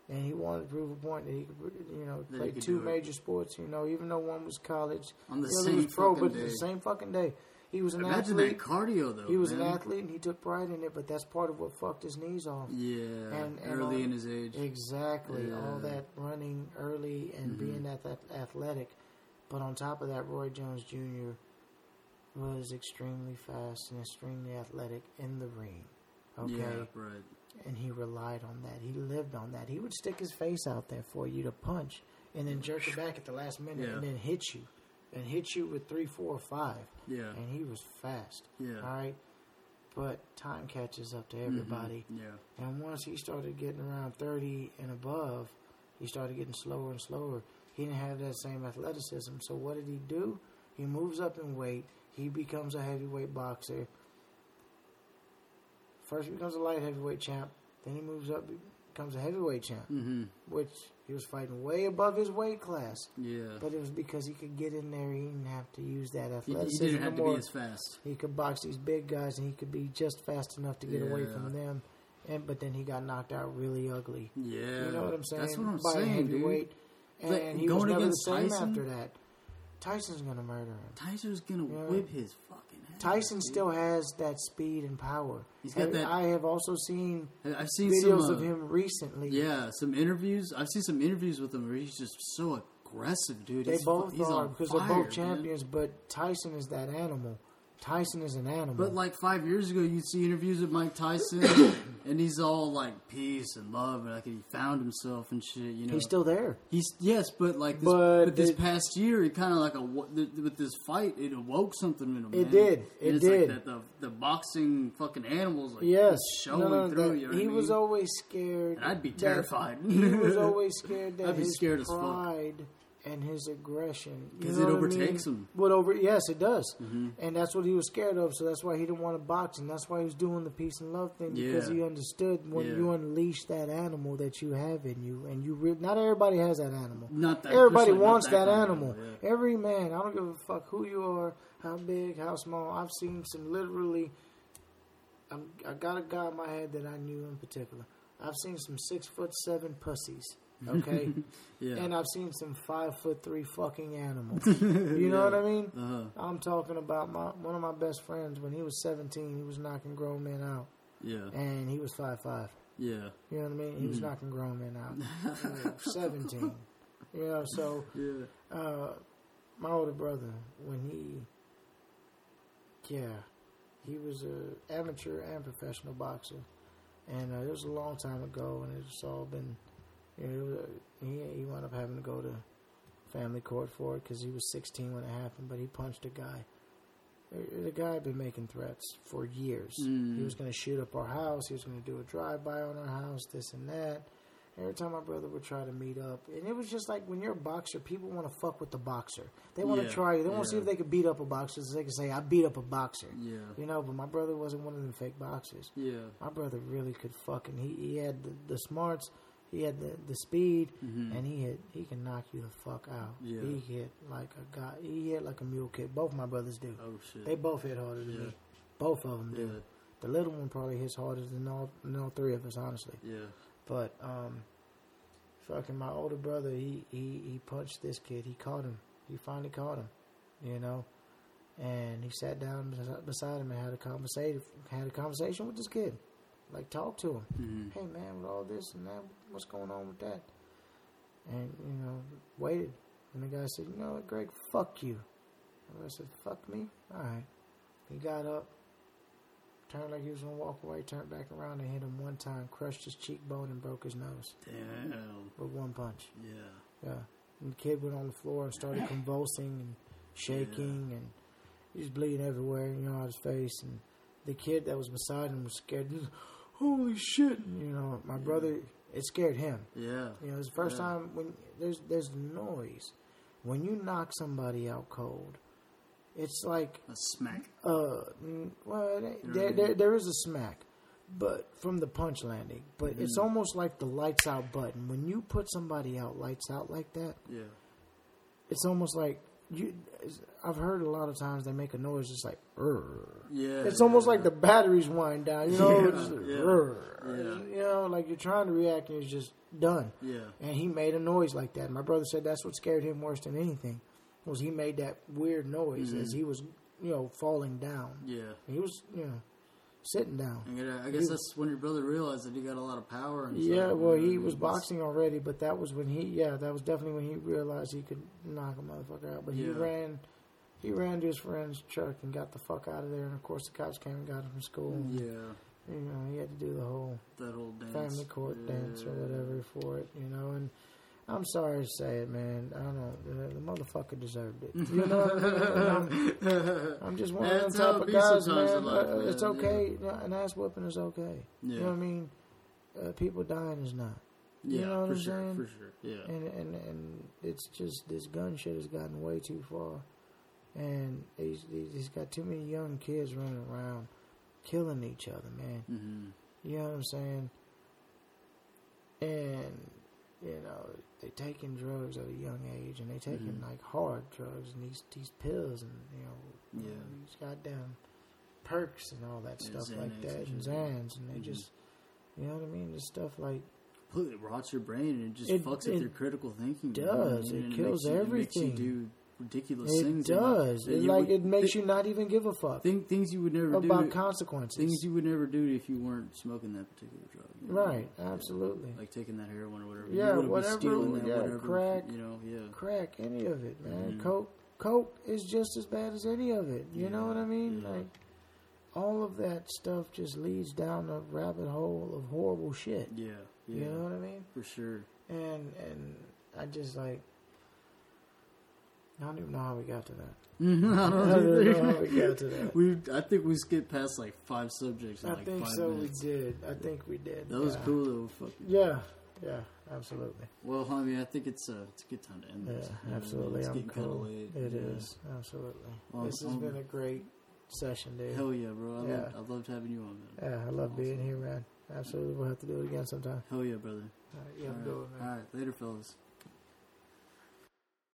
Speaker 2: And he wanted to prove a point that he could, you know,
Speaker 1: That
Speaker 2: play two major sports. You know, even though one was college,
Speaker 1: On the same
Speaker 2: was pro, but
Speaker 1: day.
Speaker 2: the same fucking day. He was an
Speaker 1: Imagine
Speaker 2: athlete.
Speaker 1: that cardio though.
Speaker 2: He was
Speaker 1: man.
Speaker 2: an athlete and he took pride in it, but that's part of what fucked his knees off.
Speaker 1: Yeah.
Speaker 2: And- and
Speaker 1: early
Speaker 2: on-
Speaker 1: in his age.
Speaker 2: Exactly. All
Speaker 1: Yeah. Mm-hmm.
Speaker 2: that running early and being that, that athletic. But on top of that, Roy Jones Jr. was extremely fast and extremely athletic in the ring. Okay.
Speaker 1: Yeah. Right.
Speaker 2: And he relied on that. He lived on that. He would stick his face out there for you to punch and then jerk it back at the last minute
Speaker 1: Yeah.
Speaker 2: and then hit you. And hit you with three, four, five.
Speaker 1: Yeah.
Speaker 2: And he was fast.
Speaker 1: Yeah.
Speaker 2: All right. But time catches up to mm-hmm. everybody.
Speaker 1: Yeah.
Speaker 2: And once he started getting around 30 and above, he started getting slower and slower. He didn't have that same athleticism. So what did he do? He moves up in weight. He becomes a heavyweight boxer. First he becomes a light heavyweight champ, Then he moves up, becomes a heavyweight champ,
Speaker 1: hmm
Speaker 2: which he was fighting way above his weight class.
Speaker 1: Yeah.
Speaker 2: But it was because he could get in there. He didn't have to use that
Speaker 1: He, he
Speaker 2: athleticism
Speaker 1: didn't have to be as fast.
Speaker 2: He could box these big guys, and he could be just fast enough to get away from them. And but then he got knocked out really ugly.
Speaker 1: Yeah.
Speaker 2: You know what I'm saying?
Speaker 1: That's what I'm
Speaker 2: By
Speaker 1: saying, dude.
Speaker 2: heavyweight. And
Speaker 1: Like,
Speaker 2: he was never the same
Speaker 1: Tyson?
Speaker 2: after that. Tyson's gonna murder him.
Speaker 1: Tyson's gonna
Speaker 2: Yeah.
Speaker 1: whip his ass.
Speaker 2: Tyson still has that speed and power.
Speaker 1: He's got
Speaker 2: And
Speaker 1: that-
Speaker 2: I have also seen
Speaker 1: I've seen
Speaker 2: videos
Speaker 1: some, uh,
Speaker 2: of him recently.
Speaker 1: Yeah, some interviews. I've seen some interviews with him where he's just so aggressive, dude.
Speaker 2: They
Speaker 1: he's,
Speaker 2: both
Speaker 1: he's
Speaker 2: are because
Speaker 1: fire,
Speaker 2: they're both
Speaker 1: man.
Speaker 2: champions. But Tyson is that animal. Tyson is an animal.
Speaker 1: But like five years ago, you'd see interviews with Mike Tyson, and he's all like peace and love, and like he found himself and shit. You know,
Speaker 2: he's still there.
Speaker 1: He's yes, but like this,
Speaker 2: But
Speaker 1: but, this
Speaker 2: it-
Speaker 1: past year, he kind of like a with this fight, it awoke something in him.
Speaker 2: It
Speaker 1: man.
Speaker 2: did.
Speaker 1: And
Speaker 2: It
Speaker 1: it's
Speaker 2: did.
Speaker 1: Like that the the boxing fucking animals like
Speaker 2: Yes,
Speaker 1: showing
Speaker 2: no, no,
Speaker 1: through.
Speaker 2: that-
Speaker 1: you know
Speaker 2: he
Speaker 1: I mean?
Speaker 2: was always scared.
Speaker 1: And I'd be terrified.
Speaker 2: he was always scared that
Speaker 1: I'd be
Speaker 2: his
Speaker 1: scared as fuck.
Speaker 2: And his aggression, Because
Speaker 1: it
Speaker 2: what I mean?
Speaker 1: overtakes him.
Speaker 2: Would over? Yes, it does.
Speaker 1: Mm-hmm.
Speaker 2: And that's what he was scared of. So that's why he didn't want to box, and that's why he was doing the peace and love thing because
Speaker 1: Yeah.
Speaker 2: he understood when
Speaker 1: Yeah.
Speaker 2: you unleash that animal that you have in you, and you re- not everybody has that animal.
Speaker 1: Not that
Speaker 2: Everybody wants that,
Speaker 1: kind of
Speaker 2: animal.
Speaker 1: yeah.
Speaker 2: Every man, I don't give a fuck who you are, how big, how small. I've seen some literally. I'm, I got a guy in my head that I knew in particular. I've seen some six foot seven pussies. Okay,
Speaker 1: Yeah.
Speaker 2: and I've seen some five foot three fucking animals. You know what I mean?
Speaker 1: uh-huh.
Speaker 2: I'm talking about my one of my best friends. When he was 17, he was knocking grown men out,
Speaker 1: Yeah.
Speaker 2: and he was five five.
Speaker 1: Yeah.
Speaker 2: You know what I mean? He was knocking grown men out. Know, 17. You know, so
Speaker 1: Yeah.
Speaker 2: uh, my older brother, when he, yeah, he was a amateur and professional boxer, and uh, it was a long time ago, and it's all been, he he wound up having to go to family court for it because he was 16 when it happened, but he punched a guy. The guy had been making threats for years.
Speaker 1: Mm.
Speaker 2: He was going to shoot up our house. He was going to do a drive-by on our house. This and that. Every time my brother would try to meet up, and it was just like when you're a boxer, people want to fuck with the boxer. They want to
Speaker 1: Yeah,
Speaker 2: try you. They want to see if they could beat up a boxer, so they can say, "I beat up a boxer."
Speaker 1: Yeah.
Speaker 2: You know, but my brother wasn't one of them fake boxers.
Speaker 1: Yeah.
Speaker 2: My brother really could fucking. He he had the, the smarts, he had the the speed,
Speaker 1: Mhm.
Speaker 2: and he hit. He can knock you the fuck out.
Speaker 1: Yeah.
Speaker 2: He hit like a guy. He hit like a mule kick. Both my brothers do.
Speaker 1: Oh shit.
Speaker 2: They both hit harder than
Speaker 1: Yeah.
Speaker 2: me. Both of them do.
Speaker 1: yeah.
Speaker 2: The little one probably hits harder than all than all three of us, honestly.
Speaker 1: Yeah.
Speaker 2: But um, fucking my older brother, he he he punched this kid. He caught him. He finally caught him. You know, and he sat down beside him and had a conversation. Had a conversation with this kid, like talk to him.
Speaker 1: Mhm.
Speaker 2: Hey man, with all this and that, what's going on with that? And you know, waited. And the guy said, "You know what, Greg? Fuck you." And I said, "Fuck me." All right. He got up, turned like he was gonna walk away, turned back around and hit him one time, crushed his cheekbone and broke his nose
Speaker 1: Damn.
Speaker 2: with one punch.
Speaker 1: Yeah.
Speaker 2: Yeah. And the kid went on the floor and started convulsing and shaking and he was bleeding everywhere, you know, out his face. And the kid that was beside him was scared. Holy shit! You know, my brother, it scared him.
Speaker 1: Yeah.
Speaker 2: You know, it's the first
Speaker 1: Yeah.
Speaker 2: time when there's there's noise when you knock somebody out cold. It's like
Speaker 1: A smack.
Speaker 2: uh, mm, well, it ain't-
Speaker 1: You know
Speaker 2: there, there there is a smack, but from the punch landing. But
Speaker 1: Mm-hmm.
Speaker 2: it's almost like the lights out button. When you put somebody out, lights out like that,
Speaker 1: Yeah.
Speaker 2: it's almost like you. I've heard a lot of times they make a noise just like. "Rrr."
Speaker 1: Yeah.
Speaker 2: It's almost
Speaker 1: yeah.
Speaker 2: like the batteries wind down. You know,
Speaker 1: Yeah,
Speaker 2: It's just,
Speaker 1: yeah,
Speaker 2: "Rrr."
Speaker 1: yeah.
Speaker 2: you know, like you're trying to react and it's just done.
Speaker 1: Yeah.
Speaker 2: And he made a noise like that. My brother said that's what scared him worse than anything, was he made that weird noise mm-hmm. as he was, you know, falling down.
Speaker 1: Yeah.
Speaker 2: He was, you know, sitting down.
Speaker 1: I guess- I guess that's when your brother realized that he got a lot of power. And
Speaker 2: Yeah, well, he was boxing already, but that was when he, yeah, that was definitely when he realized he could knock a motherfucker out. But he ran, he ran to his friend's truck and got the fuck out of there. And of course, the cops came and got him from school.
Speaker 1: Yeah.
Speaker 2: You know, he had to do the whole
Speaker 1: That whole dance.
Speaker 2: family court
Speaker 1: yeah.
Speaker 2: dance or whatever for it, you know. And I'm sorry to say it, man. I don't know. The, the motherfucker deserved it. You know what I mean? I'm, I'm just one of them type of guys, man.
Speaker 1: life,
Speaker 2: Uh, it's
Speaker 1: man,
Speaker 2: okay. An ass whooping is okay. You
Speaker 1: Yeah.
Speaker 2: know what I mean? Uh, people dying is not.
Speaker 1: Yeah,
Speaker 2: You know what
Speaker 1: for
Speaker 2: I'm
Speaker 1: sure,
Speaker 2: saying?
Speaker 1: for sure. Yeah.
Speaker 2: And, and and it's just this gun shit has gotten way too far, and he's he's got too many young kids running around, killing each other, man.
Speaker 1: hmm
Speaker 2: You know what I'm saying? and you know they taking drugs at a young age, and they taking
Speaker 1: Mhm.
Speaker 2: like hard drugs and these these pills, and you know,
Speaker 1: Yeah.
Speaker 2: these goddamn perks and all that
Speaker 1: Yeah,
Speaker 2: stuff like that,
Speaker 1: and.
Speaker 2: Xans, and they
Speaker 1: Mhm.
Speaker 2: just, you know what I mean? Just stuff like
Speaker 1: Completely rots your brain and it just
Speaker 2: It-
Speaker 1: fucks with
Speaker 2: it
Speaker 1: your critical thinking. you know I
Speaker 2: does.
Speaker 1: mean?
Speaker 2: It
Speaker 1: And
Speaker 2: kills
Speaker 1: you, It makes
Speaker 2: everything.
Speaker 1: you do ridiculous
Speaker 2: it
Speaker 1: things.
Speaker 2: does. It
Speaker 1: you
Speaker 2: like
Speaker 1: would
Speaker 2: it makes
Speaker 1: thi-
Speaker 2: you not even give a fuck
Speaker 1: think things you would never do
Speaker 2: about
Speaker 1: do.
Speaker 2: consequences.
Speaker 1: Things you would never do if you weren't smoking that particular drug. you know?
Speaker 2: right?
Speaker 1: Yeah.
Speaker 2: Absolutely.
Speaker 1: Like taking that heroin or whatever.
Speaker 2: Yeah, whatever,
Speaker 1: Be stealing that,
Speaker 2: yeah,
Speaker 1: whatever,
Speaker 2: crack.
Speaker 1: You know, yeah.
Speaker 2: Crack, any of it, man.
Speaker 1: Mhm.
Speaker 2: Coke, coke is just as bad as any of it. You know what I mean?
Speaker 1: yeah.
Speaker 2: Like all of that stuff just leads down a rabbit hole of horrible shit.
Speaker 1: Yeah, yeah,
Speaker 2: You know what I mean?
Speaker 1: for sure.
Speaker 2: And and I just like I don't even know how we got to that.
Speaker 1: I don't
Speaker 2: I
Speaker 1: know.
Speaker 2: don't know how we got to that.
Speaker 1: We, I think we skipped past like five subjects. In
Speaker 2: I
Speaker 1: like
Speaker 2: think
Speaker 1: five
Speaker 2: so.
Speaker 1: minutes.
Speaker 2: We did. I think we did.
Speaker 1: That was
Speaker 2: yeah.
Speaker 1: cool though. Fucking.
Speaker 2: Yeah, yeah, absolutely.
Speaker 1: Well, homie, I think it's uh, it's a good time to end
Speaker 2: Yeah,
Speaker 1: this. You know what I mean?
Speaker 2: absolutely.
Speaker 1: It's
Speaker 2: I'm
Speaker 1: getting
Speaker 2: cool.
Speaker 1: late.
Speaker 2: It
Speaker 1: Yeah.
Speaker 2: is absolutely.
Speaker 1: Well,
Speaker 2: this has
Speaker 1: um,
Speaker 2: been a great session, dude.
Speaker 1: Hell yeah, bro. I,
Speaker 2: Yeah.
Speaker 1: Loved, I loved having you on, man.
Speaker 2: Yeah, I love being here, man. Absolutely. We'll have to do it again sometime.
Speaker 1: Hell yeah, brother.
Speaker 2: All right, have
Speaker 1: All
Speaker 2: a
Speaker 1: right.
Speaker 2: man.
Speaker 1: All right. Later, fellas.